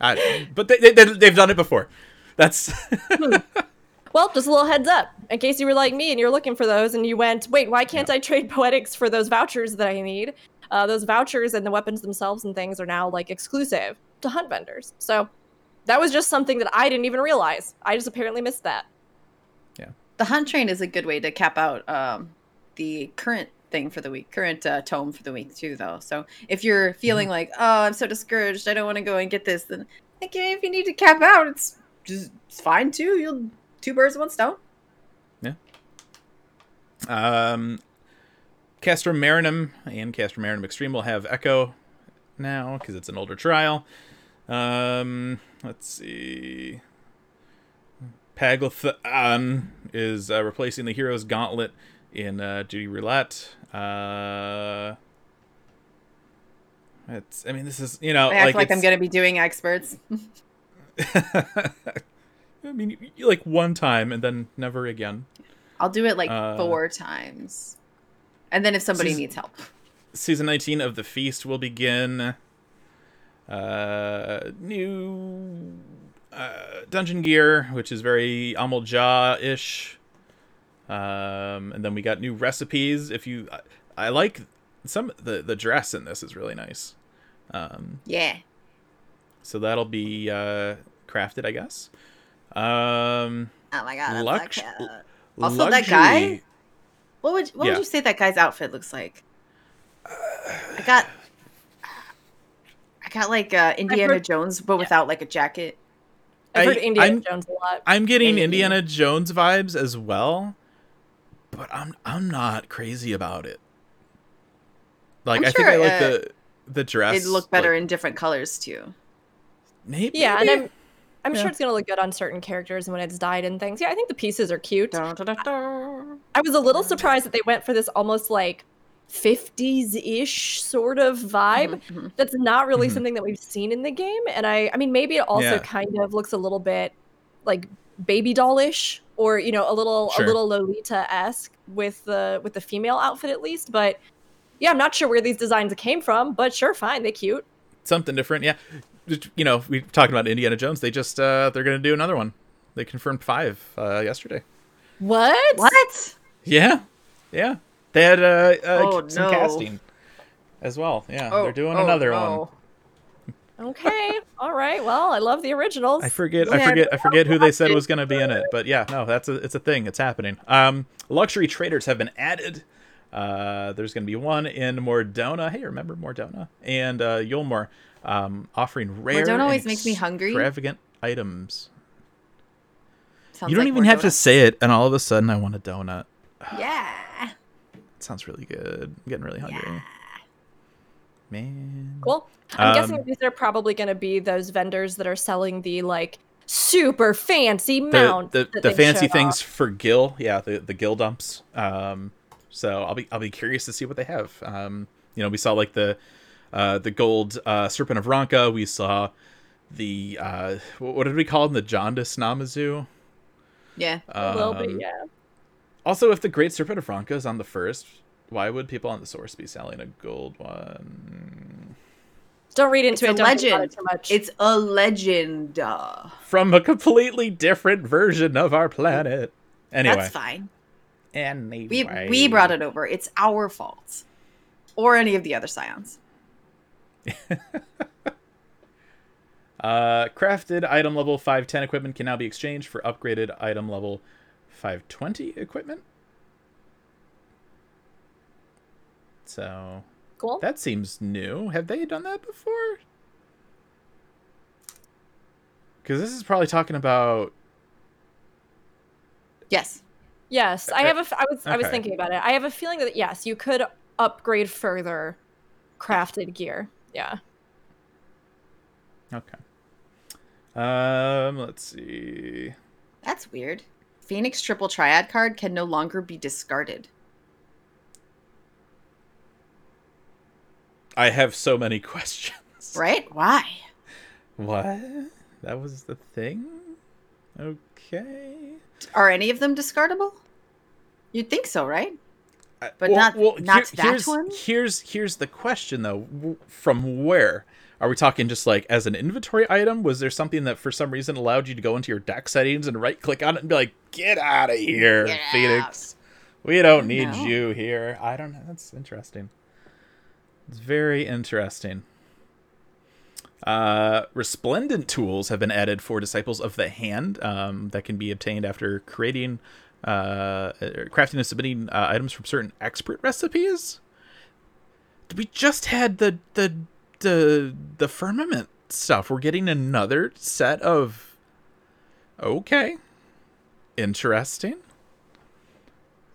I, but they, they, they, they've done it before. That's. Well, just a little heads up in case you were like me and you're looking for those and you went, wait, why can't I trade poetics for those vouchers that I need? Uh, those vouchers and the weapons themselves and things are now like exclusive to hunt vendors. So that was just something that I didn't even realize. I just apparently missed that. Yeah. The hunt train is a good way to cap out um, the current thing for the week, current uh, tome for the week too, though. So if you're feeling Mm-hmm. like, oh, I'm so discouraged, I don't want to go and get this, then like, if you need to cap out, it's just it's fine too. You'll two birds one stone. Yeah. Um, Castrum Marinum and Castrum Marinum Extreme will have Echo now because it's an older trial. Um, let's see. Paglth'an is uh, replacing the Hero's Gauntlet in uh, Duty Roulette. Uh, it's. I mean, this is you know I act like, like, I'm gonna be doing experts. I mean, like one time and then never again. I'll do it like Uh, four times, and then if somebody Season- needs help, season 19 of the feast will begin uh new uh dungeon gear which is very Amal ish um and then we got new recipes. If you I, I like some the the dress in this is really nice. Um yeah. so that'll be uh crafted i guess um Oh my god. Lux- Also, that guy? What would what Yeah. would you say that guy's outfit looks like? I got I got like uh, Indiana heard- Jones, but without like a jacket. I've heard I- Indiana I'm- Jones a lot. I'm getting Hey. Indiana Jones vibes as well, but I'm I'm not crazy about it. Like I'm I think I like uh, the the dress. It'd look better like, in different colors too. maybe. Yeah, and. I'm I'm Yeah. sure it's gonna look good on certain characters and when it's dyed and things. Yeah, I think the pieces are cute. Dun, dun, dun. I was a little surprised that they went for this almost like 50s ish sort of vibe. Mhm, mhm. That's not really Mhm. something that we've seen in the game. And I, I mean, maybe it also Yeah. kind of looks a little bit like baby dollish or, you know, a little, Sure. a little Lolita esque with the, with the female outfit at least. But yeah, I'm not sure where these designs came from, but sure, fine. they're cute. something different. Yeah, you know, we talked about Indiana Jones. They just uh they're gonna do another one. They confirmed five uh yesterday. What? What? Yeah, yeah. They had uh, uh Oh, some no. casting as well. Yeah, Oh, they're doing oh, another no. one. Okay. All right. Well, I love the originals. I forget. I forget. I forget who they said was going to be in it. But yeah, no, that's a it's a thing. It's happening. Um, luxury traders have been added. Uh, there's going to be one in Mor Dhona. Hey, remember Mor Dhona and uh, Eulmore, um, offering rare. Mor Dhona always and makes me hungry. Extravagant items. Sounds you don't like even more have to say it, and all of a sudden, I want a donut. Yeah. It sounds really good. I'm getting really hungry. Yeah. Man. Cool. I'm guessing Um, these are probably going to be those vendors that are selling the like super fancy the mount. the, that the fancy things off. for Gil, yeah, the the Gil dumps. Um, so I'll be I'll be curious to see what they have. Um, you know, we saw like the uh, the gold uh, Serpent of Ronka. We saw the uh, what what did we call them? The Jaundice Namazu. Yeah. A little bit, Um, yeah. Also, if the Great Serpent of Ronka is on the first, why would people on the source be selling a gold one Don't read into It's it. a Don't legend. it too much. It's a legend. Uh, from a completely different version of our planet? Anyway, That's fine. anyway, We we brought it over. It's our fault. Or any of the other scions. Uh, crafted item level 510 equipment can now be exchanged for upgraded item level 520 equipment. So cool. that seems new. Have they done that before? Because this is probably talking about. Yes. Yes, I have a. f- I was. I was thinking about it. I have a feeling that yes, you could upgrade further crafted gear. Yeah. Okay. Um, let's see. That's weird. Phoenix Triple Triad card can no longer be discarded. I have so many questions. Right? Why? What? That was the thing? Okay. Are any of them discardable? You'd think so, right? But not- not that here's, one? Here's here's the question though. From where are we talking? Just like as an inventory item? Was there something that for some reason allowed you to go into your deck settings and right click on it and be like, "Get out of here, Get Phoenix. We don't need know. you here." I don't know. That's interesting. It's very interesting. Uh, resplendent tools have been added for disciples of the hand um, that can be obtained after creating, uh, er, crafting and submitting uh, items from certain expert recipes. We just had the the the the firmament stuff. We're getting another set of. Okay. Interesting.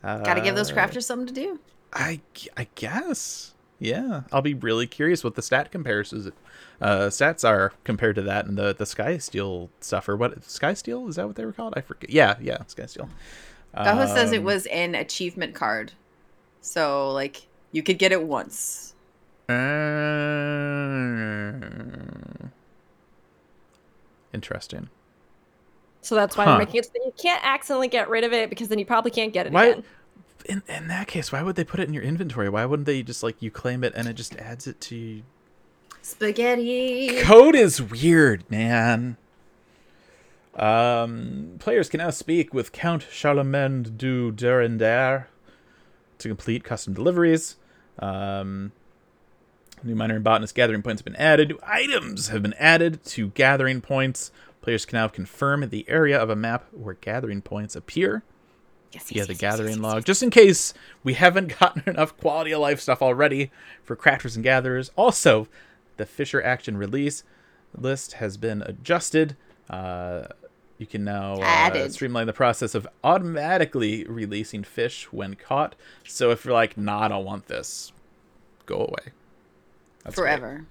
Gotta give those Uh, crafters something to do. I, I guess. Yeah, I'll be really curious what the stat comparisons, uh, stats are compared to that and the the Skysteel stuff or what Skysteel is that what they were called? I forget. Yeah, yeah, Skysteel. Gaho says it Um, was an achievement card. So, like, you could get it once. uh, interesting. So that's why Huh. they're making it so you can't accidentally get rid of it because then you probably can't get it Why? again. In in that case, why would they put it in your inventory? Why wouldn't they just like you claim it and it just adds it to Spaghetti. Code is weird, man. Um, players can now speak with Count Charlemagne du Durendaire to complete custom deliveries. Um, new miner and botanist gathering points have been added. New items have been added to gathering points. Players can now confirm the area of a map where gathering points appear Yes, yeah, the yes, yes, gathering yes, log, yes. just in case we haven't gotten enough quality of life stuff already for crafters and gatherers. Also, the Fisher action release list has been adjusted. Uh, you can now uh, streamline the process of automatically releasing fish when caught. So if you're like, nah, I don't want this, go away. That's great. Forever.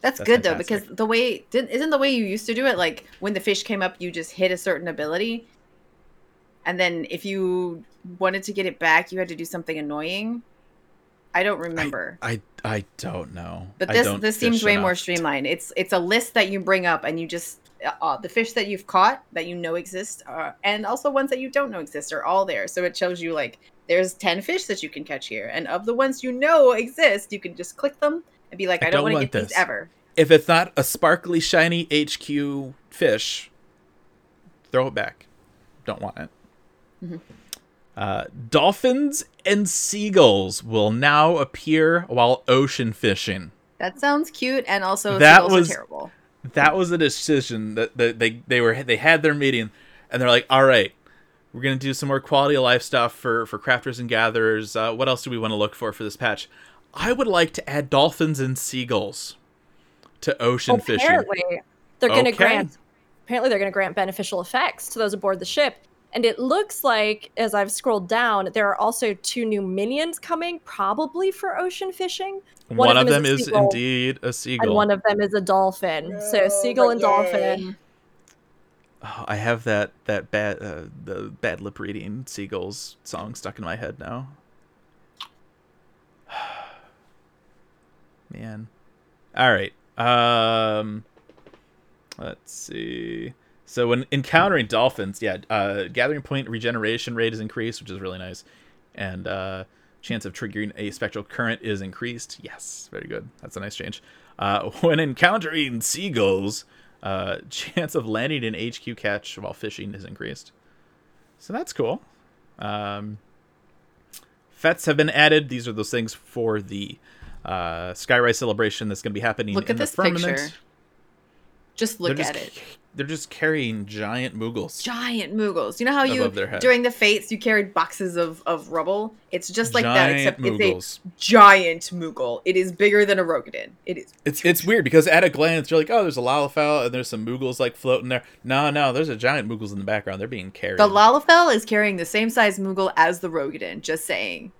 That's, That's good though because the way didn't, isn't the way you used to do it like when the fish came up you just hit a certain ability and then if you wanted to get it back you had to do something annoying i don't remember I I don't know. but this this seems way more streamlined it's it's a list that you bring up and you just uh, the fish that you've caught that you know exist uh, and also ones that you don't know exist are all there so it shows you like there's 10 fish that you can catch here and of the ones you know exist you can just click them and be like I i don't, don't want to get these this. ever If it's not a sparkly, shiny HQ fish, throw it back. Don't want it. Mhm. Uh, dolphins and seagulls will now appear while ocean fishing. That sounds cute and also That that was- terrible. That was a decision that, that they they were they had their meeting and they're like all right we're gonna do some more quality of life stuff for for crafters and gatherers. Uh, what else do we want to look for for this patch? I would like to add dolphins and seagulls to ocean fishing. Apparently they're going to grant apparently they're going to grant beneficial effects to those aboard the ship and it looks like as i've scrolled down there are also two new minions coming probably for ocean fishing. One, of them a is seagull, indeed a seagull. And one of them is a dolphin. So seagull and dolphin. Oh, i have that that bad uh, the bad lip reading seagulls song stuck in my head now. Man. All right. Um let's see so when encountering dolphins yeah uh gathering point regeneration rate is increased which is really nice. And uh chance of triggering a spectral current is increased. Yes very good. That's a nice change. Uh when encountering seagulls uh chance of landing an hq catch while fishing is increased. So that's cool. Um fets have been added. These are those things for the uh skyrise celebration that's going to be happening Look in at the this firmament. Picture. Just look at it. They're just carrying giant moogles. Giant Moogles. You know how you Above their head. during the fates you carried boxes of, of rubble? It's just like that, Giant except it's a giant Moogle. It is bigger than a Roegadyn. It is It's it's weird because at a glance you're like, oh, there's a Lalafell and there's some Moogles like floating there. No, no, there's a giant Moogles in the background. They're being carried. The Lalafell is carrying the same size Moogle as the Roegadyn, just saying.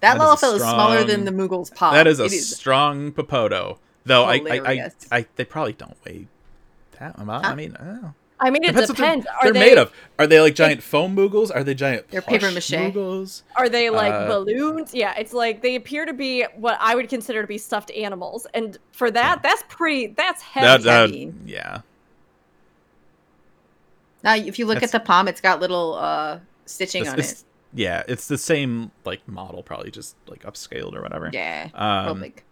That, That is Lalafell is smaller than the Moogle's palm. that is a is strong Popoto. Though I, I, I. I, they probably don't weigh that amount. I Huh? mean, I i mean it Depends what they're- They're, they made of. Are they like giant foam Moogles? Are they giant They're plush papier-mâché. Moogles? Are they like Uh, balloons? Yeah, it's like they appear to be what I would consider to be stuffed animals, and for that, that's pretty. That's heavy. That, that, heavy. yeah. now if you look That's- at the palm, it's got little uh stitching It's, on it's- it. yeah, it's the same like model, probably just like upscaled or whatever. Yeah. Um, real big.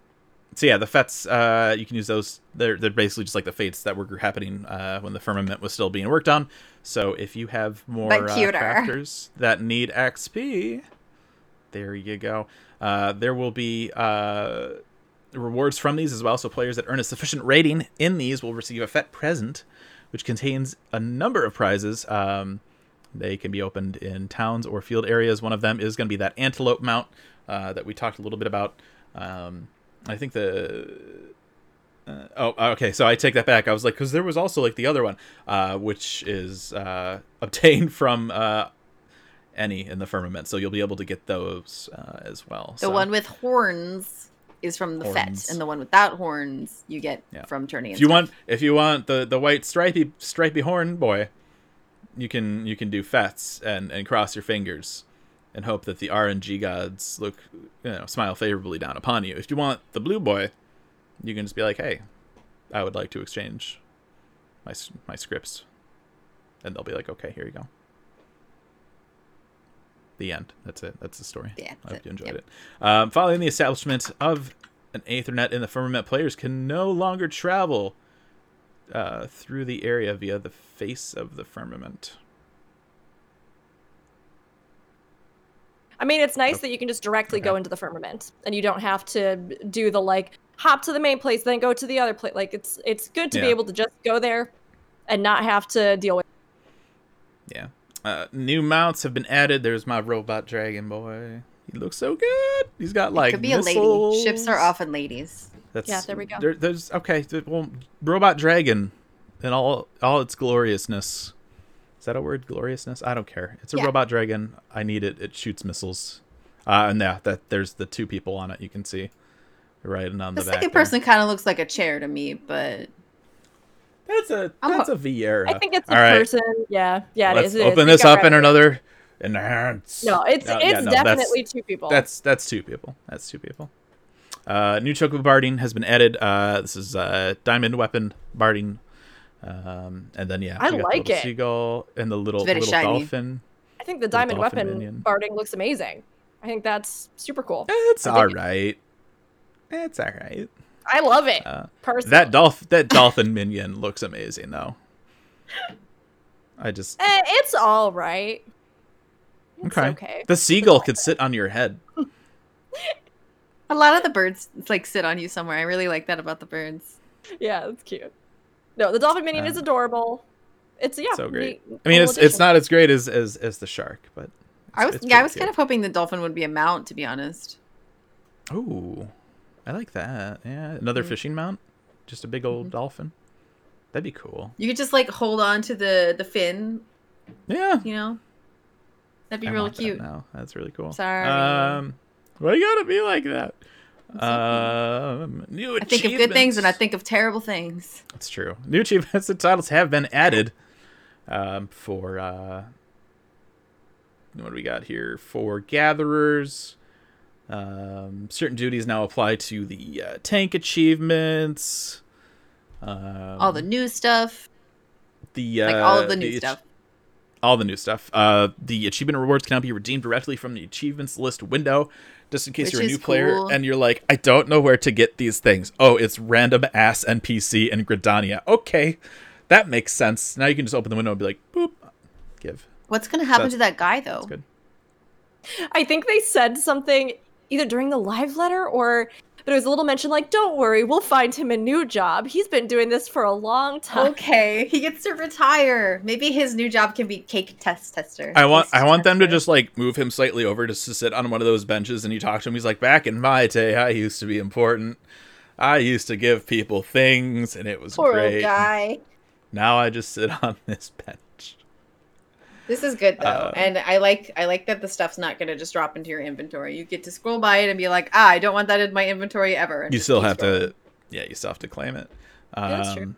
So yeah, the fets uh, you can use those. They're they're basically just like the fates that were happening uh, when the firmament was still being worked on. So if you have more uh, cuter. crafters that need XP, there you go. Uh, there will be uh, rewards from these as well. So players that earn a sufficient rating in these will receive a fet present, which contains a number of prizes. Um, they can be opened in towns or field areas. One of them is going to be that antelope mount uh, that we talked a little bit about. Um, I think the uh, oh okay, so I take that back. I was like, because there was also like the other one, uh, which is uh, obtained from uh, any in the firmament, so you'll be able to get those uh, as well. The So, one with horns is from the Horns. Fet, and the one without horns you get Yeah. from turning. if you want, if you want the the white stripy stripy horn boy, you can you can do fets and and cross your fingers. And hope that the RNG gods look, you know, smile favorably down upon you. If you want the blue boy, you can just be like, "Hey, I would like to exchange my my scripts," and they'll be like, "Okay, here you go." The end. That's it. That's the story. Yeah, I hope it. you enjoyed Yep. it. Um, following the establishment of an Aethernet in the firmament, players can no longer travel uh, through the area via the face of the firmament. I mean, it's nice that you can just directly go into the firmament, and you don't have to do the like hop to the main place, then go to the other place. Like it's it's good to be able to just go there and not have to deal with. Yeah. Uh, new mounts have been added. There's my robot dragon boy. He looks so good. He's got like could be a lady. Ships are often ladies. That's, Yeah, there we go. There, there's okay. Well, robot dragon, in all all its gloriousness. Is that a word? Gloriousness? I don't care. It's a Yeah. robot dragon. I need it. It shoots missiles. Uh, and yeah, that there's the two people on it. You can see, right and on The the, back. second there. person kind of looks like a chair to me, but That's a I'm that's a Viera. I think it's a All right, person. Yeah, yeah, Let's it is. open You this got up in right. another. Enhance. No, it's No, it's yeah, no, definitely two people. That's that's two people. That's two people. Uh, new chocobo barding has been added. Uh, this is uh, diamond weapon barding, um, and then yeah, I we the like it. seagull and the little little shiny. dolphin. I think the diamond weapon minion. barding looks amazing. I think that's super cool. It's all right. dig it. It's all right. I love it. Uh, personally. That dolph that dolphin minion looks amazing though. I just Eh, it's all right. It's okay. okay. The seagull could sit on your head. a A lot of the birds like sit on you somewhere. I really like that about the birds. Yeah, that's cute. No, the dolphin minion is Uh, adorable. It's yeah, so great. neat I mean, little it's it's not as great as as, as the shark, but I was yeah, I was cute. kind of hoping the dolphin would be a mount, to be honest. Ooh, I like that. Yeah, another Mm. fishing mount, just a big Mm-hmm. old dolphin. That'd be cool. You could just like hold on to the the fin, Yeah, you know. That'd be I really want that cute. now that's really cool. Sorry. Um, why you gotta be like that? Um, new I think of good things and I think of terrible things. That's true. New achievements and titles have been added um, for uh, what do we got here? For gatherers, um, certain duties now apply to the uh, tank achievements. Um, all the new stuff, the uh, like all of the new ach- stuff. all the new stuff. Uh, the achievement rewards cannot be redeemed directly from the achievements list window. Just in case Which you're a is new player cool. and you're like, I don't know where to get these things. Oh, it's random ass NPC in Gridania. Okay, that makes sense. Now you can just open the window and be like, boop, give. What's gonna happen That's- to that guy though? That's good. I think they said something either during the live letter or but it was a little mention like, "Don't worry, we'll find him a new job. He's been doing this for a long time." Okay, he gets to retire. Maybe his new job can be cake test tester. I want Taste I want them to just like move him slightly over just to sit on one of those benches and you talk to him. He's like, back in my day, I used to be important. I used to give people things and it was poor great. old guy. Now I just sit on this bench. This is good though, Uh, and I like I like that the stuff's not gonna just drop into your inventory. You get to scroll by it and be like, ah, I don't want that in my inventory ever. You still have scrolling. to, yeah, you still have to claim it. Um, that's true.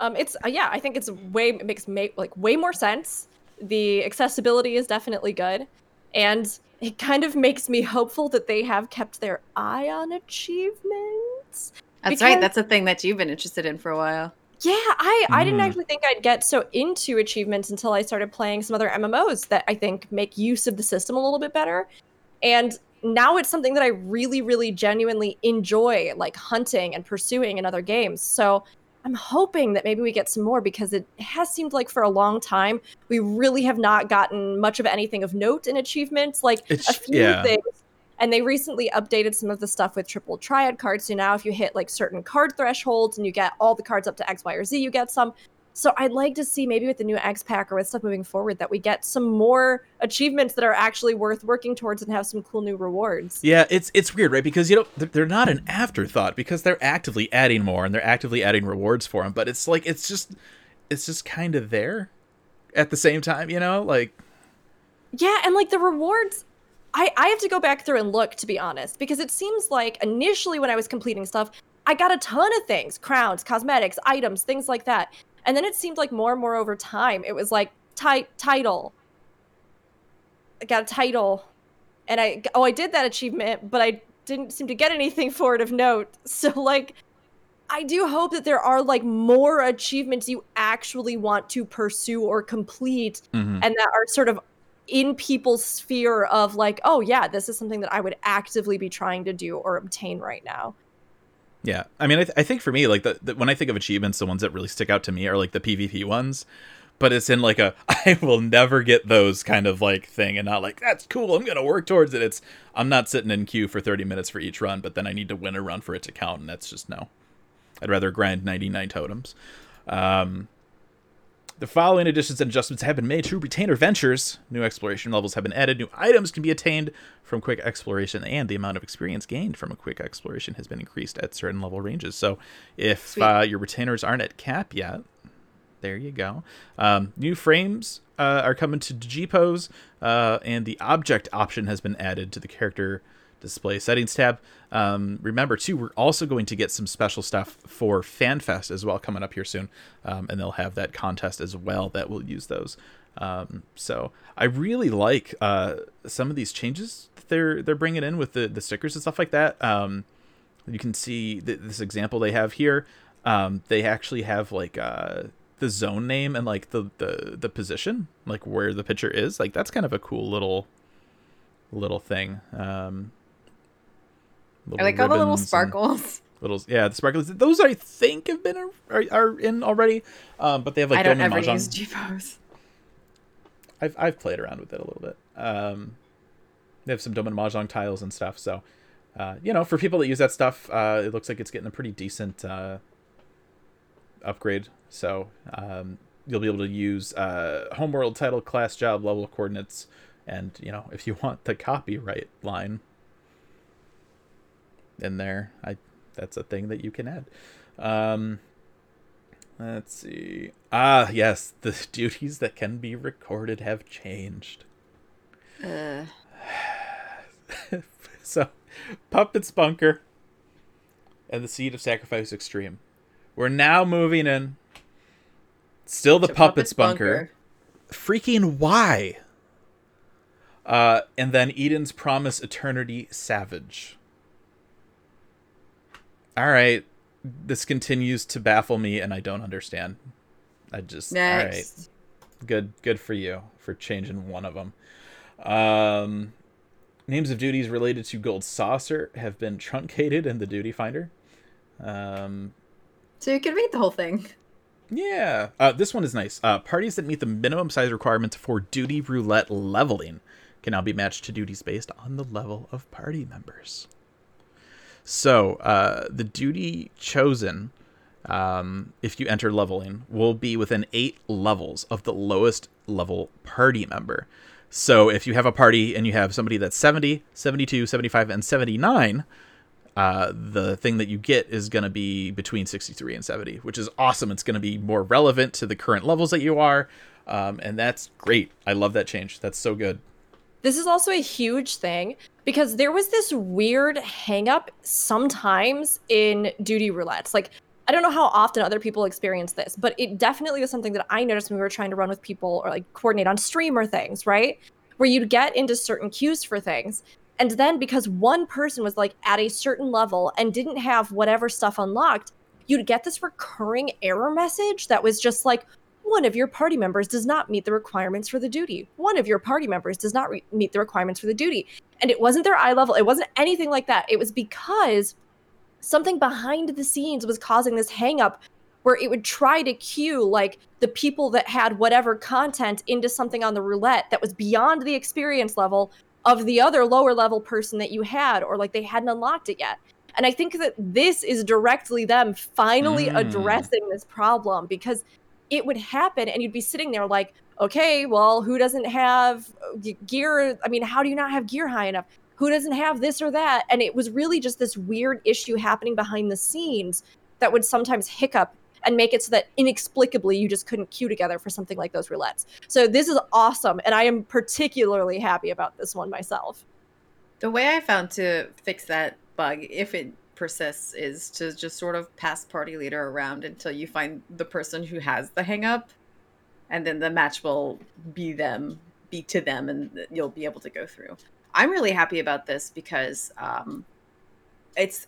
Um, it's uh, yeah, I think it's way it makes ma- like way more sense. The accessibility is definitely good, and it kind of makes me hopeful that they have kept their eye on achievements. That's right. That's a thing that you've been interested in for a while. Yeah, I I didn't Mm. actually think I'd get so into achievements until I started playing some other MMOs that I think make use of the system a little bit better. And now it's something that I really really genuinely enjoy like hunting and pursuing in other games. So I'm hoping that maybe we get some more because it has seemed like for a long time we really have not gotten much of anything of note in achievements like It's- a few yeah. things and they recently updated some of the stuff with triple triad cards. So now if you hit like certain card thresholds and you get all the cards up to X, Y, or Z, you get some. So I'd like to see maybe with the new X pack or with stuff moving forward that we get some more achievements that are actually worth working towards and have some cool new rewards. Yeah, it's it's weird, right? Because you know they're- they're not an afterthought because they're actively adding more and they're actively adding rewards for them. But it's like it's just it's just kind of there at the same time, you know? Like Yeah, and like the rewards, I I have to go back through and look to be honest because it seems like initially when I was completing stuff, I got a ton of things, crowns, cosmetics, items, things like that. And then it seemed like more and more over time, it was like ti- title. I got a title, and I oh I did that achievement, but I didn't seem to get anything for it of note. So like. I do hope that there are like more achievements you actually want to pursue or complete mhm. and that are sort of in people's sphere of like, oh yeah, this is something that I would actively be trying to do or obtain right now. Yeah, I mean, I, th- I think for me, like the, the when I think of achievements, the ones that really stick out to me are like the PvP ones, but it's in like a I will never get those kind of like thing, and not like that's cool. I'm gonna work towards it. It's I'm not sitting in queue for 30 minutes for each run, but then I need to win a run for it to count, and that's just no. I'd rather grind 99 totems. Um, the following additions and adjustments have been made to Retainer Ventures. New exploration levels have been added. New items can be attained from quick exploration, and the amount of experience gained from a quick exploration has been increased at certain level ranges. So, if uh, your retainers aren't at cap yet, there you go. Um, new frames uh, are coming to Digipose, uh, and the object option has been added to the character display settings tab. Um, remember, too, we're also going to get some special stuff for FanFest as well coming up here soon, um, and they'll have that contest as well that will use those. Um, so I really like uh, some of these changes that they're they're bringing in with the the stickers and stuff like that. Um, you can see th- this example they have here. Um, they actually have like uh, the zone name and like the, the the position, like where the pitcher is. Like that's kind of a cool little little thing. Um, I like all the little sparkles. Little yeah, the sparkles. Those I think have been are, are in already, um, but they have like I don't ever Mahjong. use GPose. I've I've played around with it a little bit. Um, they have some Doman Mahjong tiles and stuff, so uh, you know, for people that use that stuff, uh, it looks like it's getting a pretty decent uh, upgrade. So um, you'll be able to use uh, homeworld title, class, job, level coordinates, and you know, if you want the copyright line in there, I that's a thing that you can add. Um, let's see. Ah, yes, the duties that can be recorded have changed. Uh, so, Puppets Bunker and the Seat of Sacrifice Extreme. We're now moving in. Still the Puppets, Bunker. Freaking why? Uh, and then Eden's Promise Eternity Savage. All right, this continues to baffle me, and I don't understand. I just all right. Good good for you for changing one of them um names of duties related to gold saucer have been truncated in the duty finder. Um So you can read the whole thing. yeah uh, this one is nice. Uh, parties that meet the minimum size requirements for duty roulette leveling can now be matched to duties based on the level of party members so uh, the duty chosen um, if you enter leveling, will be within eight levels of the lowest level party member. So if you have a party and you have somebody that's 70, 72, 75, and 79, uh, the thing that you get is going to be between 63 and 70, which is awesome. It's going to be more relevant to the current levels that you are. Um, and that's great. I love that change. That's so good. This is also a huge thing because there was this weird hangup sometimes in duty roulettes. Like, I don't know how often other people experience this, but it definitely was something that I noticed when we were trying to run with people or like coordinate on stream or things, right? Where you'd get into certain queues for things. And then because one person was like at a certain level and didn't have whatever stuff unlocked, you'd get this recurring error message that was just like, one of your party members does not meet the requirements for the duty. One of your party members does not re- meet the requirements for the duty. And it wasn't their eye level, it wasn't anything like that. It was because something behind the scenes was causing this hang up where it would try to cue like the people that had whatever content into something on the roulette that was beyond the experience level of the other lower level person that you had or like they hadn't unlocked it yet. And I think that this is directly them finally Mm. addressing this problem because it would happen and you'd be sitting there like, okay, well, who doesn't have uh, gear? I mean, how do you not have gear high enough? Who doesn't have this or that? And it was really just this weird issue happening behind the scenes that would sometimes hiccup and make it so that inexplicably you just couldn't queue together for something like those roulettes. So this is awesome, and I am particularly happy about this one myself. The way I found to fix that bug, if it persists, is to just sort of pass party leader around until you find the person who has the hang up, and then the match will be them, be to them, and you'll be able to go through. I'm really happy about this because um, it's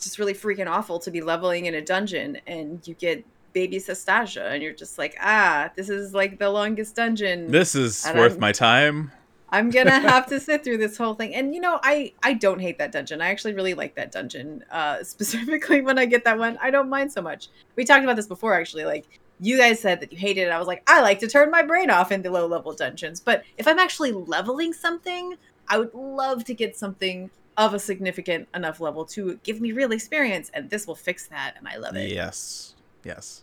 just really freaking awful to be leveling in a dungeon and you get baby Sastasha and you're just like, ah, this is like the longest dungeon. This is And worth I'm- my time. I'm gonna have to sit through this whole thing. And you know, I I don't hate that dungeon. I actually really like that dungeon. Uh specifically when I get that one, I don't mind so much. We talked about this before actually. Like you guys said that you hated it. I was like, I like to turn my brain off in the low level dungeons. But if I'm actually leveling something, I would love to get something of a significant enough level to give me real experience, and this will fix that, and I love it. Yes. Yes.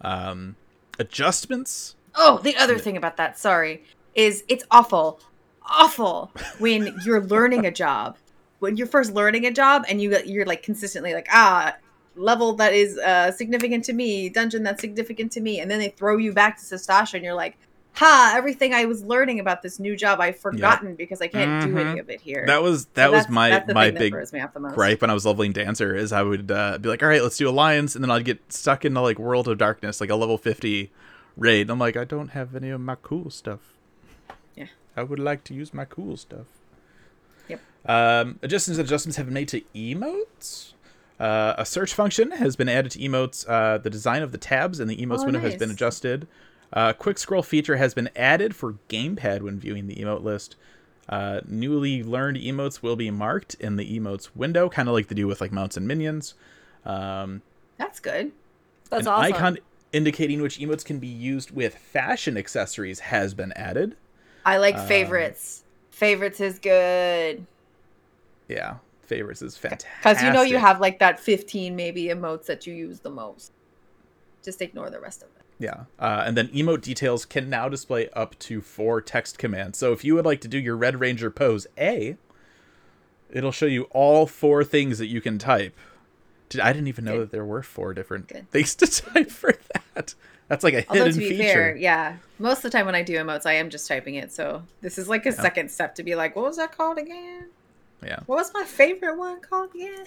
Um, adjustments. Oh, the other thing about that, sorry, is it's awful, awful when you're learning a job. When you're first learning a job and you you're like consistently like ah level that is uh, significant to me, dungeon that's significant to me, and then they throw you back to Sastasha and you're like, ha, everything I was learning about this new job I've forgotten because I can't do any Mhm. of it here. That was So that was my my big throws me off the most. gripe when I was leveling dancer is I would uh, be like, all right, let's do alliance, and then I'd get stuck in the like World of Darkness, like a level fifty raid. And I'm like, I don't have any of my cool stuff. I would like to use my cool stuff. Yep. Um, adjustments adjustments have been made to emotes. Uh, a search function has been added to emotes. Uh, the design of the tabs in the emotes Oh, window has been nice. adjusted. Uh, quick scroll feature has been added for gamepad when viewing the emote list. Uh, newly learned emotes will be marked in the emotes window, kind of like they do with like mounts and minions. Um, That's good. That's an awesome. icon indicating which emotes can be used with fashion accessories has been added. I like Um, favorites. Favorites is good. Yeah, favorites is fantastic. Because you know you have like that 15 maybe emotes that you use the most. Just ignore the rest of it. Yeah. Uh, and then emote details can now display up to four text commands. So if you would like to do your Red Ranger pose A, it'll show you all four things that you can type. Did, I didn't even know Good. that there were four different Good. things to type for that. That's like a Although hidden to be feature. fair, yeah, most of the time when I do emotes, I am just typing it. So this is like a second step to be like, what was that called again? Yeah. What was my favorite one called again?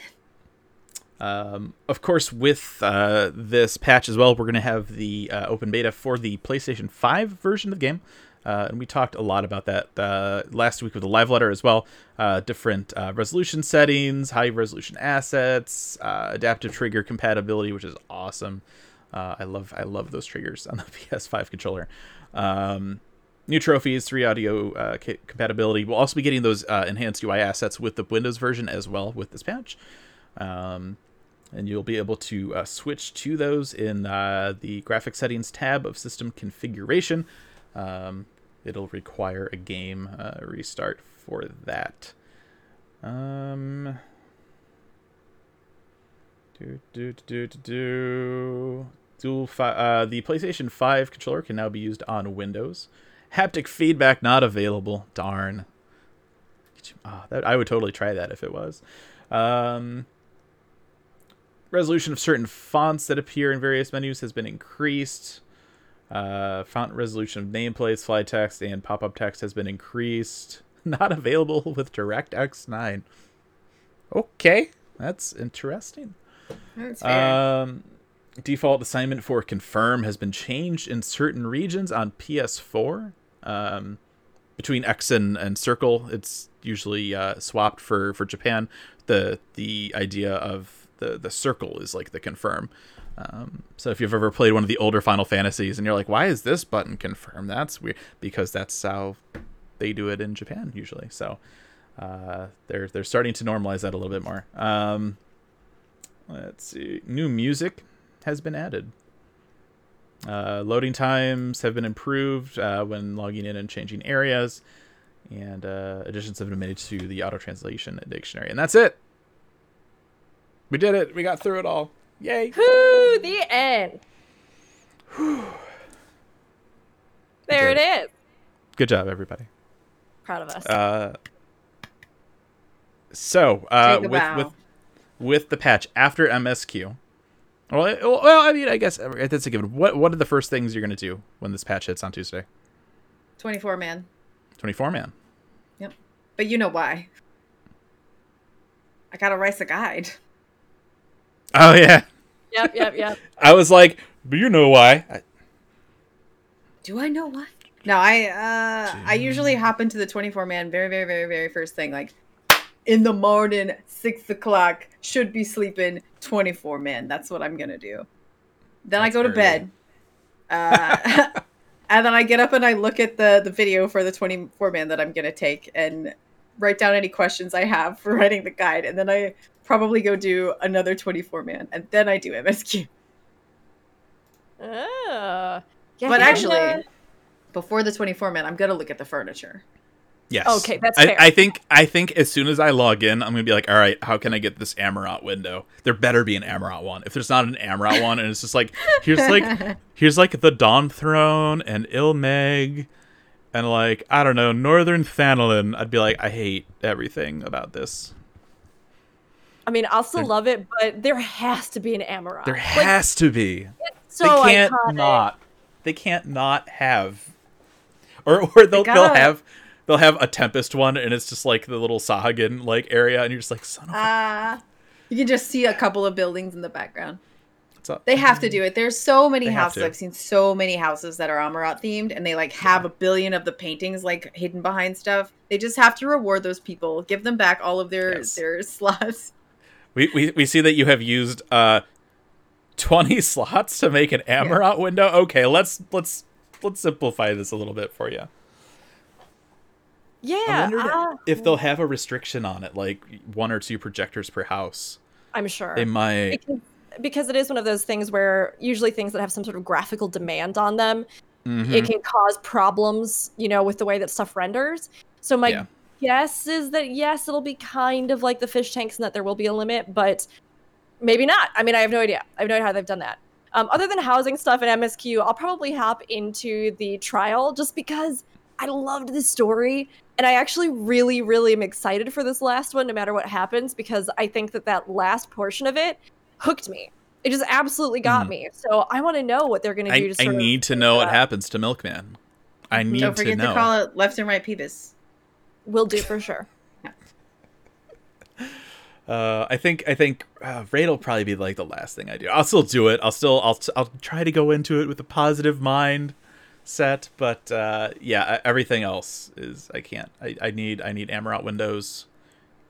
Um, of course, with uh, this patch as well, we're going to have the uh, open beta for the PlayStation 5 version of the game. Uh, and we talked a lot about that uh, last week with the live letter as well. Uh, different uh, resolution settings, high resolution assets, uh, adaptive trigger compatibility, which is awesome. Uh, I love I love those triggers on the PS5 controller. Um, new trophies, three audio uh, compatibility. We'll also be getting those uh, enhanced UI assets with the Windows version as well with this patch. Um, and you'll be able to uh, switch to those in uh, the graphic settings tab of system configuration. Um, it'll require a game uh, restart for that. Um, do do do do do. Dual fi- uh, the PlayStation 5 controller can now be used on Windows. Haptic feedback not available. Darn. Ah, that I would totally try that if it was. Um, resolution of certain fonts that appear in various menus has been increased. Uh, font resolution of nameplates, fly text, and pop-up text has been increased. Not available with DirectX 9. Okay, that's interesting. That's fair. Um, default assignment for confirm has been changed in certain regions on PS4. Um, between X and, and circle, it's usually uh, swapped for, for Japan. The the idea of the, the circle is like the confirm. Um, so if you've ever played one of the older Final Fantasies and you're like, why is this button confirm? That's weird because that's how they do it in Japan usually. So uh, they're they're starting to normalize that a little bit more. Um, let's see, new music has been added. Uh, loading times have been improved uh, when logging in and changing areas, and uh, additions have been made to the auto translation dictionary. And that's it. We did it. We got through it all. Yay! Whoo, the end. there it is. Good job, everybody. Proud of us. Uh, so uh, with with with the patch after MSQ. Well, it- well, I mean, I guess that's a given. What what are the first things you're gonna do when this patch hits on Tuesday? 24 man. Twenty four man. Yep. But you know why? I gotta write a guide. Oh yeah. yep, yep, yep. I was like, but you know why? I, Do I know why? No, I uh I usually hop into the 24 man very, very, very, very first thing. Like in the morning, six o'clock, should be sleeping 24 men. That's what I'm gonna do. Then I go to early. bed. Uh and then I get up and I look at the the video for the 24 man that I'm gonna take and write down any questions I have for writing the guide. And then I probably go do another 24 man and then I do MSQ. Oh. Yeah, But actually, yeah. before the 24 man, I'm gonna look at the furniture. Yes. Okay, that's I, fair. I think I think as soon as I log in, I'm gonna be like, all right, how can I get this Amaurot window? There better be an Amaurot one. If there's not an Amaurot one, and it's just like here's like here's like the Dawn Throne and Il Mheg and like I don't know Northern Thanalan, I'd be like, I hate everything about this. I mean, I'll still love it, but there has to be an Amaurot. There Like, has to be. so they can't iconic. not. They can't not have. Or or they'll they'll gotta- have they'll have a Tempest one, and it's just like the little Sahagin like area, and you're just like, son of a. Ah, you can just see a couple of buildings in the background. what's up? They have to do it. There's so many They houses. I've seen so many houses that are Amaurot themed, and they like have a billion of the paintings like hidden behind stuff. They just have to reward those people, give them back all of their Yes. their slots. We, we we see that you have used uh, twenty slots to make an Amaurot window. Okay, let's let's let's simplify this a little bit for you. Yeah. I wonder ah, if they'll have a restriction on it, like one or two projectors per house. I'm sure. They might. because, because it is one of those things where usually things that have some sort of graphical demand on them, Mhm. it can cause problems, you know, with the way that stuff renders. So my Yeah. guess is that yes, it'll be kind of like the fish tanks and that there will be a limit, but maybe not. I mean, I have no idea. I have no idea how they've done that. Um, other than housing stuff and MSQ, I'll probably hop into the trial just because I loved this story. And I actually really, really am excited for this last one, no matter what happens, because I think that that last portion of it hooked me. It just absolutely got Mhm. me. So I want to know what they're going to do. I, to I sort of need to know what up. happens to Milkman. I need to know. Don't forget to, know. call it left and right Peebus. Will do for sure. Uh, I think I think uh, raid will probably be like the last thing I do. I'll still do it. I'll still I'll I'll try to go into it with a positive mind set, but uh, yeah, everything else is I can't. I, I need I need Amaurot windows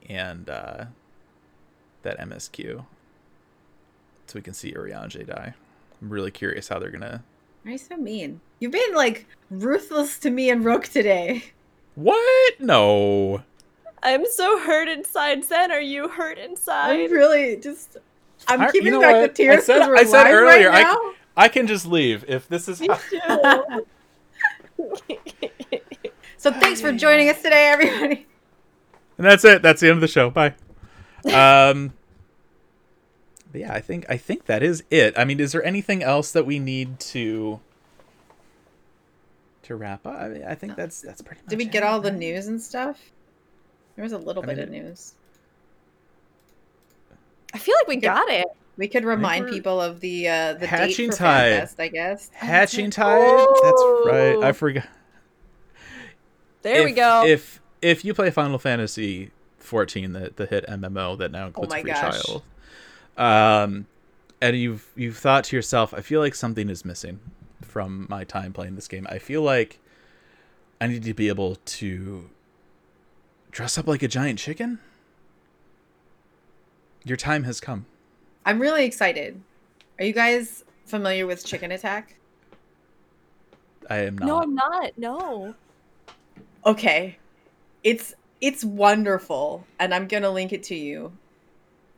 and uh, that MSQ so we can see Urianger die. I'm really curious how they're gonna. Why are you so mean? You've been like ruthless to me and Rook today. What? No. I'm so hurt inside. Zen, are you hurt inside? I'm really just. I'm I- keeping you know back what? the tears I said, because we're I said earlier right I, now. c- I can just leave if this is. How- So thanks for joining us today, everybody. And that's it. That's the end of the show. Bye. Um but yeah, I think I think that is it. I mean, is there anything else that we need to to wrap up? I mean, I think that's that's pretty much Did we it, get all the news and stuff? There was a little I bit mean, of news. I feel like we got it. We could remind we're- people of the uh the Hatching date for Tide. FanFest, I guess. Hatching Tide. That's right. I Oh. forgot. There we go. If if you play Final Fantasy 14, the the hit MMO that now includes Oh free gosh. trial, um, and you've you've thought to yourself, I feel like something is missing from my time playing this game. I feel like I need to be able to dress up like a giant chicken. Your time has come. I'm really excited. Are you guys familiar with Chicken Attack? I am not. no, I'm not. No. Okay. It's it's wonderful and I'm going to link it to you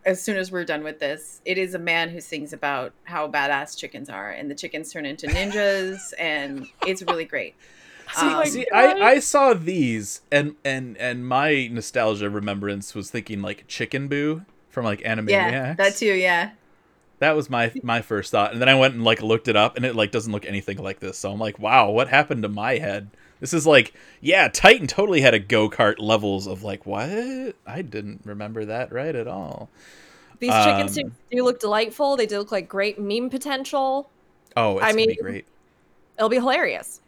as soon as we're done with this. It is a man who sings about how badass chickens are and the chickens turn into ninjas and it's really great. See, Um, see I, I saw these and and and my nostalgia remembrance was thinking like Chicken Boo from like Animaniacs. Yeah, that too, yeah. That was my my first thought, and then I went and like looked it up, and it like doesn't look anything like this. So I'm like, wow, what happened to my head? This is like, yeah, Titan totally had a go kart levels of like, what? I didn't remember that right at all. These chicken Um, do look delightful. They do look like great meme potential. Oh, it's I gonna be mean- great. It'll be hilarious.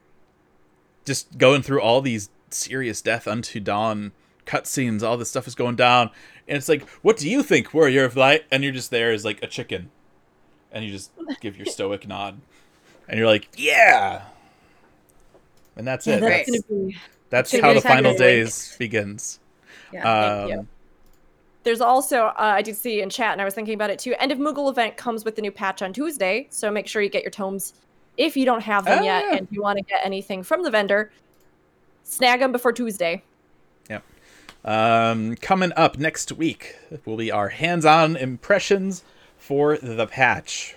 Just going through all these serious death unto dawn cutscenes, all this stuff is going down, and it's like, what do you think, Warrior of Light? And you're just there as like a chicken, and you just give your stoic nod, and you're like, yeah. And that's Yeah, it. that's That's, be. that's how the final is like- days begins. Yeah. Um, There's also uh, I did see in chat, and I was thinking about it too. End of Moogle event comes with the new patch on Tuesday, so make sure you get your tomes if you don't have them Oh, yet, yeah. and you want to get anything from the vendor. Snag them before Tuesday. Um, coming up next week will be our hands-on impressions for the patch,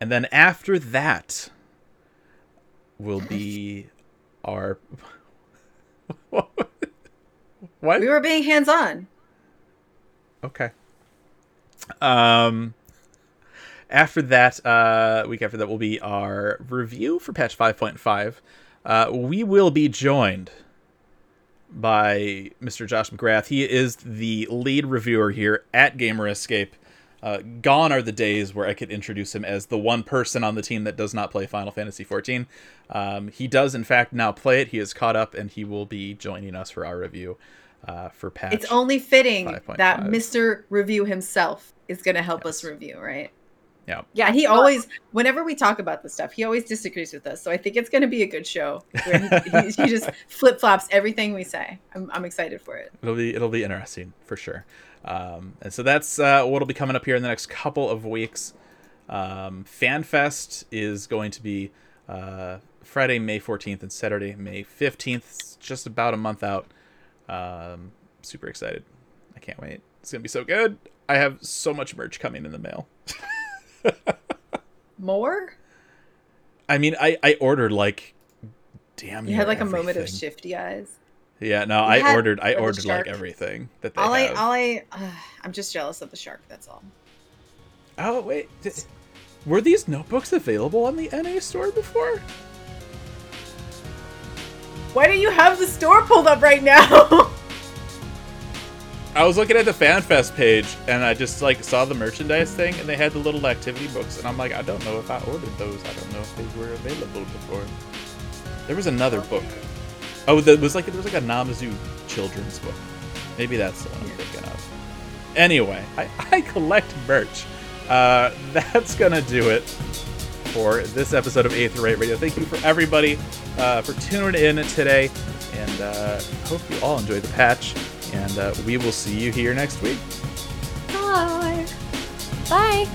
and then after that will be our what? We were being hands-on. Okay. Um, after that, uh, week after that will be our review for patch 5.5. Uh, we will be joined by Mr. Josh McGrath. He is the lead reviewer here at Gamer Escape. Uh, gone are the days where I could introduce him as the one person on the team that does not play Final Fantasy XIV. Um, he does, in fact, now play it. He is caught up, and he will be joining us for our review uh, for patch. It's only fitting 5.5. that Mr. Review himself is going to help us review, right? Yeah. Yeah, and he always, whenever we talk about this stuff, he always disagrees with us. So I think it's going to be a good show where he, he, he just flip flops everything we say. I'm, I'm excited for it. It'll be it'll be interesting for sure. Um, and so that's uh, what'll be coming up here in the next couple of weeks. Um, FanFest is going to be uh, Friday, May 14th, and Saturday, May 15th. It's just about a month out. Um, super excited. I can't wait. It's gonna be so good. I have so much merch coming in the mail. More? I mean, I I ordered like damn. You had like a moment of shifty eyes. Yeah, no, We I ordered. I ordered like everything that they All I, all I, uh, I'm just jealous of the shark. That's all. Oh wait, d- were these notebooks available on the NA store before? Why don't you have the store pulled up right now? I was looking at the FanFest page and I just like saw the merchandise thing and they had the little activity books and I'm like, I don't know if I ordered those. I don't know if they were available before. There was another book. Oh, there was like there was like a Namazu children's book. Maybe that's the one I'm thinking of. Anyway, I, I collect merch. Uh, that's gonna do it for this episode of Aetherite Radio. Thank you for everybody uh, for tuning in today, and uh, hope you all enjoy the patch. And uh, we will see you here next week. Bye. Bye.